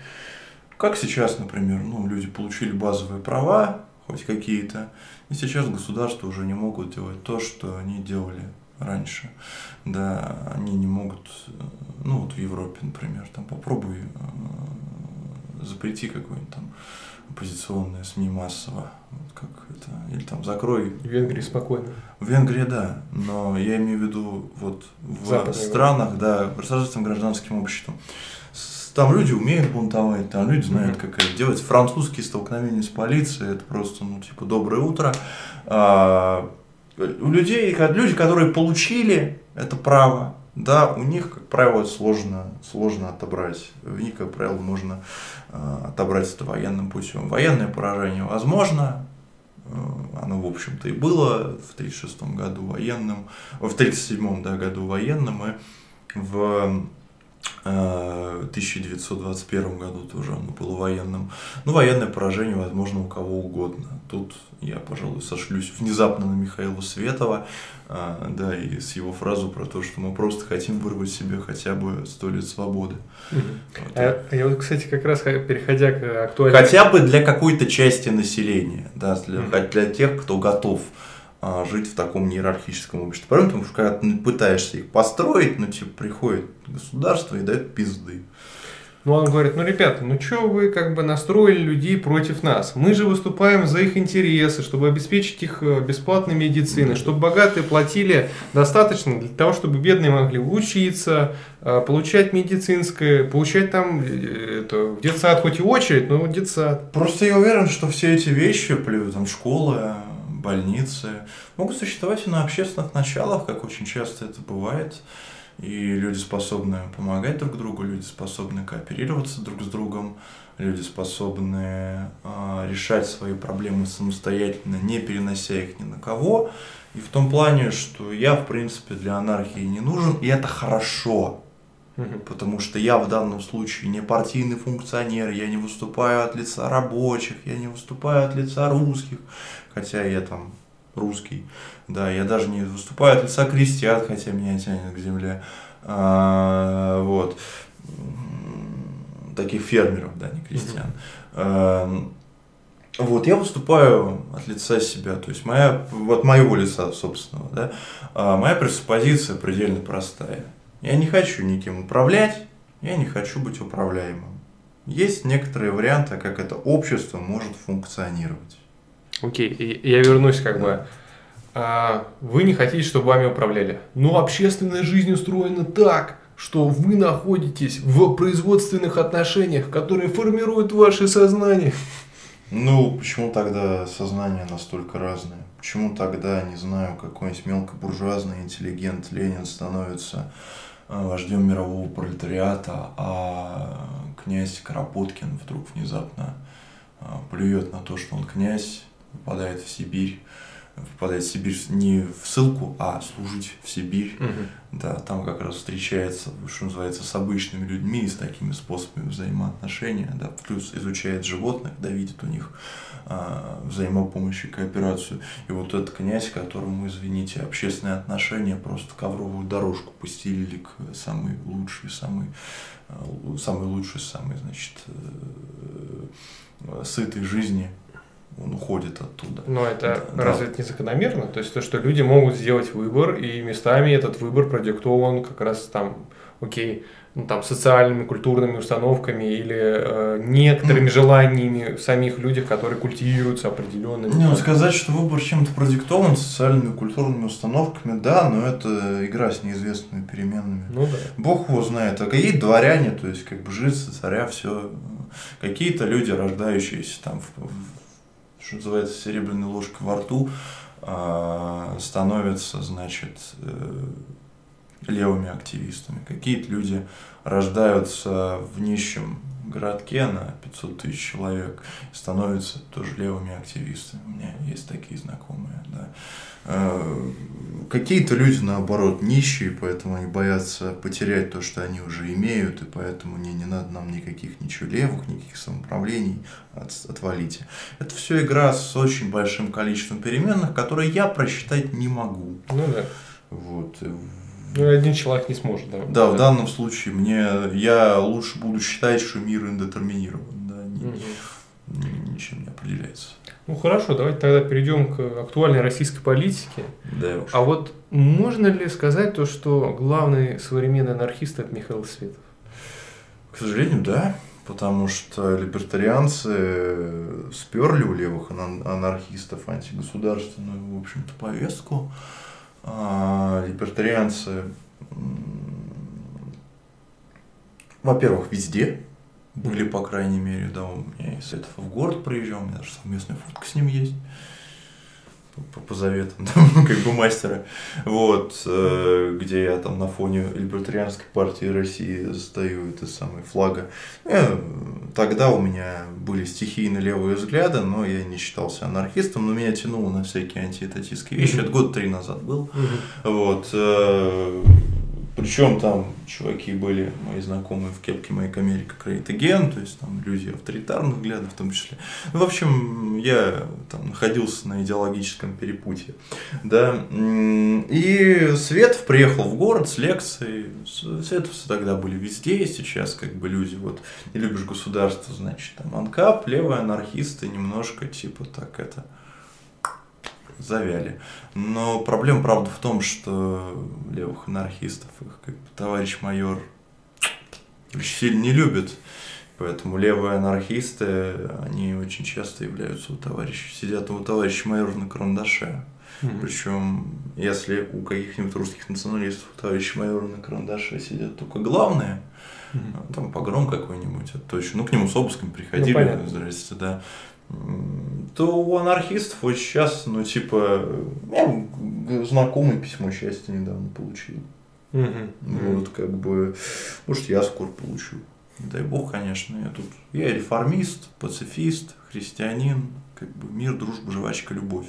как сейчас, например, ну, люди получили базовые права, хоть какие-то, и сейчас государства уже не могут делать то, что они делали раньше. Да, они не могут, э, ну вот в Европе, например, там попробуй э, запрети какой-нибудь там оппозиционные СМИ массово, вот как это, или там закрой в Венгрии спокойно. в Венгрии, да, но я имею в виду вот в Западной странах, да, с развитым гражданским обществом. Там люди умеют бунтовать, там люди знают, как это делать. Французские столкновения с полицией, это просто, ну, типа, доброе утро. А, у людей, люди, которые получили это право, да, у них, как правило, сложно, сложно отобрать. У них, как правило, можно а, отобрать это военным путем. Военное поражение возможно, Э, оно, в общем-то, и было в 1936 году военным, в 1937 да, году военным, и в э, 1921 году тоже оно было военным. Ну, военное поражение возможно у кого угодно. Тут я, пожалуй, сошлюсь внезапно на Михаила Светова, э, да, и с его фразу про то, что мы просто хотим вырвать себе хотя бы сто лет свободы. Вот. А, а я вот, кстати, как раз переходя к актуальной... Хотя бы для какой-то части населения, да, для, для тех, кто готов жить в таком неиерархическом обществе. Что когда ты пытаешься их построить, ну, типа, приходит государство и дает пизды. Ну, он говорит, ну, ребята, ну что вы как бы настроили людей против нас? Мы же выступаем за их интересы, чтобы обеспечить их э, бесплатной медициной, чтобы богатые платили достаточно для того, чтобы бедные могли учиться, э, получать медицинское, получать там э, это, в детсад хоть и очередь, но детсад. Просто я уверен, что все эти вещи, там школы, больницы, могут существовать и на общественных началах, как очень часто это бывает. И люди способны помогать друг другу, люди способны кооперироваться друг с другом, люди способны э, решать свои проблемы самостоятельно, не перенося их ни на кого. И в том плане, что я, в принципе, для анархии не нужен, и это хорошо. Потому что я в данном случае не партийный функционер, я не выступаю от лица рабочих, я не выступаю от лица русских, хотя я там русский. Да, я даже не выступаю от лица крестьян, хотя меня тянет к земле. А, вот. Таких фермеров, да, не крестьян. А, вот, я выступаю от лица себя, то есть моя, вот моего лица собственного, да, а моя преспозиция предельно простая. Я не хочу никем управлять, я не хочу быть управляемым. Есть некоторые варианты, как это общество может функционировать. Окей, я вернусь как бы а, вы не хотите, чтобы вами управляли. Но общественная жизнь устроена так, что вы находитесь в производственных отношениях, которые формируют ваше сознание. Ну, почему тогда сознание настолько разное? Почему тогда, не знаю, какой-нибудь мелкобуржуазный интеллигент Ленин становится а, вождем мирового пролетариата, а князь Кропоткин вдруг внезапно а, плюет на то, что он князь, попадает в Сибирь, попадает в Сибирь не в ссылку, а служить в Сибирь. Угу. Да, там как раз встречается, что называется, с обычными людьми с такими способами взаимоотношения, да, плюс изучает животных, да, видит у них а, взаимопомощь и кооперацию. И вот этот князь, которому, извините, общественные отношения просто ковровую дорожку постелили к самой лучшей, самой, а, самой лучшей, самой, значит, э, сытой жизни он уходит оттуда. Но это да, разве да. это не закономерно? То есть то, что люди могут сделать выбор, и местами этот выбор продиктован как раз там, окей, ну, там, социальными, культурными установками или э, некоторыми [clears throat] желаниями самих людей, которые культивируются определенными. Не, ну, сказать, что выбор чем-то продиктован социальными, культурными установками, да, но это игра с неизвестными переменными. Ну да. Бог его знает. А какие дворяне, то есть как бы жрицы, царя, все. Какие-то люди, рождающиеся там в, что называется, серебряной ложкой во рту, а, становятся, значит, э, левыми активистами. Какие-то люди рождаются в нищем городке на 500 тысяч человек становятся тоже левыми активистами. У меня есть такие знакомые. Да. Э, какие-то люди, наоборот, нищие, поэтому они боятся потерять то, что они уже имеют, и поэтому не, не надо нам никаких ничего левых, никаких самоуправлений, от, отвалите. Это все игра с очень большим количеством переменных, которые я просчитать не могу. Ну да. Вот. Ну, один человек не сможет, да. Да, в данном случае мне я лучше буду считать, что мир индетерминирован, да, ни, угу. ничем не определяется. Ну хорошо, давайте тогда перейдем к актуальной российской политике. Да уж. А вот можно ли сказать то, что главный современный анархист это Михаил Светов? К сожалению, да. Потому что либертарианцы сперли у левых анархистов антигосударственную, в общем-то, повестку либертарианцы, во-первых, везде были, по крайней мере, да, у меня из этого в город приезжал, у меня даже совместная фотка с ним есть по, по заветам, [laughs] ну, как бы мастера, вот, э, где я там на фоне либертарианской партии России стою, это самый флага. Э, тогда у меня были стихийно левые взгляды, но я не считался анархистом, но меня тянуло на всякие антиэтатистские вещи. Это год три назад был. Вот. Э, причем там чуваки были, мои знакомые в кепке «Make America Great Again», то есть там люди авторитарных взглядов в том числе. Ну, в общем, я там находился на идеологическом перепутье. Да. И Светов приехал в город с лекцией. Световцы тогда были везде, и сейчас как бы люди, вот, не любишь государство, значит, там анкап, левые анархисты, немножко типа так это завяли. Но проблема, правда, в том, что левых анархистов, их как бы товарищ майор очень сильно не любит. Поэтому левые анархисты, они очень часто являются у товарища, сидят у товарища майора на карандаше. Mm-hmm. Причем, если у каких-нибудь русских националистов у товарища майора на карандаше сидят только главные, mm-hmm. там погром какой-нибудь, это точно, ну к нему с обыском приходили, ну, здрасте, да, то у анархистов вот сейчас, ну типа, я знакомый письмо счастья недавно получил. Mm-hmm. Вот как бы, может я скоро получу. Дай бог, конечно, я тут, я реформист, пацифист, христианин, как бы мир, дружба, жвачка, любовь.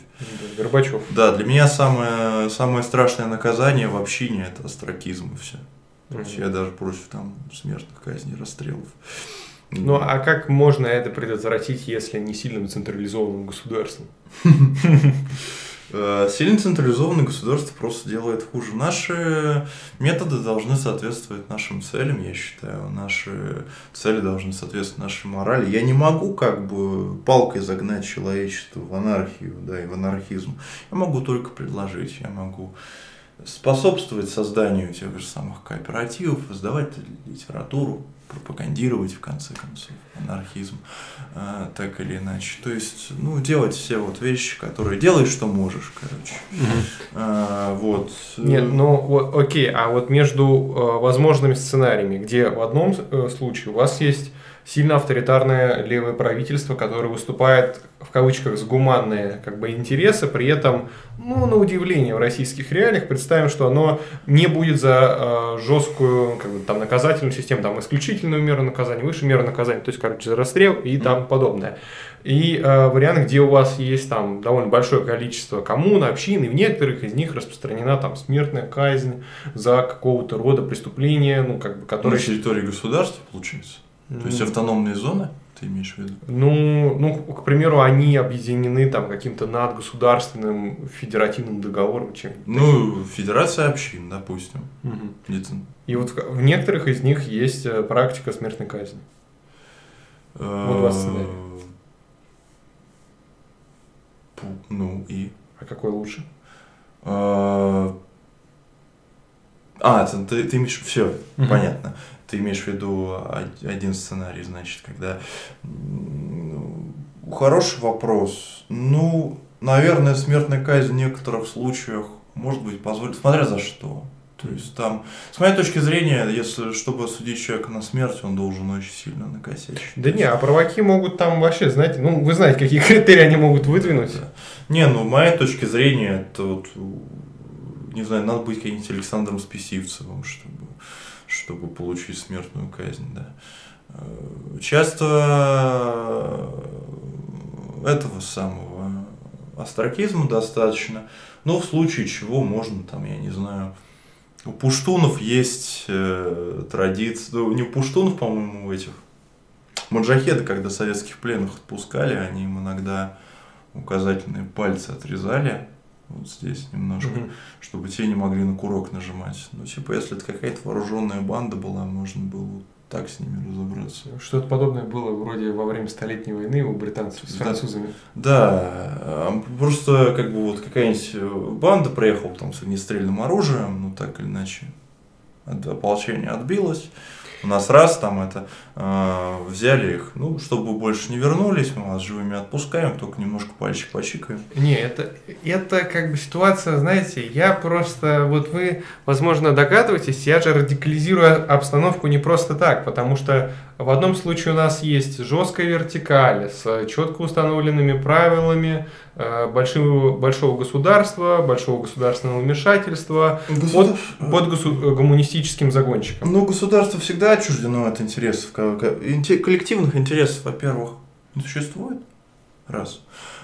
Горбачев. Да, для меня самое, самое страшное наказание в общине это астракизм и все. То есть я даже против там смертных казней, расстрелов. Ну а как можно это предотвратить, если не сильным централизованным государством? [laughs] Э, сильно централизованное государство просто делает хуже. Наши методы должны соответствовать нашим целям, я считаю. Наши цели должны соответствовать нашей морали. Я не могу как бы палкой загнать человечество в анархию, да, и в анархизм. Я могу только предложить, я могу способствовать созданию тех же самых кооперативов, издавать литературу, пропагандировать в конце концов анархизм, э, так или иначе. То есть, ну, делать все вот вещи, которые делаешь, что можешь, короче. Угу. вот. Нет, ну, окей, а вот между э, возможными сценариями, где в одном э, случае у вас есть сильно авторитарное левое правительство, которое выступает в кавычках с гуманные как бы интересы, при этом, ну, на удивление в российских реалиях представим, что оно не будет за э, жесткую как бы, там, наказательную систему, там исключительную меру наказания, высшую меру наказания, то есть, короче, за расстрел и там подобное. И э, вариант, где у вас есть там довольно большое количество коммун, общин, и в некоторых из них распространена там смертная казнь за какого-то рода преступление, ну, как бы, которое... На территории государства, получается? То есть автономные зоны? Ты имеешь в виду? Ну, ну, к примеру, они объединены там каким-то надгосударственным федеративным договором. Чем ну, федерация общин, допустим. Угу. И вот в, в некоторых из них есть э, практика смертной казни. Вот у вас Ну и? А какой лучше? А, а ты, ты имеешь все, понятно. Ты имеешь в виду один сценарий, значит, когда... Хороший вопрос. Ну, наверное, смертная казнь в некоторых случаях может быть позволит, смотря за что. То есть там, с моей точки зрения, если чтобы осудить человека на смерть, он должен очень сильно накосячить. Да не, а праваки могут там вообще, знаете, ну вы знаете, какие [laughs] критерии они могут выдвинуть. Да. Не, ну, моей точки зрения, это вот, не знаю, надо быть каким-нибудь Александром Списивцевым, чтобы чтобы получить смертную казнь. Да. Э, часто этого самого астракизма достаточно, но в случае чего можно, там, я не знаю, у пуштунов есть э, традиция, ну, не у пуштунов, по-моему, у этих маджахеды, когда советских пленных отпускали, они им иногда указательные пальцы отрезали, вот здесь немножко, угу. чтобы те не могли на курок нажимать. Ну, типа, если это какая-то вооруженная банда была, можно было так с ними разобраться. Что-то подобное было вроде во время Столетней войны у британцев с французами. Да, просто как бы вот какая-нибудь банда приехала там с огнестрельным оружием, ну так или иначе, ополчение отбилось у нас раз там это э, взяли их, ну, чтобы больше не вернулись, мы вас живыми отпускаем, только немножко пальчик почикаем. Не, это, это как бы ситуация, знаете, я просто, вот вы, возможно, догадываетесь, я же радикализирую обстановку не просто так, потому что в одном случае у нас есть жесткая вертикаль с четко установленными правилами э, большого, большого государства, большого государственного вмешательства Государ... под, под госу... гуманистическим загонщиком. Ну, государство всегда отчуждено от интересов, коллективных интересов, во-первых, не существует, раз.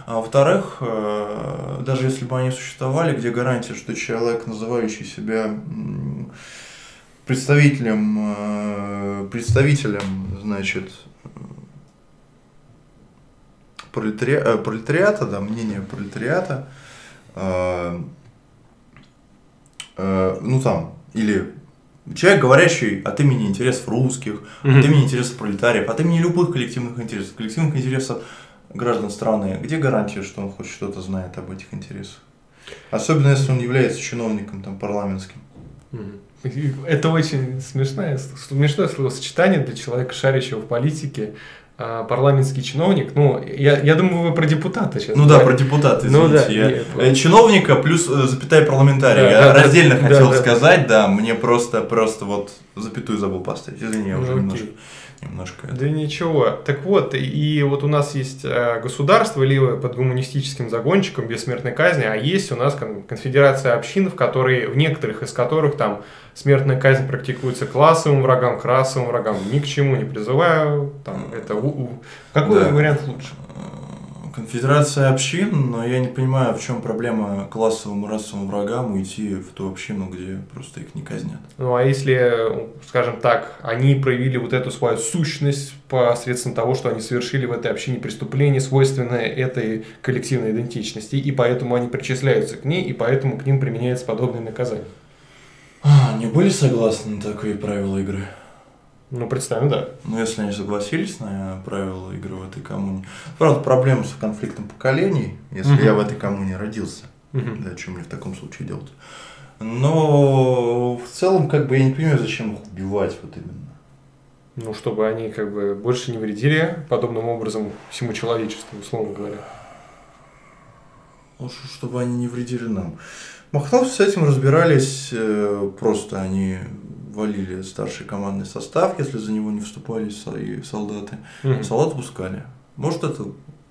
А во-вторых, э, даже если бы они существовали, где гарантия, что человек, называющий себя представителем, э, представителем, значит, пролетари... Э, пролетариата, да, мнение пролетариата, э, ну там, или человек, говорящий от имени интересов русских, mm-hmm. от имени интересов пролетариев, от имени любых коллективных интересов, коллективных интересов граждан страны, где гарантия, что он хоть что-то знает об этих интересах? Особенно если он является чиновником там парламентским. Это очень смешное, смешное словосочетание для человека, шарящего в политике. А, парламентский чиновник, ну, я, я думаю, вы про депутата сейчас. Ну да, про депутата, извините. Ну, да, я, нет, э, чиновника плюс э, запятая парламентария. Да, я да, раздельно да, хотел да, сказать, да. да, мне просто, просто вот запятую забыл поставить. Извини, я ну, уже окей. немножко немножко. Да ничего. Так вот, и вот у нас есть э, государство либо под гуманистическим загончиком без смертной казни, а есть у нас конфедерация общин, в которой, в некоторых из которых там смертная казнь практикуется классовым врагам, расовым врагам. Ни к чему не призываю. Там, это, какой да. вариант лучше? Конфедерация общин, но я не понимаю, в чем проблема классовым и расовым врагам уйти в ту общину, где просто их не казнят. Ну а если, скажем так, они проявили вот эту свою сущность посредством того, что они совершили в этой общине преступление, свойственное этой коллективной идентичности, и поэтому они причисляются к ней, и поэтому к ним применяется подобное наказание. А, не были согласны на такие правила игры? Ну, представим, да. Ну, если они согласились на правила игры в этой коммуне. Правда, проблема с конфликтом поколений, если угу. я в этой коммуне родился. Угу. Да, что мне в таком случае делать? Но в целом, как бы, я не понимаю, зачем их убивать вот именно. Ну, чтобы они как бы больше не вредили подобным образом всему человечеству, условно говоря. Ну, чтобы они не вредили нам. Махновцы с этим разбирались, э, просто они валили старший командный состав, если за него не вступали свои солдаты. Mm-hmm. Солдат пускали. Может, это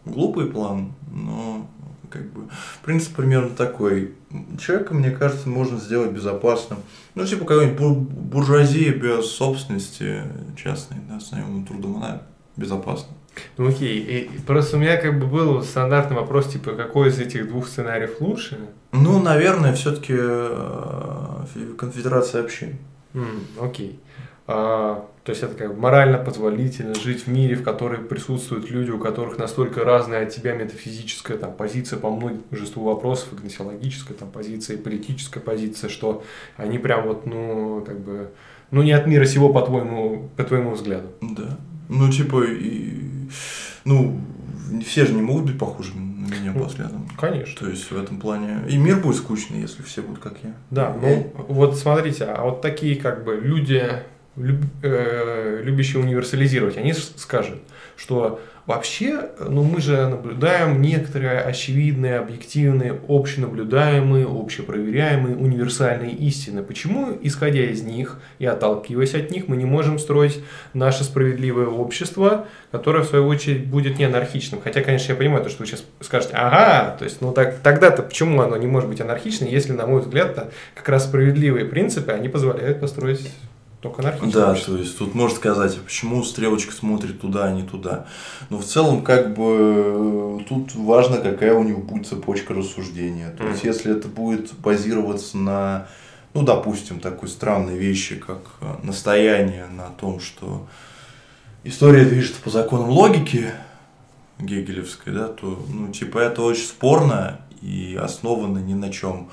глупый план, но как бы принцип примерно такой. Человека, мне кажется, можно сделать безопасным. Ну, типа какой-нибудь буржуазия без собственности частной, да, с наемным трудом, она безопасна. Ну окей, и просто у меня как бы был стандартный вопрос, типа, какой из этих двух сценариев лучше? Ну, наверное, все-таки э, конфедерация общин. Окей. А, то есть это как морально позволительно жить в мире, в котором присутствуют люди, у которых настолько разная от тебя метафизическая там, позиция по множеству вопросов, гносеологическая там, позиция, политическая позиция, что они прям вот, ну, как бы, ну, не от мира сего, по твоему, по твоему взгляду. Да. Ну, типа, и, ну, все же не могут быть похожими на меня ну, по взглядам. Конечно. То есть в этом плане и мир будет скучный, если все будут как я. Да, ну вот смотрите, а вот такие как бы люди, люб, э, любящие универсализировать, они скажут, что Вообще, ну мы же наблюдаем некоторые очевидные, объективные, общенаблюдаемые, общепроверяемые, универсальные истины. Почему, исходя из них и отталкиваясь от них, мы не можем строить наше справедливое общество, которое, в свою очередь, будет не анархичным? Хотя, конечно, я понимаю, то, что вы сейчас скажете, ага, то есть, ну так, тогда-то почему оно не может быть анархичным, если, на мой взгляд, как раз справедливые принципы, они позволяют построить только анархическое Да, то есть тут можно сказать, почему стрелочка смотрит туда, а не туда. Но в целом, как бы, тут важно, какая у него будет цепочка рассуждения. То mm. есть, если это будет базироваться на, ну, допустим, такой странной вещи, как э, настояние на том, что история движется по законам логики гегелевской, да, то, ну, типа, это очень спорно и основано ни на чем.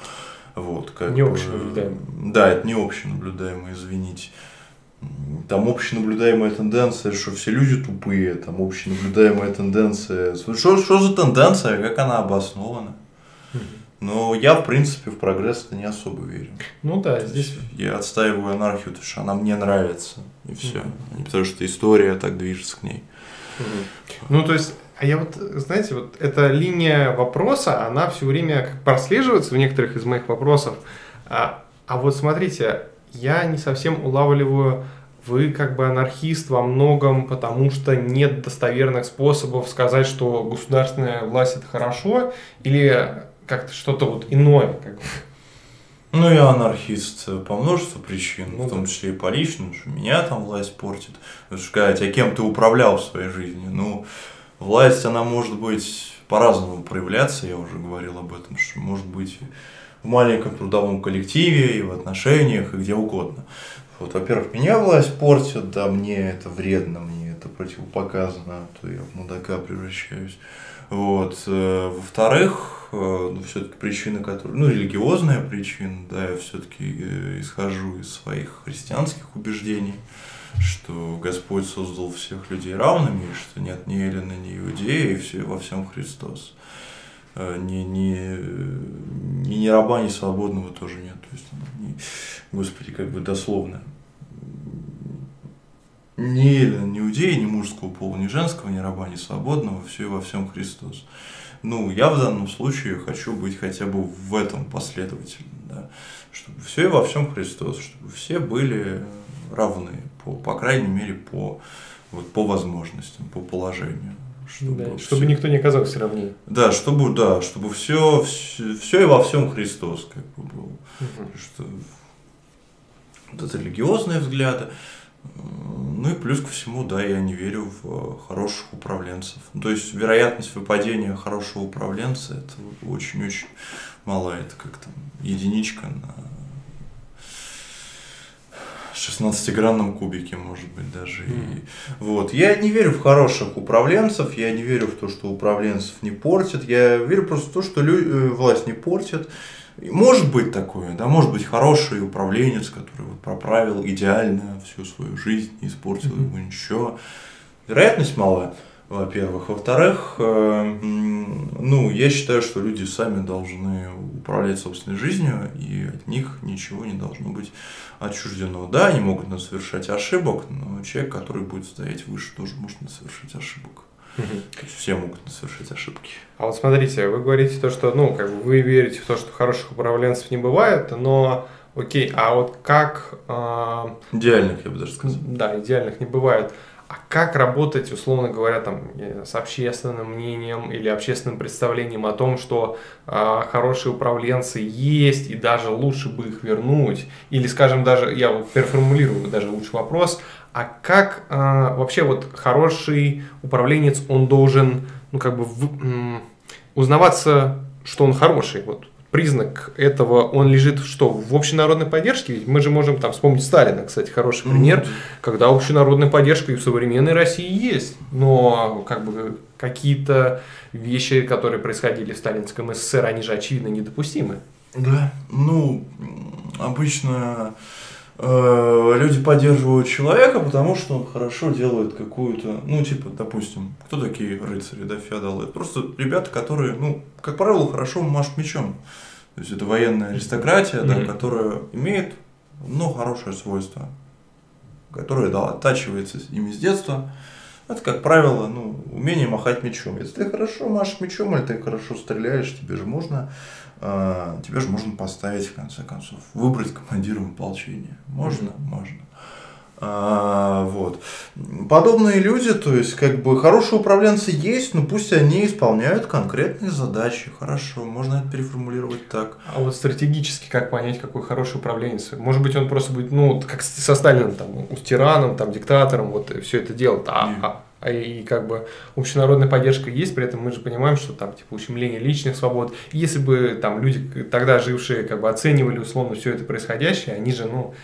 Вот, как не общенаблюдаемый. Да, это не общенаблюдаемый, извините. Там общенаблюдаемая тенденция, что все люди тупые, там общенаблюдаемая тенденция. Что, что за тенденция, как она обоснована? Но я, в принципе, в прогресс не особо верю. Ну да, здесь... Я отстаиваю анархию, потому что она мне нравится, и все. Mm-hmm. Потому что история так движется к ней. Mm-hmm. Ну, то есть, а я вот, знаете, вот эта линия вопроса, она все время как прослеживается в некоторых из моих вопросов. А, а вот смотрите, я не совсем улавливаю, вы как бы анархист во многом, потому что нет достоверных способов сказать, что государственная власть это хорошо, или как-то что-то вот иное. Как бы. Ну, я анархист по множеству причин, ну, в том числе и по личному, что меня там власть портит. Потому что сказать, а кем ты управлял в своей жизни? Ну, власть, она может быть по-разному проявляться, я уже говорил об этом, что может быть в маленьком трудовом коллективе и в отношениях, и где угодно. Вот, во-первых, меня власть портит, да, мне это вредно, мне это противопоказано, то я в мудака превращаюсь. Вот. Э, во-вторых, э, ну, все-таки причины, которые, ну, религиозная причина, да, я все-таки э, исхожу из своих христианских убеждений что Господь создал всех людей равными, что нет ни Елена, ни Иудея, и все, во всем Христос. Э, не, не, ни, ни раба, ни свободного тоже нет. То есть, не, господи, как бы дословно. Ни, ни иудеи, ни мужского пола, ни женского, ни раба, ни свободного, все и во всем Христос. Ну, я в данном случае хочу быть хотя бы в этом последовательным, да, чтобы все и во всем Христос, чтобы все были равны, по, по крайней мере, по, вот, по возможностям, по положению. Чтобы, да, чтобы никто не оказался равнее. Да, чтобы, да, чтобы все, все, все и во всем Христос как бы был. Угу. Что, вот это религиозные взгляды. Ну и плюс ко всему, да, я не верю в э, хороших управленцев. Ну, то есть вероятность выпадения хорошего управленца это очень-очень мала. Это как там единичка на 16-гранном кубике, может быть, даже. Mm. И, вот. Я не верю в хороших управленцев, я не верю в то, что управленцев не портят, я верю просто в то, что лю- э, власть не портит. Может быть такое, да, может быть хороший управленец, который вот проправил идеально всю свою жизнь, не испортил mm-hmm. ему ничего. Вероятность малая во-первых. Во-вторых, э, ну, я считаю, что люди сами должны управлять собственной жизнью, и от них ничего не должно быть отчуждено. Да, они могут совершать ошибок, но человек, который будет стоять выше, тоже может совершить ошибок. Угу. Все могут совершить ошибки. А вот смотрите, вы говорите то, что, ну, как бы вы верите в то, что хороших управленцев не бывает, но окей, а вот как... Э... Идеальных, я бы даже сказал. Да, идеальных не бывает. А как работать, условно говоря, там, с общественным мнением или общественным представлением о том, что э, хорошие управленцы есть и даже лучше бы их вернуть? Или, скажем, даже, я переформулирую даже лучше вопрос, а как э, вообще вот хороший управленец, он должен, ну, как бы, в, м, узнаваться, что он хороший? Вот признак этого, он лежит что, в общенародной поддержке? Ведь мы же можем там вспомнить Сталина, кстати, хороший пример, mm-hmm. когда общенародная поддержка и в современной России есть, но как бы какие-то вещи, которые происходили в сталинском СССР, они же очевидно недопустимы. Да, ну, обычно люди поддерживают человека, потому что он хорошо делает какую-то, ну, типа, допустим, кто такие рыцари, да, феодалы? Это просто ребята, которые, ну, как правило, хорошо машут мечом. То есть это военная аристократия, mm-hmm. да, которая имеет ну, хорошее свойство, которое да, оттачивается ими с детства. Это, как правило, ну, умение махать мечом. Если ты хорошо машешь мечом или ты хорошо стреляешь, тебе же можно, э, тебе же можно поставить, в конце концов, выбрать командиром ополчения. Можно, mm-hmm. можно. А, вот. Подобные люди, то есть, как бы, хорошие управленцы есть, но пусть они исполняют конкретные задачи. Хорошо, можно это переформулировать так. А вот стратегически как понять, какой хороший управленец? Может быть, он просто будет, ну, как со Сталином, там, у тираном, там, диктатором, вот, все это делает. А, а, а и как бы общенародная поддержка есть, при этом мы же понимаем, что там типа ущемление личных свобод. Если бы там люди тогда жившие как бы оценивали условно все это происходящее, они же, ну,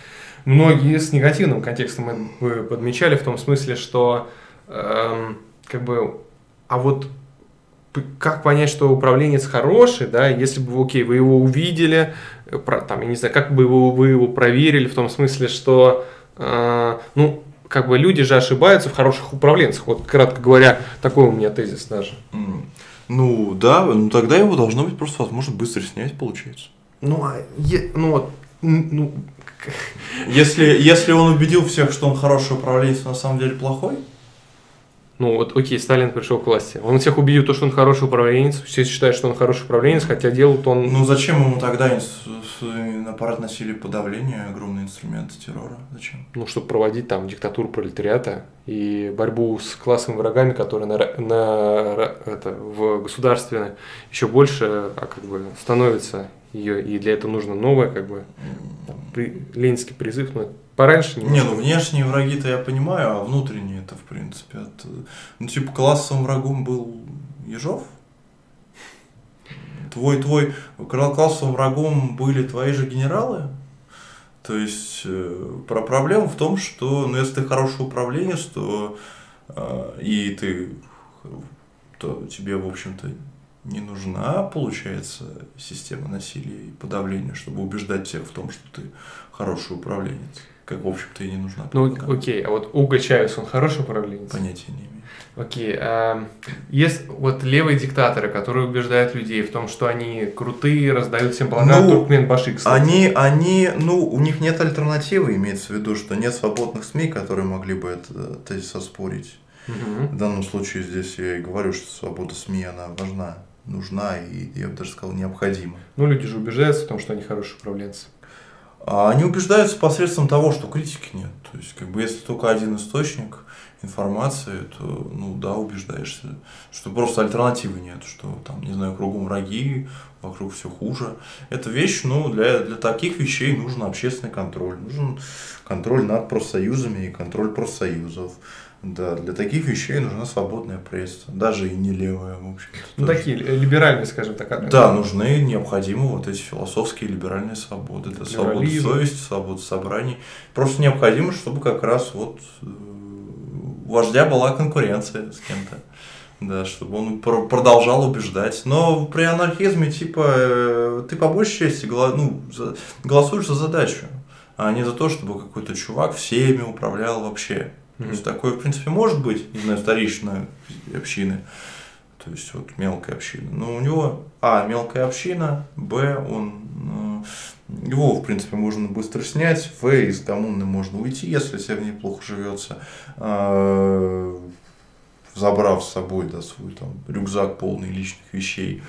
многие с негативным контекстом мы подмечали в том смысле, что эм, как бы, а вот как понять, что управленец хороший, да, если бы, окей, вы его увидели, про, там, я не знаю, как бы вы, вы его проверили в том смысле, что, э, ну, как бы люди же ошибаются в хороших управленцах. Вот, кратко говоря, такой у меня тезис даже. Ну, да, ну тогда его должно быть просто возможно быстро снять, получается. Ну, а, е, ну, ну, если, если он убедил всех, что он хороший управленец, на самом деле плохой? Ну вот, окей, Сталин пришел к власти. Он всех убедил то, что он хороший управленец. Все считают, что он хороший управленец, хотя делает он... Ну зачем ему тогда аппарат насилия подавления, огромные инструменты террора? Зачем? Ну, чтобы проводить там диктатуру пролетариата и борьбу с классовыми врагами, которые на, на, это, в государстве еще больше а как бы становится ее, и для этого нужно новое, как бы, там, при, ленинский призыв, но пораньше не Не, ну внешние враги-то я понимаю, а внутренние это в принципе, это, ну типа классовым врагом был Ежов? Твой, твой классовым врагом были твои же генералы? То есть э, про проблема в том, что ну, если ты хороший управленец, то э, и ты то тебе, в общем-то, не нужна, получается, система насилия и подавления, чтобы убеждать всех в том, что ты хороший управленец. как, в общем-то, и не нужна Ну, пропаганда. окей, а вот Уго Чавес, он хороший управленец? Понятия не имею. Окей, а, есть вот левые диктаторы, которые убеждают людей в том, что они крутые, раздают всем блага, Ну, Туркменбаши, кстати. Они, они, ну, у них нет альтернативы, имеется в виду, что нет свободных СМИ, которые могли бы это тезис оспорить. Мгм. В данном случае здесь я и говорю, что свобода СМИ, она важна, нужна и, я бы даже сказал, необходима. Ну, люди же убеждаются в том, что они хорошие управленцы. А они убеждаются посредством того, что критики нет. То есть, как бы, если только один источник информации, то, ну, да, убеждаешься, что просто альтернативы нет, что там, не знаю, кругом враги, вокруг все хуже. Это вещь, ну, для, для таких вещей нужен общественный контроль, нужен контроль над профсоюзами и контроль профсоюзов. Да, для таких вещей нужна свободная пресса, даже и не левая, в общем. Ну, такие ли- либеральные, скажем так. однако. Да, нужны, необходимы вот эти философские либеральные свободы. Это свобода совести, свобода собраний. Просто необходимо, чтобы как раз вот э, у вождя была конкуренция с кем-то. Да, чтобы он пр- продолжал убеждать. Но при анархизме, типа, э, ты по большей части гла- ну, за- голосуешь за задачу, а не за то, чтобы какой-то чувак всеми управлял вообще. То Мгм. есть такое, в принципе, может быть, не знаю, старейшина общины, то есть вот мелкая община. Но у него, а, мелкая община, б, он, э, его, в принципе, можно быстро снять, в, из коммуны можно уйти, если себе в ней плохо живется, э, забрав с собой, да, свой там рюкзак полный личных вещей,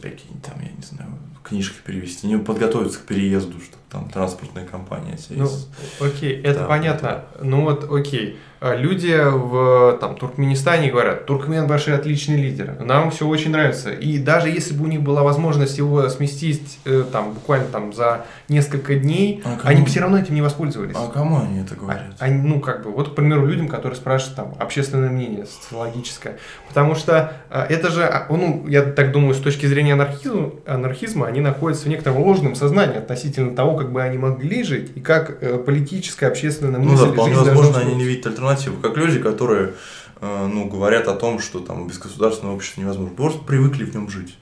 какие-нибудь там, я не знаю, книжки перевести, не подготовиться к переезду, чтобы там транспортная компания тебе Ну, из- окей, это Да. понятно. Ну вот, окей. А Люди в там, Туркменистане говорят, Туркменбаши отличный лидер, нам все очень нравится. И даже если бы у них была возможность его сместить э, там, буквально там, за несколько дней, А кому- они бы все равно этим не воспользовались. А кому они это говорят? А- Они, ну, как бы, вот, к примеру, людям, которые спрашивают там общественное мнение, социологическое. Потому что а, это же, ну, я так думаю, с точки зрения анархизма, анархизма, они находятся в некотором ложном сознании относительно того, как бы они могли жить, и как э, политическая, общественная Ну мысль да, и вполне жизнь возможно, они не видят альтернативу. Как люди, которые э, ну, говорят о том, что там без государственного общества невозможно. Просто привыкли в нем жить.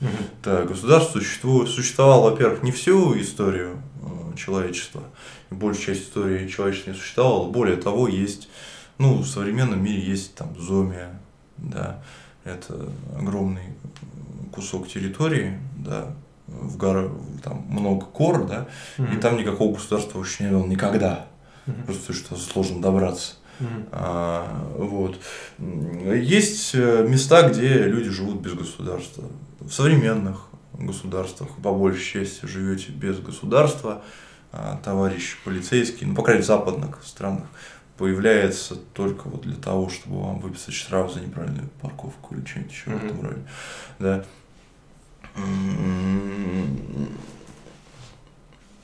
Мгм. Да, государство существует, существовало, во-первых, не всю историю э, человечества, и большая часть истории человечества не существовала. Более того, есть, ну, в современном мире есть там зомия, да, это огромный кусок территории, да, в горы, там много гор, да, и Мгм. там никакого государства вообще не было никогда, Мгм. просто что сложно добраться. А, вот. Есть э, места, где люди живут без государства. В современных государствах, по большей части, живете без государства. А, Товарищ полицейский, ну, по крайней мере, в западных странах, появляется только вот для того, чтобы вам выписать штраф за неправильную парковку или что-нибудь еще в Мгм. этом роде. Да.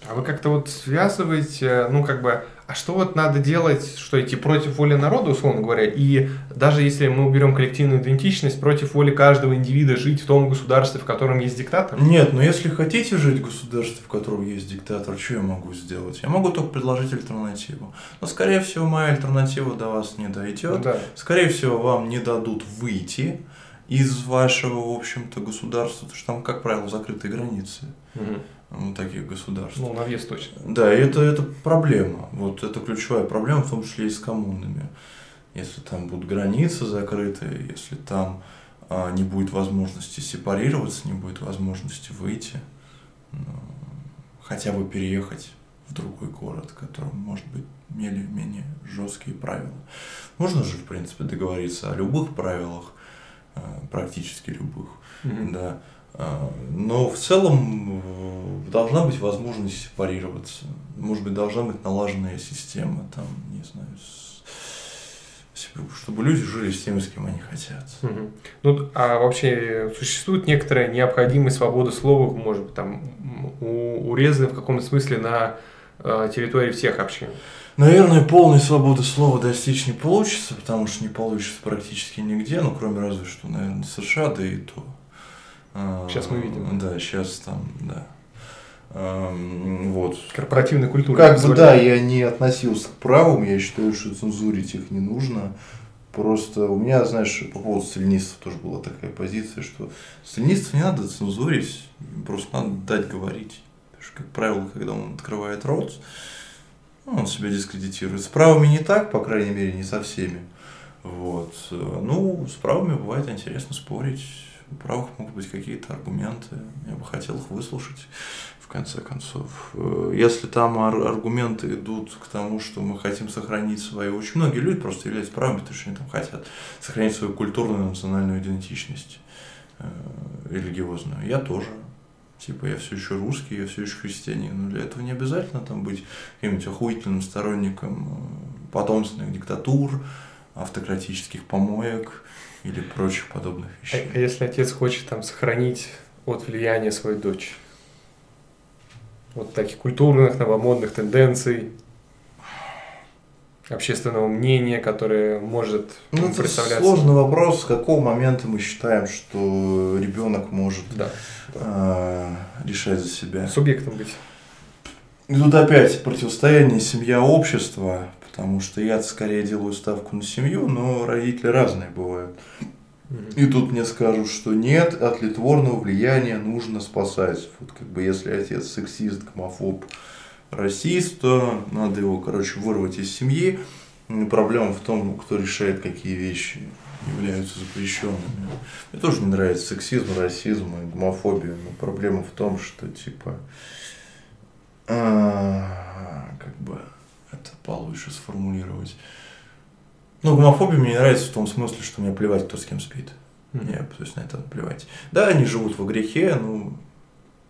А вы как-то вот связываете, ну, как бы, а что вот надо делать, что идти против воли народа, условно говоря, и даже если мы уберем коллективную идентичность, против воли каждого индивида жить в том государстве, в котором есть диктатор? Нет, но если хотите жить в государстве, в котором есть диктатор, что я могу сделать? Я могу только предложить альтернативу. Но, скорее всего, моя альтернатива до вас не дойдет. да. Скорее всего, вам не дадут выйти из вашего, в общем-то, государства, потому что там, как правило, закрытые границы Мгм. У таких государств. Ну, на вес точно. Да, и это, это проблема. Вот это ключевая проблема, в том числе и с коммунами. Если там будут границы закрыты, если там а, не будет возможности сепарироваться, не будет возможности выйти, ну, хотя бы переехать в другой город, в котором, может быть, менее жесткие правила. Можно же, в принципе, договориться о любых правилах, а, практически любых. Мгм. Да. А, Но в целом э, должна быть возможность сепарироваться. Может быть, должна быть налаженная система, там, не знаю, с- чтобы люди жили с теми, с кем они хотят. Мгм. Ну, а вообще существует некоторая необходимость свободы слова, может быть, там, у- урезаны в каком-то смысле на э, территории всех общин? Наверное, полной свободы слова достичь не получится, потому что не получится практически нигде, ну, кроме разве что, наверное, США, да и то. А, Щас мы видим. Да, сейчас там, да. Ам, Вот. Корпоративной культуры. Как бы да, я не относился к правым, я считаю, что цензурить их не нужно. Просто у меня, знаешь, по поводу сталинистов тоже была такая позиция, что сталинистов не надо цензурить, просто надо дать говорить. Как правило, когда он открывает рот, ну, он себя дискредитирует. С правыми не так, по крайней мере, не со всеми. Вот. Ну, с правыми бывает интересно спорить. У правых могут быть какие-то аргументы. Я бы хотел их выслушать, в конце концов. Если там аргументы идут к тому, что мы хотим сохранить свою... Очень многие люди просто являются правыми, потому что они там хотят сохранить свою культурную национальную идентичность э, религиозную. Я тоже Типа, я все еще русский, я все еще христианин. Но для этого не обязательно там быть каким-нибудь охуительным сторонником э, потомственных диктатур, автократических помоек или прочих подобных вещей. А, а если отец хочет там сохранить от влияния свою дочь? Вот таких культурных, новомодных тенденций, общественного мнения, которое может ну, это представляться. Сложный вопрос, с какого момента мы считаем, что ребенок может да, да. Э, решать за себя. Субъектом быть. И тут опять противостояние семья-общество, потому что я скорее делаю ставку на семью, но родители разные бывают. И тут мне скажут, что нет, от литворного влияния нужно спасать. Вот как бы если отец сексист, гомофоб, расист, то надо его, короче, вырвать из семьи. Проблема в том, кто решает, какие вещи являются запрещенными. Мне тоже не нравится сексизм, расизм и гомофобия. Но проблема в том, что типа а, как бы получше сформулировать. Ну, гомофобия мне не нравится в том смысле, что мне плевать, кто с кем спит. Mm-hmm. Мне, то есть на это плевать. Да, они живут во грехе, ну,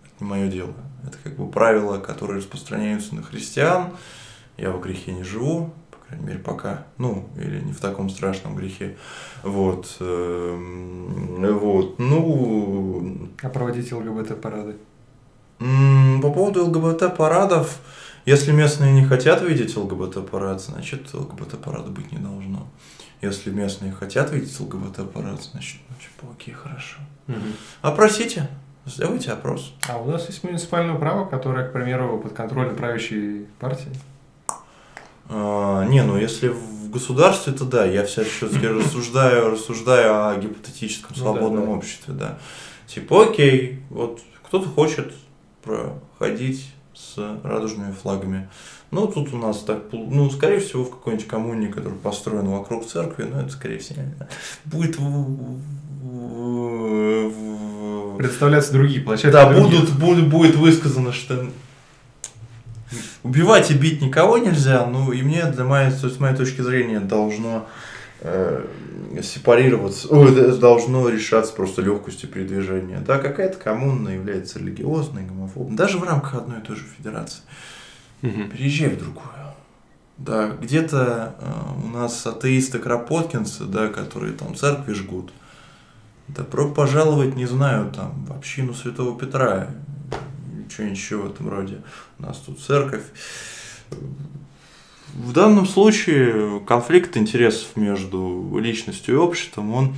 это не мое дело. Это как бы правила, которые распространяются на христиан. Я во грехе не живу, по крайней мере, пока. Ну, или не в таком страшном грехе. Вот. Эм, вот. Ну... А проводите ЛГБТ-парады? По поводу ЛГБТ-парадов, если местные не хотят видеть ЛГБТ-парад, значит ЛГБТ-парада быть не должно. Если местные хотят видеть ЛГБТ-парад, значит, значит, окей, хорошо. Угу. Опросите. Сделайте опрос. А у нас есть муниципальное право, которое, к примеру, под контролем правящей партии? А, не, ну если в государстве, то да, я все-таки [coughs] рассуждаю, рассуждаю о гипотетическом свободном ну, да, да. обществе, да. Типа, окей, вот кто-то хочет проходить с радужными флагами. Ну, тут у нас так, ну, скорее всего, в какой-нибудь коммуне, который построен вокруг церкви, ну, это, скорее всего, будет представляться другие площадки. Да, будут, будет, будет высказано, что убивать и бить никого нельзя, ну, и мне, для моей, с моей точки зрения, должно э, сепарироваться, ой, должно решаться просто легкостью передвижения. Да, какая-то коммуна является религиозной, гомофобной, даже в рамках одной и той же федерации. Угу. Переезжай в другую. Да, где-то э, у нас атеисты Кропоткинцы, да, которые там церкви жгут. Добро пожаловать, не знаю, там, в общину Святого Петра, что-нибудь в этом роде. У нас тут церковь. В данном случае конфликт интересов между личностью и обществом, он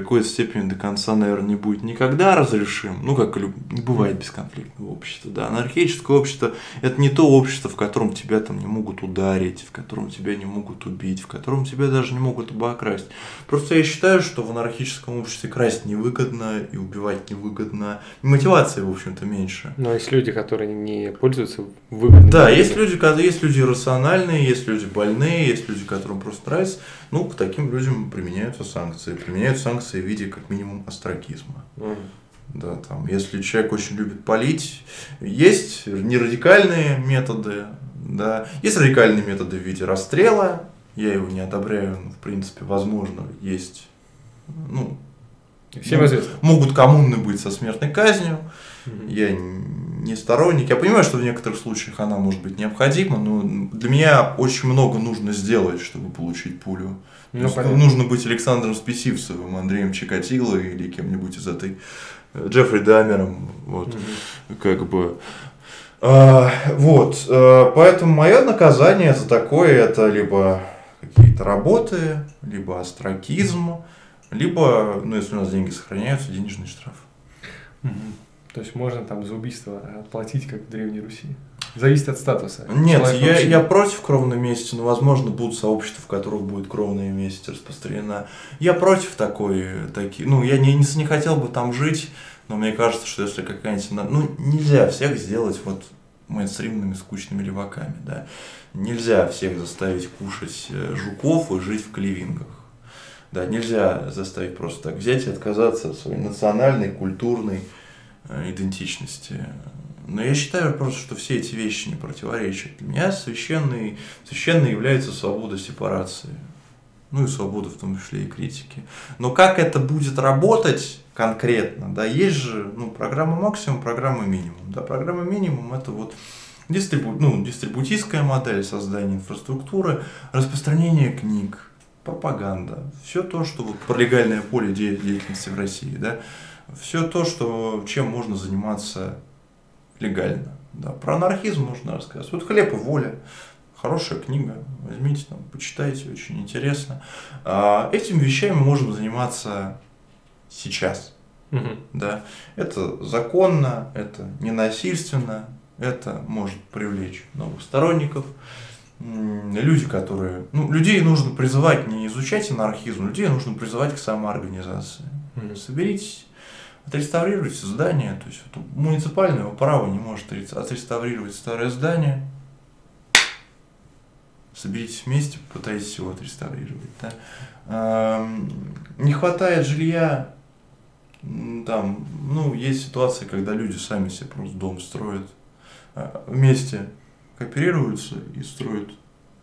какой-то степени до конца, наверное, не будет никогда разрешим. Ну, как не бывает бесконфликтного общества. Да. Анархическое общество – это не то общество, в котором тебя там не могут ударить, в котором тебя не могут убить, в котором тебя даже не могут обокрасть. Просто я считаю, что в анархическом обществе красть невыгодно и убивать невыгодно. И мотивация, в общем-то, меньше. Но есть люди, которые не пользуются выгодой. Да, есть люди, есть люди рациональные, есть люди больные, есть люди, которым просто нравится. Ну, к таким людям применяются санкции. Применяют санкции в виде как минимум астракизма. Mm. Да, там, если человек очень любит палить, есть нерадикальные методы, да, есть радикальные методы в виде расстрела, я его не одобряю, но, в принципе, возможно, есть, ну, Всем известно. Могут коммуны быть со смертной казнью. Mm-hmm. Я не сторонник. Я понимаю, что в некоторых случаях она может быть необходима, но для меня очень много нужно сделать, чтобы получить пулю. Ну, нужно быть Александром Списивцевым, Андреем Чикатило или кем-нибудь из этой э, Джеффри Дамером. Вот, mm-hmm. как бы. А, вот, а, поэтому мое наказание за такое это либо какие-то работы, либо астракизм, либо, ну, если у нас деньги сохраняются, денежный штраф. Угу. То есть можно там за убийство отплатить, как в Древней Руси. Зависит от статуса. Нет, я, я против кровной мести, но, возможно, будут сообщества, в которых будет кровная месть распространена. Я против такой, таки, ну, я не, не, не хотел бы там жить, Но мне кажется, что если какая-нибудь... Ну, нельзя всех сделать вот мейнстримными скучными леваками, да. Нельзя всех заставить кушать э, жуков и жить в кливингах. Да, нельзя заставить просто так взять и отказаться от своей национальной, культурной э, идентичности. Но я считаю просто, что все эти вещи не противоречат. Для меня священной, священной является свобода сепарации. Ну и свобода в том числе и критики. Но как это будет работать конкретно, да, есть же ну, программа максимум, программа минимум. Да, программа минимум это вот дистрибу, ну, дистрибутистская модель создания инфраструктуры, распространение книг, пропаганда, все то, что вот про легальное поле деятельности в России, да, все то, что, чем можно заниматься легально. Да. Про анархизм можно рассказать. Вот «Хлеб и воля», хорошая книга, возьмите, там, почитайте, очень интересно. А, этим вещами можем заниматься сейчас. Угу. Да. Это законно, это ненасильственно, это может привлечь новых сторонников. Люди, которые... Ну, людей нужно призывать не изучать анархизм, людей нужно призывать к самоорганизации. Угу. Соберитесь, отреставрируйте здание, то есть вот, муниципальное право не может отреставрировать старое здание, соберитесь вместе, попытайтесь его отреставрировать. Да? Не хватает жилья, там, ну, есть ситуации, когда люди сами себе просто дом строят, а, вместе кооперируются и строят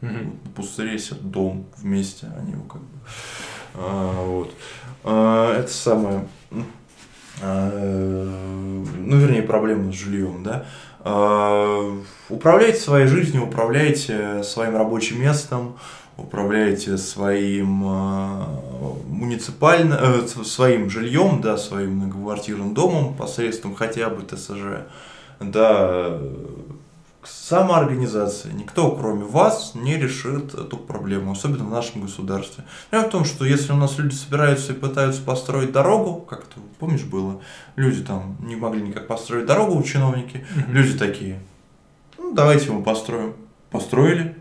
угу. на пустыре себе дом вместе, они его как бы, а, вот. А, это самое, а, ну, вернее, проблема с жильем, да. А, управляйте своей жизнью, управляйте своим рабочим местом, управляете своим э, муниципальным, э, своим жильем, да, своим многоквартирным домом посредством хотя бы ТСЖ, да, самоорганизация. Никто, кроме вас, не решит эту проблему, особенно в нашем государстве. Дело в том, что если у нас люди собираются и пытаются построить дорогу, как то помнишь, было, люди там не могли никак построить дорогу, чиновники, mm-hmm. люди такие, ну, давайте мы построим. Построили,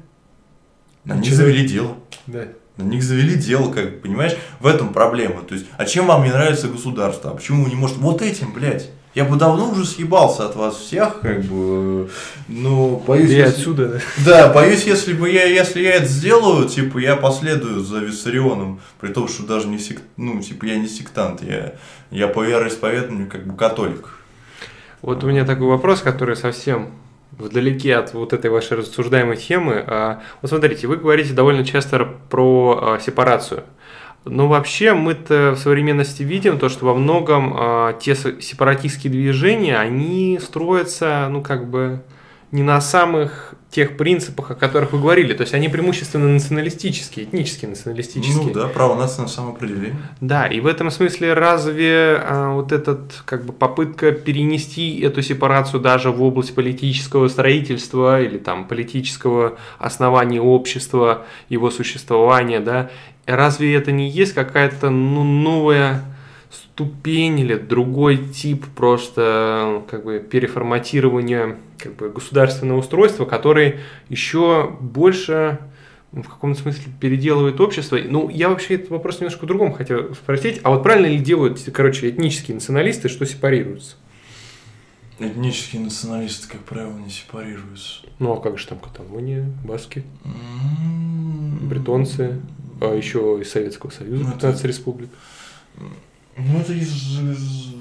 на них завели дело. Да. На них завели дело, как понимаешь, в этом проблема. То есть, а чем вам не нравится государство? А почему вы не можете? Вот этим, блядь. Я бы давно уже съебался от вас всех, как бы, но боюсь... И если... отсюда, да? Да, боюсь, если бы я, если я это сделаю, типа, я последую за Виссарионом, при том, что даже не сек... ну, типа, я не сектант, я, я по вероисповеданию, как бы, католик. Вот у меня такой вопрос, который совсем вдалеке от вот этой вашей рассуждаемой темы. А, вот смотрите, вы говорите довольно часто про а, сепарацию. Но вообще мы-то в современности видим то, что во многом а, те сепаратистские движения, они строятся, ну как бы не на самых тех принципах, о которых вы говорили. То есть они преимущественно националистические, этнические националистические. Ну да, право нас на самоопределение. Да, и в этом смысле разве а, вот этот как бы попытка перенести эту сепарацию даже в область политического строительства или там политического основания общества, его существования, да, разве это не есть какая-то ну, новая ступень или другой тип просто как бы переформатирования как бы, государственного устройства, который еще больше в каком-то смысле переделывает общество. Ну, я вообще этот вопрос немножко другом хотел спросить. А вот правильно ли делают, короче, этнические националисты, что сепарируются? Этнические националисты, как правило, не сепарируются. Ну, а как же там Каталония, баски, mm-hmm. бретонцы, а еще из Советского Союза, ну, 15 это... республик? Ну, это из, из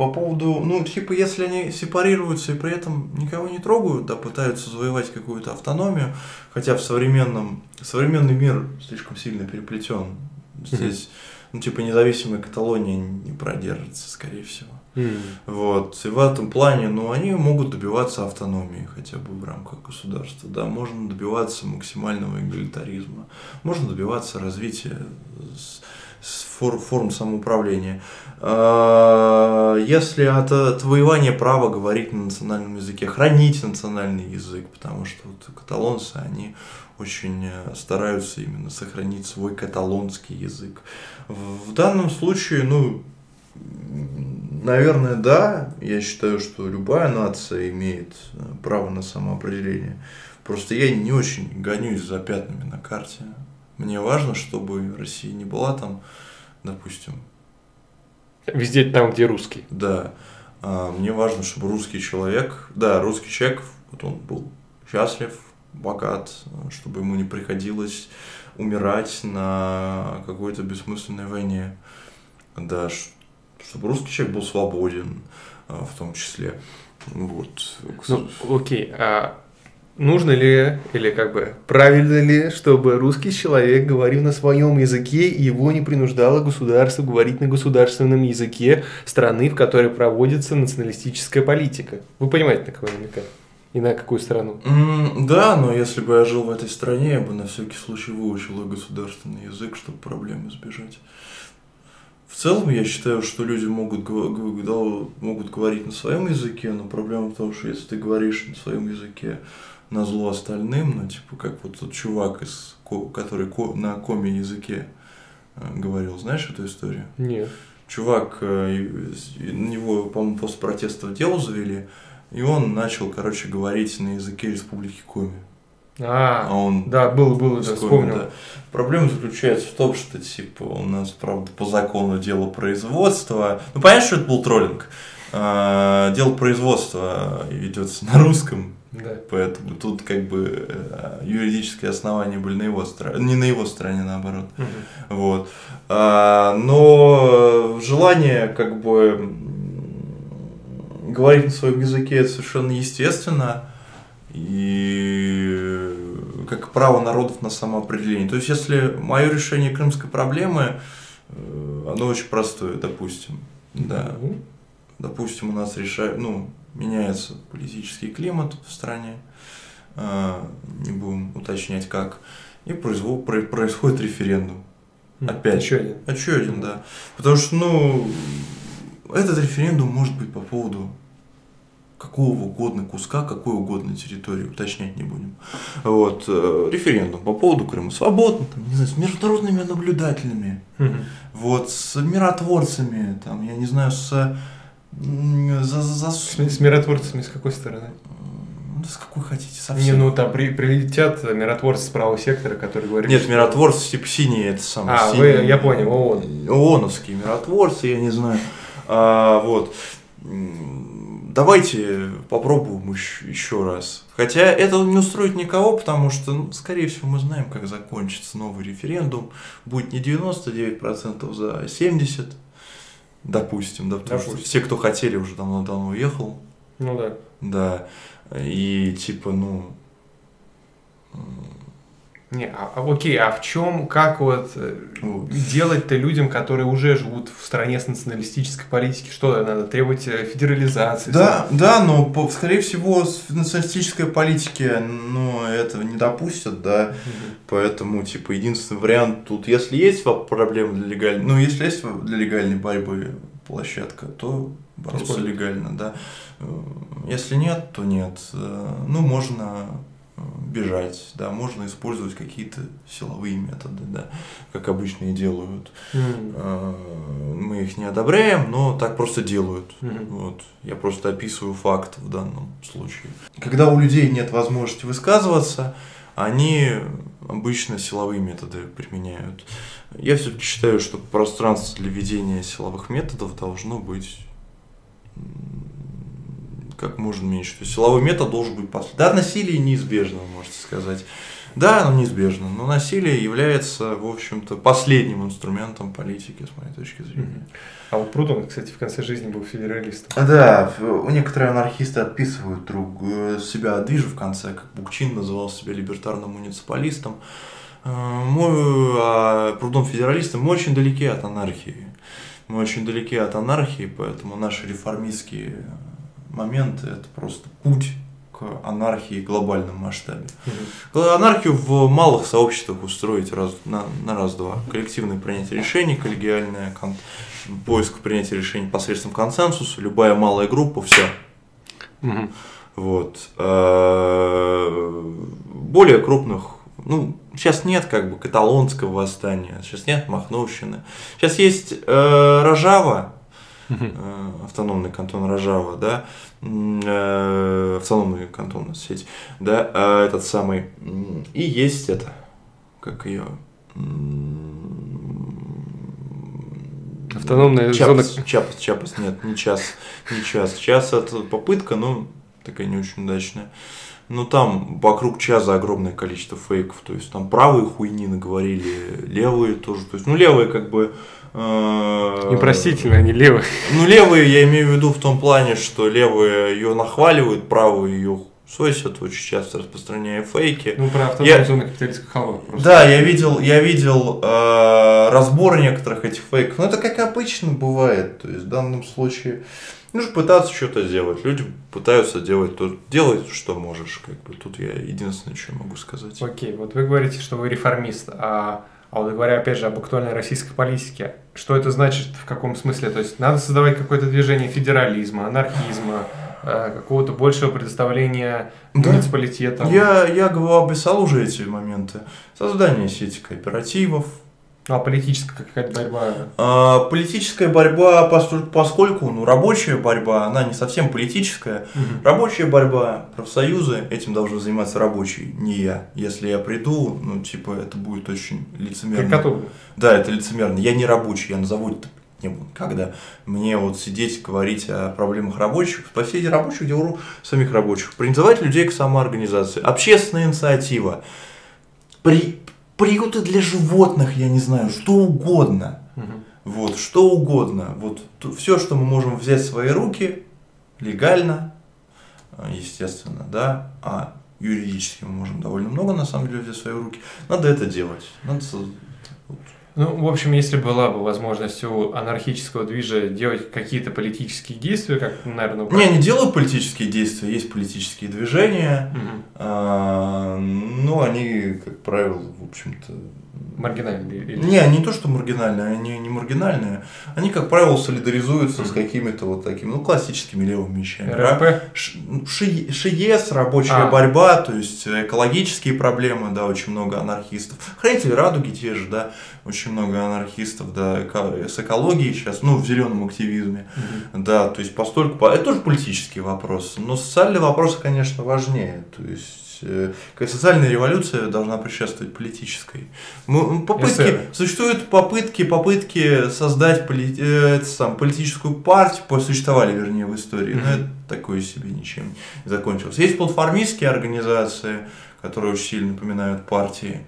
по поводу, ну, типа, если они сепарируются и при этом никого не трогают, да, пытаются завоевать какую-то автономию, хотя в современном, современный мир слишком сильно переплетен. Здесь, mm-hmm. ну, типа, независимая Каталония не продержится, скорее всего. Mm-hmm. Вот, и в этом плане, ну, они могут добиваться автономии хотя бы в рамках государства, да, можно добиваться максимального эгалитаризма, можно добиваться развития форм самоуправления. А, если от отвоевания права говорить на национальном языке, хранить национальный язык, потому что вот каталонцы, они очень э, стараются именно сохранить свой каталонский язык. В данном случае, ну, наверное, да, я считаю, что любая нация имеет э, право на самоопределение. Просто я не очень гонюсь за пятнами на карте. Мне важно, чтобы Россия не была там, допустим, Везде там, где русский. Да. А, мне важно, чтобы русский человек, да, русский человек, вот он был счастлив, богат, чтобы ему не приходилось умирать на какой-то бессмысленной войне. Да, чтобы русский человек был свободен а, в том числе. Вот. Ну, окей, а нужно ли или как бы правильно ли, чтобы русский человек говорил на своем языке и его не принуждало государство говорить на государственном языке страны, в которой проводится националистическая политика? Вы понимаете, на кого я намекаю? И на какую страну? Mm, да, но если бы я жил в этой стране, я бы на всякий случай выучил государственный язык, чтобы проблем избежать. В целом, я считаю, что люди могут, могут говорить на своем языке, но проблема в том, что если ты говоришь на своем языке на зло остальным, ну, типа, как вот тот чувак, из, который на коме языке э, говорил, знаешь эту историю? Нет. Чувак, э, на него, по-моему, после протеста дело завели, и он начал, короче, говорить на языке Республики Коми. А, а он да, было, было, да, вспомнил. Да. Проблема заключается в том, что типа у нас, правда, по закону дело производства. Ну, понятно, что это был троллинг. А, дело производства ведется на русском. Да. Поэтому тут как бы э, юридические основания были на его стороне, не на его стороне, наоборот. Угу. Вот. А, но желание как бы говорить на своем языке это совершенно естественно и как право народов на самоопределение. То есть, если мое решение крымской проблемы, э, оно очень простое, допустим, да, допустим, у нас решает, ну, меняется политический климат в стране, э, не будем уточнять как, и производ, происходит референдум. Опять. Еще один. Еще один, да. Потому что, ну, этот референдум может быть по поводу какого угодно куска, какой угодно территории, уточнять не будем. Вот, э, референдум по поводу Крыма свободно, там, не знаю, с международными наблюдателями, угу. вот, с миротворцами, там, я не знаю, с... За, за... С, с миротворцами с какой стороны? Ну, с какой хотите, совсем. Не, ну там при, прилетят миротворцы с правого сектора, которые говорят... Нет, что... миротворцы типа синие, это самое. А, синие, вы, я понял, ООН. ООНовские миротворцы, я не знаю. А, вот давайте попробуем еще раз. Хотя это не устроит никого, потому что, ну, скорее всего, мы знаем, как закончится новый референдум. Будет не 99% за 70%, допустим, да, потому допустим. что все, кто хотели, уже давно-давно уехал. Ну да. Да. И типа, ну, не, а, а, окей, а в чем, как вот э, делать-то людям, которые уже живут в стране с националистической политикой, что надо требовать э, федерализации? Да, да, но скорее всего с националистической политики, ну, этого не допустят, да, угу. поэтому, типа, единственный вариант тут, если есть проблемы для легальной, ну, если есть для легальной борьбы площадка, то бороться легально, да, э, если нет, то нет, ну, можно бежать, да, можно использовать какие-то силовые методы, да, как обычно и делают. Mm. Мы их не одобряем, но так просто делают. Mm-hmm. Вот. Я просто описываю факт в данном случае. Когда у людей нет возможности высказываться, они обычно силовые методы применяют. Я все-таки считаю, что пространство для ведения силовых методов должно быть как можно меньше. То есть силовой метод должен быть последний. Да, насилие неизбежно, вы можете сказать. Да, оно неизбежно, но насилие является, в общем-то, последним инструментом политики, с моей точки зрения. А вот Прудон, кстати, в конце жизни был федералистом. А, да, некоторые анархисты отписывают друг э, себя от движа в конце, как Букчин называл себя либертарным муниципалистом. Э, мой, а Прудон федералистом, мы очень далеки от анархии. Мы очень далеки от анархии, поэтому наши реформистские момент, это просто путь к анархии в глобальном масштабе. Угу. Анархию в малых сообществах устроить раз, на, на раз-два. Коллективное принятие решений, коллегиальное, кон, поиск принятия решений посредством консенсуса, любая малая группа, все. Угу. Вот. Э, более крупных ну, сейчас нет как бы каталонского восстания, сейчас нет Махновщины. Сейчас есть э, Рожава, автономный кантон Рожава, да, э, автономный кантон сеть, да, а этот самый, и есть это, как ее, Автономная Чапас, зона... Чапас, Чапас, нет, не час, не час. Час это попытка, но такая не очень удачная. Ну там вокруг часа огромное количество фейков. То есть там правые хуйни наговорили, левые тоже. То есть, ну левые как бы э, Непростительно, они левые. Ну, левые, я имею в виду в том плане, что левые ее нахваливают, правые ее сосят, очень часто распространяя фейки. Ну, про Я- автономную зону капиталистских холмов. просто. Да, я видел, я видел э, разбор некоторых этих фейков. Но это как обычно бывает. То есть в данном случае нужно пытаться что-то сделать. Люди пытаются делать то, делай, что можешь. Как бы тут я единственное, что могу сказать. Окей, вот вы говорите, что вы реформист, а, а вот говоря опять же об актуальной российской политике, что это значит, в каком смысле? То есть надо создавать какое-то движение федерализма, анархизма, э, какого-то большего предоставления Да. муниципалитетам. Я, я описал уже эти моменты. Создание сети кооперативов, Ну, а политическая какая-то борьба. А, Политическая борьба, поскольку ну, рабочая борьба, она не совсем политическая. Рабочая борьба, профсоюзы, этим должны заниматься рабочие, не я. Если я приду, ну, типа, это будет очень лицемерно. Карикатурно. Да, это лицемерно. Я не рабочий, я на заводе не был когда мне вот сидеть, говорить о проблемах рабочих, спасите рабочих, делу самих рабочих, призывать людей к самоорганизации, общественная инициатива, при, приюты для животных, я не знаю, что угодно. Мгм. Вот, что угодно. Вот все, что мы можем взять в свои руки, легально, а, естественно, да, а юридически мы можем довольно много, на самом деле, взять в свои руки. Надо это делать. Надо со- Ну, в общем, если была бы возможность у анархического движа делать какие-то политические действия, как, наверное, у Не, не делают политические действия, есть политические движения, Мгм. а, но они, как правило, в общем-то... маргинальные. или- Не, не то, что маргинальные, они не маргинальные, они, как правило, солидаризуются с Мгм. какими-то вот такими, ну, классическими левыми вещами. РП. Ну, ши- ШИЕС, рабочая А. борьба, то есть экологические проблемы, да, очень много анархистов. Хранители радуги те же, да, очень много анархистов, да, с экологией сейчас, ну, в зеленом активизме, Мгм. да, то есть постольку, по- это тоже политический вопрос, но социальные вопросы, конечно, важнее, то есть социальная революция должна предшествовать политической. Мы- Попытки, существуют попытки, попытки создать поли- э, сам, политическую партию, существовали, вернее, в истории, но Мгм. это такое себе ничем не закончилось. Есть платформистские организации, которые очень сильно напоминают партии.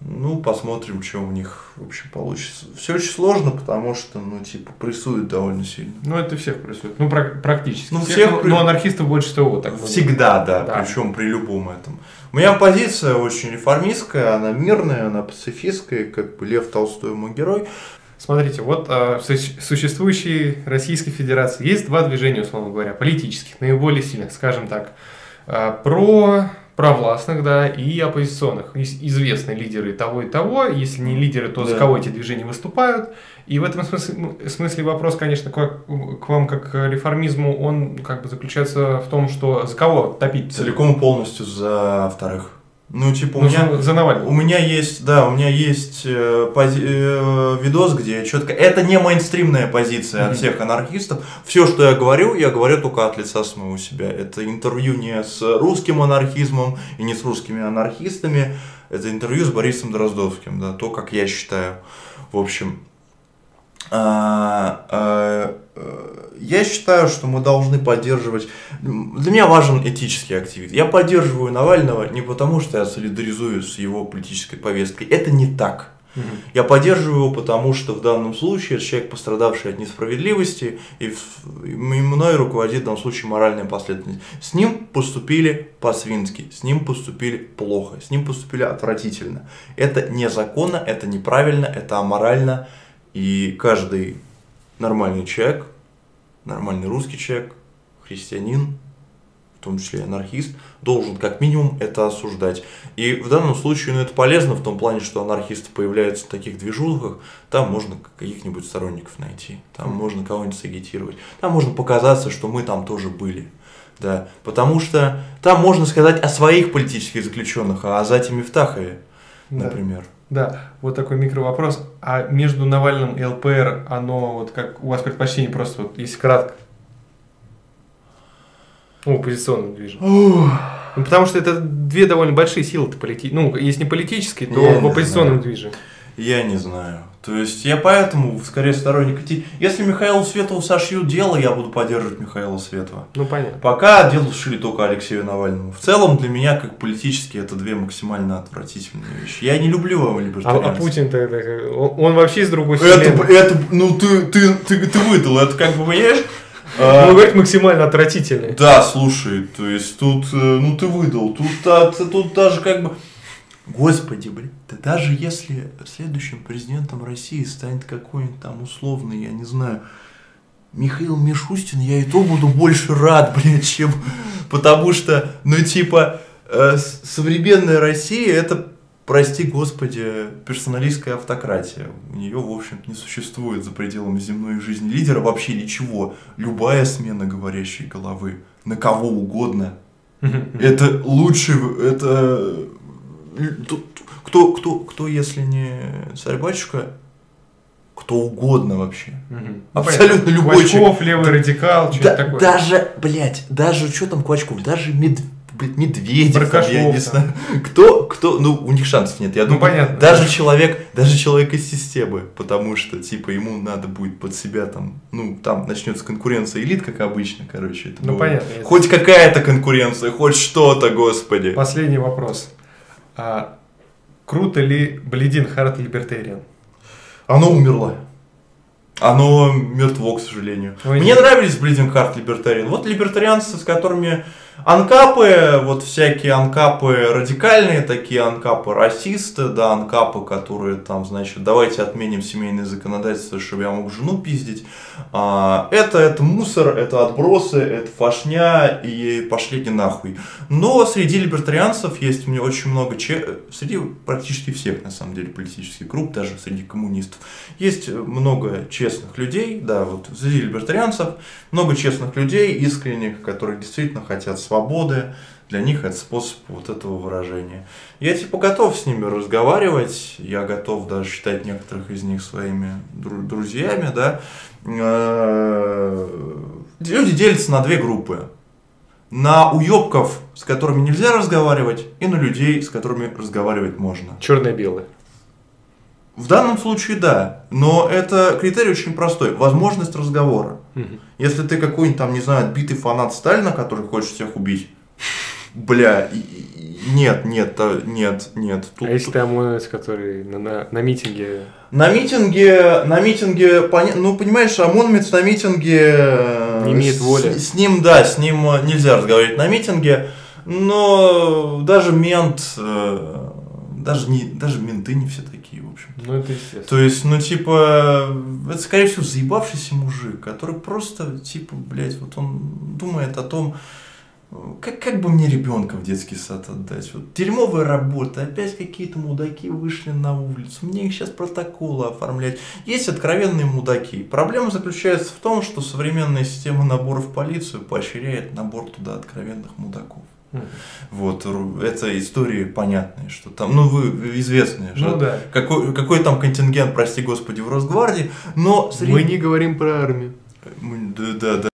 Ну, посмотрим, что у них, в общем, получится. Все очень сложно, потому что, ну, типа, прессуют довольно сильно. Ну, это всех прессует. Ну, прак- практически. Ну, всех, всех но, при- но анархистов больше всего. Так. Всегда, да, Да. причем при любом этом. У меня позиция очень реформистская, она мирная, она пацифистская, как бы Лев Толстой мой герой. Смотрите, вот э, в су- существующей Российской Федерации есть два движения, условно говоря, политических, наиболее сильных, скажем так, Э, про провластных, да, и оппозиционных. Известные лидеры того и того, если не лидеры, то за Да. кого эти движения выступают. И в этом смысле, ну, смысле вопрос, конечно, к, к вам как к реформизму, он как бы заключается в том, что за кого топить? Целиком полностью за вторых. Ну, типа, у Ну, меня... за, Навального. У меня есть, да, у меня есть э, пози- э, видос, где четко... Это не мейнстримная позиция Мгм. от всех анархистов. Все, что я говорю, я говорю только от лица самого себя. Это интервью не с русским анархизмом и не с русскими анархистами. Это интервью с Борисом Дроздовским, да, то, как я считаю. В общем, я считаю, что мы должны поддерживать... Для меня важен этический активизм. Я поддерживаю Навального не потому, что я солидаризуюсь с его политической повесткой. Это не так. Я поддерживаю его, потому что в данном случае это человек, пострадавший от несправедливости, и и мной руководит в данном случае моральная последовательность. С ним поступили по-свински, с ним поступили плохо, с ним поступили отвратительно. Это незаконно, это неправильно, это аморально, и каждый нормальный человек, нормальный русский человек, христианин, в том числе анархист, должен как минимум это осуждать. И в данном случае ну, это полезно в том плане, что анархисты появляются в таких движухах, там можно каких-нибудь сторонников найти, там можно кого-нибудь сагитировать, там можно показаться, что мы там тоже были. Да, потому что там можно сказать о своих политических заключенных, о Азате Мифтахове, Да. например. Да, вот такой микровопрос. А между Навальным и ЛПР, оно вот как у вас предпочтение просто, вот, если кратко? Ну, оппозиционным движем. Ну, потому что это две довольно большие силы-то полити... Ну, если не политические, то Я в оппозиционном знаю. движе. Я не знаю. То есть я поэтому скорее сторонник идти. Если Михаилу Светову сошьют дело, я буду поддерживать Михаила Светова. Ну, понятно. Пока дело шили только Алексею Навальному. В целом для меня, как политически, это две максимально отвратительные вещи. Я не люблю его А, либертарианцев. а Путин-то, это, он, он вообще из другой Это, вселенной. это, ну ты, ты, ты, ты выдал, это как бы, понимаешь? Он А, говорит максимально отвратительный. Да, слушай, то есть тут, э, ну ты выдал, тут, а, тут даже как бы... Господи, блин, да даже если следующим президентом России станет какой-нибудь там условный, я не знаю, Михаил Мишустин, я и то буду больше рад, [laughs] блядь, чем... Потому что, ну типа, э, современная Россия это, прости господи, персоналистская автократия. У нее, в общем не существует за пределами земной жизни лидера вообще ничего. Любая смена говорящей головы на кого угодно [laughs] это лучше, это кто, кто, кто, если не царь-батюшка, кто угодно вообще. Мгм. Абсолютно Понятно. любой Квачков, левый радикал, что-то Да- такое. Даже, блядь, даже, что там Квачков, даже мед, Медведев, там, я Баркашов не знаю, кто, кто, ну, у них шансов нет, я Ну, думаю, понятно. даже человек, даже человек из системы, потому что, типа, ему надо будет под себя там, ну, там начнется конкуренция элит, как обычно, короче, это Ну, бывает. понятно. Хоть какая-то конкуренция, хоть что-то, господи. Последний вопрос. А, круто ли Бледин Харт Либертариан? Оно умерло. Оно мертво, к сожалению. Ой, Мне нет. нравились Bleeding Heart Либертариан. Вот либертарианцы, с которыми анкапы, вот всякие анкапы радикальные, такие анкапы расисты, да, анкапы, которые там, значит, давайте отменим семейное законодательство, чтобы я мог жену пиздить. А, это, это мусор, это отбросы, это фашня, и пошли не нахуй. Но среди либертарианцев есть мне очень много, че... среди практически всех, на самом деле, политических групп, даже среди коммунистов, есть много честных людей, да, вот среди либертарианцев, много честных людей, искренних, которые действительно хотят свободы, для них это способ вот этого выражения. Я типа готов с ними разговаривать, я готов даже считать некоторых из них своими дру- друзьями, да. Э, Люди делятся на две группы. На уебков, с которыми нельзя разговаривать, и на людей, с которыми разговаривать можно. Черное-белое. В данном случае да, но это критерий очень простой. Возможность разговора. Мгм. Если ты какой-нибудь там, не знаю, отбитый фанат Сталина, который хочет всех убить, бля, нет, нет, а, нет, нет. Тут- А если ты ОМОНовец, который на, на, на митинге... На митинге, на митинге, поня- ну понимаешь, ОМОНовец на митинге... э, Не имеет с- воли. С, ним, да, с ним э, нельзя разговаривать на митинге, но даже мент, э, даже, не, даже менты не все такие. Ну, это естественно. То есть, ну, типа, это, скорее всего, заебавшийся мужик, который просто, типа, блядь, вот он думает о том, как, как бы мне ребенка в детский сад отдать? Вот дерьмовая работа, опять какие-то мудаки вышли на улицу, мне их сейчас протоколы оформлять. Есть откровенные мудаки. Проблема заключается в том, что современная система набора в полицию поощряет набор туда откровенных мудаков. Вот, это истории понятные, что там, ну, вы известные, Ну что да. какой, какой там контингент, прости господи, в Росгвардии, но среди- Мы не говорим про армию. Да, да, да.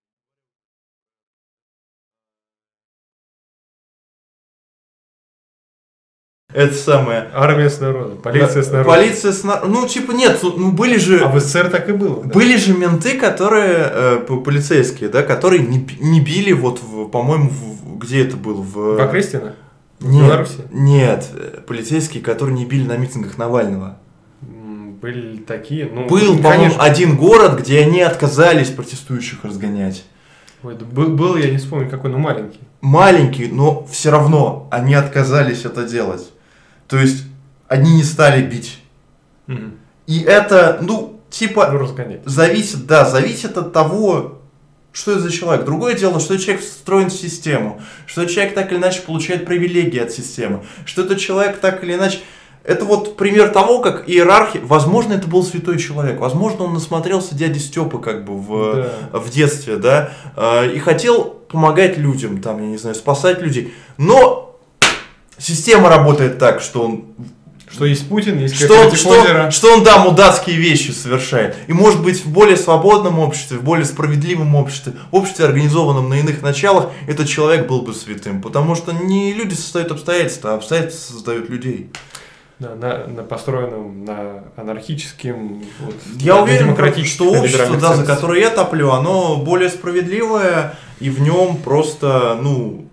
Это самое. Армия с народом, полиция с Да, народом. Полиция с нар- Ну, типа, нет, ну, были же... А в СССР так и было. да? Были же менты, которые, э, полицейские, да, которые не, не били вот, по-моему, где это было? В, В Окрестино? В Нет, Беларуси? Нет, э, полицейские, которые не били на митингах Навального. Были такие, ну... Был, по-моему, один город, где они отказались протестующих разгонять. Ой, да был, был, я не вспомню, какой, но маленький. Маленький, но все равно они отказались это делать. То есть они не стали бить. Мгм. И это, ну, типа, Ну, зависит, да, зависит от того, что это за человек. Другое дело, что человек встроен в систему, что человек так или иначе получает привилегии от системы, что этот человек так или иначе... Это вот пример того, как иерархия... Возможно, это был святой человек. Возможно, он насмотрелся дяди Степы как бы в, Да. в детстве, да, э, и хотел помогать людям, там, я не знаю, спасать людей. Но система работает так, что он Что есть Путин, есть что он, что, что он, да, мудацкие вещи совершает. И может быть в более свободном обществе, в более справедливом обществе, в обществе, организованном на иных началах, этот человек был бы святым. Потому что не люди создают обстоятельства, а обстоятельства создают людей. Да, на, на построенном на анархическим, вот, Я на уверен, что общество, да, за которое я топлю, оно более справедливое, и в нем просто, ну,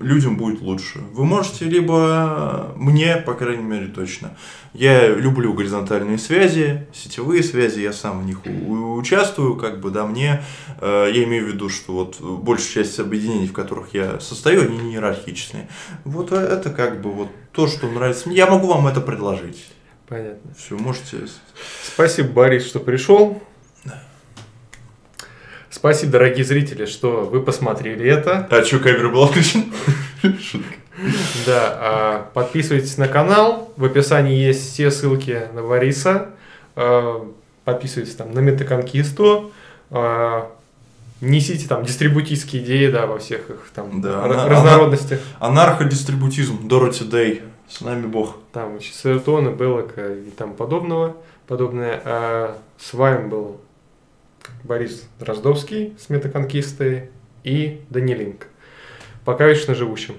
людям будет лучше. Вы можете либо мне, по крайней мере, точно. Я люблю горизонтальные связи, сетевые связи, я сам в них участвую, как бы, да, мне, э, я имею в виду, что вот большая часть объединений, в которых я состою, они не иерархичные. Вот это как бы вот то, что нравится мне. Я могу вам это предложить. Понятно. Все, можете Спасибо, Борис, что пришел. Спасибо, дорогие зрители, что вы посмотрели это. А что, камера была включена? Да, а, подписывайтесь на канал. В описании есть все ссылки на Бориса. А, Подписывайтесь там на Метаконкисту. А, Несите там дистрибутистские идеи, да, во всех их там Да, разнородностях. Анарходистрибутизм, Дороти Дэй, с нами Бог. Там еще Саертона, Беллока и там подобного, подобное. А с вами был Борис Дроздовский с Метаконкистой и Данилинг. Пока вечно живущим.